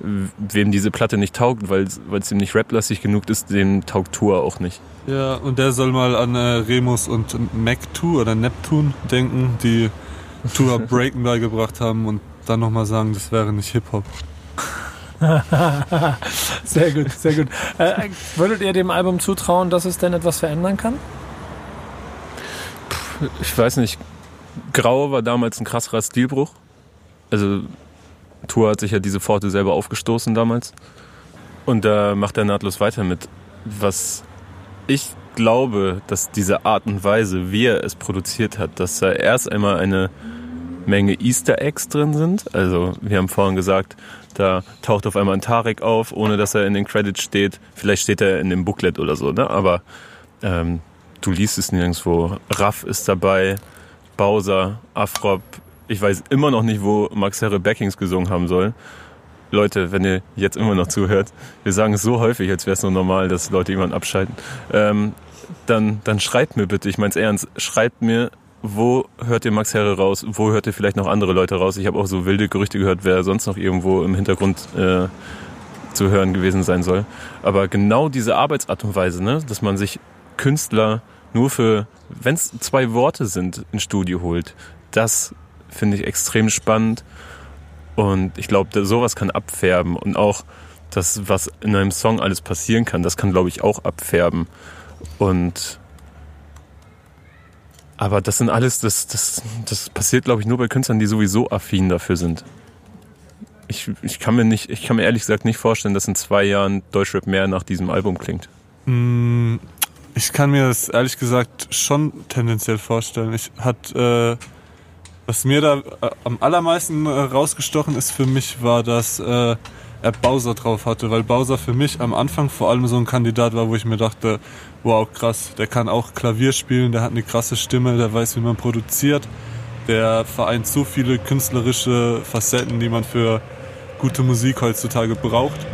wem diese Platte nicht taugt, weil es ihm nicht raplastig genug ist, dem taugt Tour auch nicht. Ja, und der soll mal an äh, Remus und Mac2 oder Neptune denken, die Tour Breaken beigebracht haben und dann nochmal sagen, das wäre nicht Hip-Hop. sehr gut, sehr gut. Äh, würdet ihr dem Album zutrauen, dass es denn etwas verändern kann? Ich weiß nicht, Grau war damals ein krasserer Stilbruch. Also Tour hat sich ja diese Pforte selber aufgestoßen damals. Und da macht er nahtlos weiter mit. Was ich glaube, dass diese Art und Weise, wie er es produziert hat, dass er erst einmal eine, Menge Easter Eggs drin sind. Also wir haben vorhin gesagt, da taucht auf einmal ein Tarek auf, ohne dass er in den Credits steht. Vielleicht steht er in dem Booklet oder so, ne? Aber ähm, du liest es nirgendwo. Raff ist dabei, Bowser, Afrop. Ich weiß immer noch nicht, wo Max Herre Backings gesungen haben soll. Leute, wenn ihr jetzt immer noch zuhört, wir sagen es so häufig, als wäre es nur normal, dass Leute jemanden abschalten. Ähm, dann, dann schreibt mir bitte, ich meine es ernst, schreibt mir, wo hört ihr Max Herre raus, wo hört ihr vielleicht noch andere Leute raus. Ich habe auch so wilde Gerüchte gehört, wer sonst noch irgendwo im Hintergrund äh, zu hören gewesen sein soll. Aber genau diese Arbeitsart und Weise, ne, dass man sich Künstler nur für, wenn es zwei Worte sind, ins Studio holt, das finde ich extrem spannend. Und ich glaube, sowas kann abfärben. Und auch das, was in einem Song alles passieren kann, das kann, glaube ich, auch abfärben. Und aber das sind alles, das, das, das passiert, glaube ich, nur bei Künstlern, die sowieso affin dafür sind. Ich, ich kann mir nicht, ich kann mir ehrlich gesagt nicht vorstellen, dass in zwei Jahren Deutschrap mehr nach diesem Album klingt. Mm, Ich kann mir das ehrlich gesagt schon tendenziell vorstellen. Ich hat, äh, was mir da äh, am allermeisten äh, rausgestochen ist für mich, war, dass äh, er Bowser drauf hatte, weil Bowser für mich am Anfang vor allem so ein Kandidat war, wo ich mir dachte, wow, krass, der kann auch Klavier spielen, der hat eine krasse Stimme, der weiß, wie man produziert, der vereint so viele künstlerische Facetten, die man für gute Musik heutzutage braucht.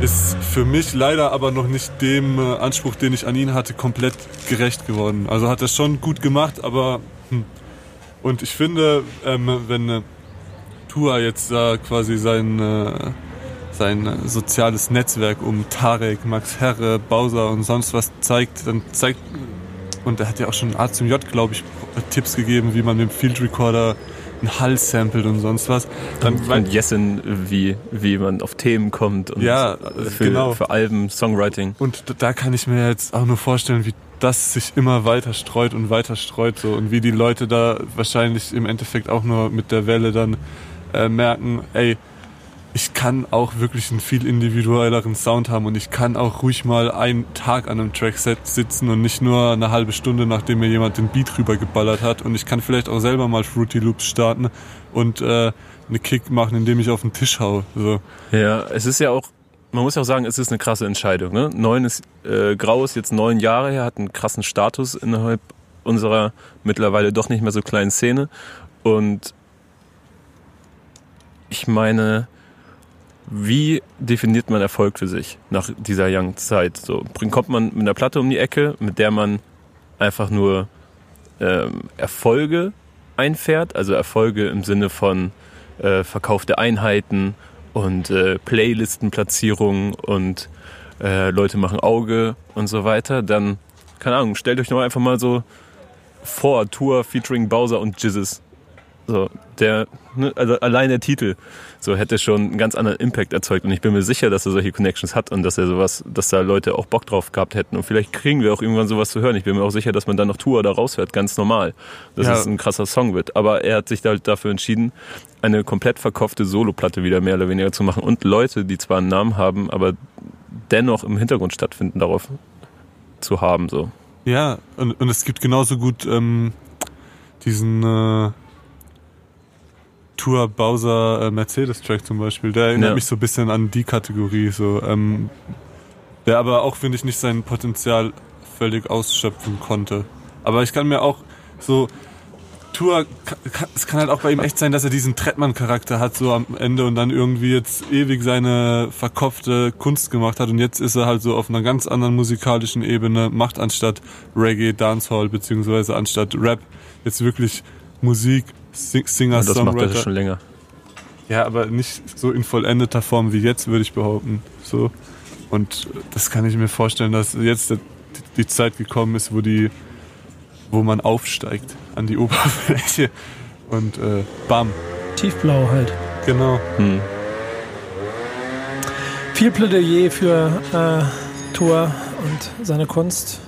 Ist für mich leider aber noch nicht dem äh, Anspruch, den ich an ihn hatte, komplett gerecht geworden. Also hat er schon gut gemacht, aber hm. und ich finde, ähm, wenn äh, Tua jetzt da quasi sein äh, sein soziales Netzwerk um Tarek, Max Herre, Bowser und sonst was zeigt, dann zeigt und er hat ja auch schon A zum J, glaube ich, Tipps gegeben, wie man mit dem Field Recorder einen Hall samplet und sonst was. Dann Und Jessen, wie, wie man auf Themen kommt und Ja, für, genau. für Alben, Songwriting. Und da kann ich mir jetzt auch nur vorstellen, wie das sich immer weiter streut und weiter streut so und wie die Leute da wahrscheinlich im Endeffekt auch nur mit der Welle dann äh, merken, ey, ich kann auch wirklich einen viel individuelleren Sound haben und ich kann auch ruhig mal einen Tag an einem Trackset sitzen und nicht nur eine halbe Stunde, nachdem mir jemand den Beat rübergeballert hat und ich kann vielleicht auch selber mal Fruity Loops starten und äh, eine Kick machen, indem ich auf den Tisch hau. So. Ja, es ist ja auch, man muss ja auch sagen, es ist eine krasse Entscheidung. Ne? Neun ist, äh, Grau ist jetzt neun Jahre her, hat einen krassen Status innerhalb unserer mittlerweile doch nicht mehr so kleinen Szene. Und ich meine, wie definiert man Erfolg für sich nach dieser langen Zeit? So, kommt man mit einer Platte um die Ecke, mit der man einfach nur ähm, Erfolge einfährt, also Erfolge im Sinne von äh, verkaufte Einheiten und äh, Playlistenplatzierungen und äh, Leute machen Auge und so weiter, dann, keine Ahnung, stellt euch doch einfach mal so vor, Tour featuring Bowser und Jizzes. So, der, ne, also allein der Titel, so hätte schon einen ganz anderen Impact erzeugt. Und ich bin mir sicher, dass er solche Connections hat und dass er sowas, dass da Leute auch Bock drauf gehabt hätten. Und vielleicht kriegen wir auch irgendwann sowas zu hören. Ich bin mir auch sicher, dass man dann noch Tour da raushört, ganz normal. Dass Ja. es ein krasser Song wird. Aber er hat sich halt dafür entschieden, eine komplett verkaufte Soloplatte wieder mehr oder weniger zu machen. Und Leute, die zwar einen Namen haben, aber dennoch im Hintergrund stattfinden, darauf zu haben. So. Ja, und, und es gibt genauso gut ähm, diesen äh, Tour Bowser äh, Mercedes Track zum Beispiel. Der erinnert Ja. mich so ein bisschen an die Kategorie, so ähm, der aber auch finde ich nicht sein Potenzial völlig ausschöpfen konnte. Aber ich kann mir auch so Tour, es kann halt auch bei ihm echt sein, dass er diesen Trettmann-Charakter hat so am Ende und dann irgendwie jetzt ewig seine verkopfte Kunst gemacht hat und jetzt ist er halt so auf einer ganz anderen musikalischen Ebene, macht anstatt Reggae, Dancehall beziehungsweise anstatt Rap jetzt wirklich Musik, Sing Singer, Und das macht er Songwriter. schon länger. Ja, aber nicht so in vollendeter Form wie jetzt, würde ich behaupten. So. Und das kann ich mir vorstellen, dass jetzt die- Zeit gekommen ist, wo die, wo man aufsteigt an die Oberfläche und äh, bam. Tiefblau halt. Genau. Hm. Viel Plädoyer für äh, Tour und seine Kunst.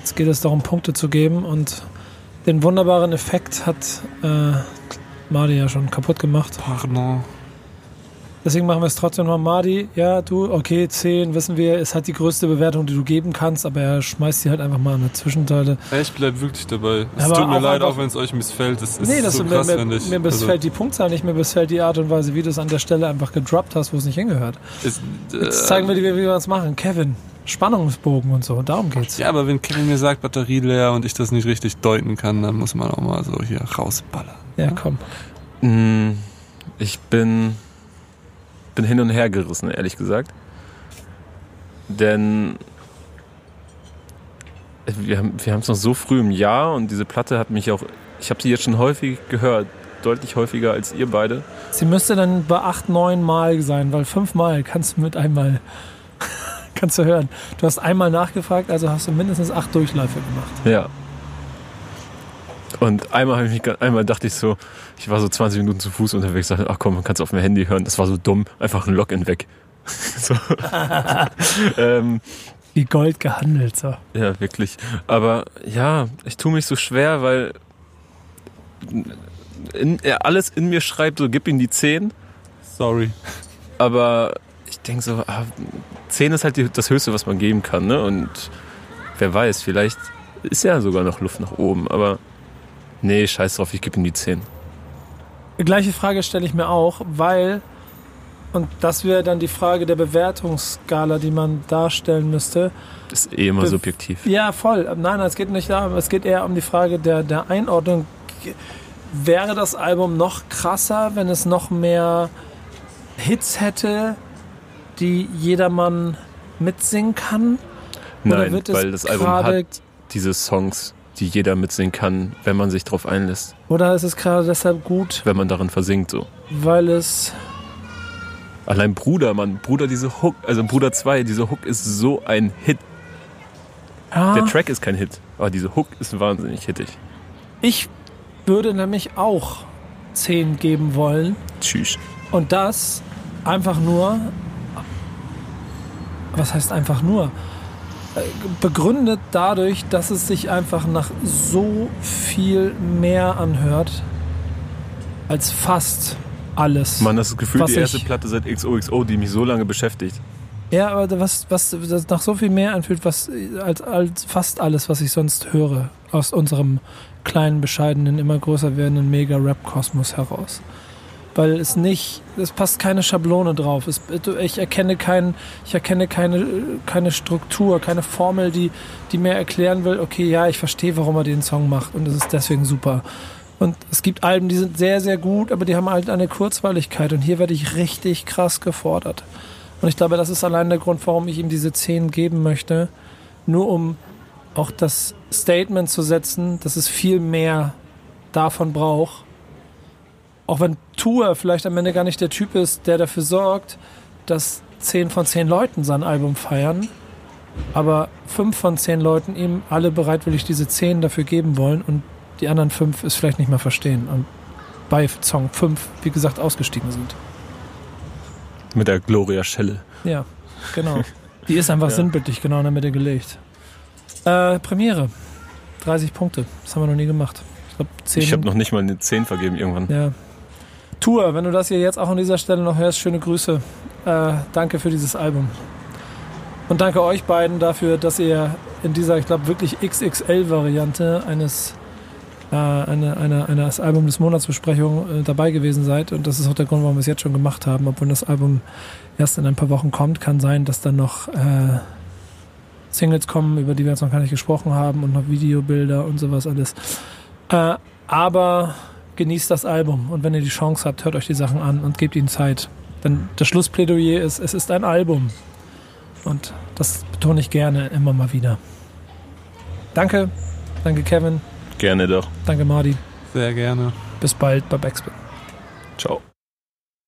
Jetzt geht es darum, Punkte zu geben und den wunderbaren Effekt hat äh, Mardi ja schon kaputt gemacht. Pardon. Deswegen machen wir es trotzdem noch. Mardi, ja, du, okay, 10, wissen wir, ist halt die größte Bewertung, die du geben kannst, aber er schmeißt sie halt einfach mal in eine Zwischenteile. Ich bleib wirklich dabei. Es Aber tut mir leid, auch wenn es euch missfällt. Das ist nee, das so mir, krass, mir, finde ich. mir missfällt Also, die Punktzahl nicht, mir missfällt die Art und Weise, wie du es an der Stelle einfach gedroppt hast, wo es nicht hingehört. es, Jetzt äh, zeigen wir dir, wie wir es machen. Kevin, Spannungsbogen und so, darum geht's. Ja, aber wenn Kevin mir sagt, Batterie leer und ich das nicht richtig deuten kann, dann muss man auch mal so hier rausballern. Ja, komm. Mm, Ich bin, bin hin und her gerissen, ehrlich gesagt. Denn wir haben wir es noch so früh im Jahr und diese Platte hat mich auch, ich habe sie jetzt schon häufig gehört, deutlich häufiger als ihr beide. Sie müsste dann bei acht, neun Mal sein, weil fünf Mal kannst du mit einmal kannst du hören. Du hast einmal nachgefragt, also hast du mindestens acht Durchläufe gemacht. Ja. Und einmal, ich mich, einmal dachte ich so, ich war so 20 Minuten zu Fuß unterwegs, dachte, ach komm, man kann es auf dem Handy hören. Das war so dumm, einfach ein Login weg. so. ähm, Wie Gold gehandelt, so. Ja, wirklich. Aber ja, ich tue mich so schwer, weil in, er alles in mir schreibt, so gib ihm die 10. Sorry. Aber denke so, ah, 10 ist halt die, das Höchste, was man geben kann. Ne? Und wer weiß, vielleicht ist ja sogar noch Luft nach oben. Aber nee, scheiß drauf, ich gebe ihm die 10. Die gleiche Frage stelle ich mir auch, weil, und das wäre dann die Frage der Bewertungsskala, die man darstellen müsste. Das ist eh immer Be- subjektiv. Ja, voll. Nein, es geht nicht darum, es geht eher um die Frage der, der Einordnung. Wäre das Album noch krasser, wenn es noch mehr Hits hätte, die jedermann mitsingen kann? Oder Nein, wird es weil das Album hat diese Songs, die jeder mitsingen kann, wenn man sich drauf einlässt. Oder ist es gerade deshalb gut, Wenn man darin versinkt, so. weil es Allein Bruder, Mann, Bruder, diese Hook, also Bruder 2, diese Hook ist so ein Hit. ja, Der Track ist kein Hit, aber diese Hook ist wahnsinnig hittig. ich würde nämlich auch 10 geben wollen. Tschüss. Und das einfach nur, was heißt einfach nur? Äh, Begründet dadurch, dass es sich einfach nach so viel mehr anhört als fast alles. Mann, das ist gefühlt Was die erste Platte seit XOXO, die mich so lange beschäftigt. Ja, aber was, was das nach so viel mehr anfühlt, was als, als fast alles, was ich sonst höre, aus unserem kleinen, bescheidenen, immer größer werdenden Mega-Rap-Kosmos heraus. Weil es nicht, es passt keine Schablone drauf. Es, ich erkenne kein, ich erkenne keine, keine Struktur, keine Formel, die, die mir erklären will, okay, ja, ich verstehe, warum er den Song macht und es ist deswegen super. Und es gibt Alben, die sind sehr, sehr gut, aber die haben halt eine Kurzweiligkeit und hier werde ich richtig krass gefordert. Und ich glaube, das ist allein der Grund, warum ich ihm diese 10 geben möchte. Nur um auch das Statement zu setzen, dass es viel mehr davon braucht. Auch wenn Tour vielleicht am Ende gar nicht der Typ ist, der dafür sorgt, dass 10 von 10 Leuten sein Album feiern, aber 5 von 10 Leuten ihm alle bereitwillig diese 10 dafür geben wollen und die anderen 5 es vielleicht nicht mehr verstehen und bei Song 5, wie gesagt, ausgestiegen sind. Mit der Gloria Schelle. Ja, genau. Die ist einfach sinnbildlich genau in der Mitte gelegt. Äh, Premiere. 30 Punkte. Das haben wir noch nie gemacht. Ich glaube, 10. Ich habe noch nicht mal eine 10 vergeben irgendwann. ja. Tour, wenn du das hier jetzt auch an dieser Stelle noch hörst, schöne Grüße. Äh, danke für dieses Album. Und danke euch beiden dafür, dass ihr in dieser, ich glaube, wirklich XXL-Variante eines äh, eine, eine, eines Album des Monatsbesprechung äh, dabei gewesen seid. Und das ist auch der Grund, warum wir es jetzt schon gemacht haben. Obwohl das Album erst in ein paar Wochen kommt, kann sein, dass dann noch äh, Singles kommen, über die wir jetzt noch gar nicht gesprochen haben und noch Videobilder und sowas alles. Äh, aber genießt das Album und wenn ihr die Chance habt, hört euch die Sachen an und gebt ihnen Zeit. Denn das Schlussplädoyer ist, es ist ein Album. Und das betone ich gerne immer mal wieder. Danke, danke Kevin, Gerne doch. danke Mardi. Sehr gerne. Bis bald bei Backspin. Ciao.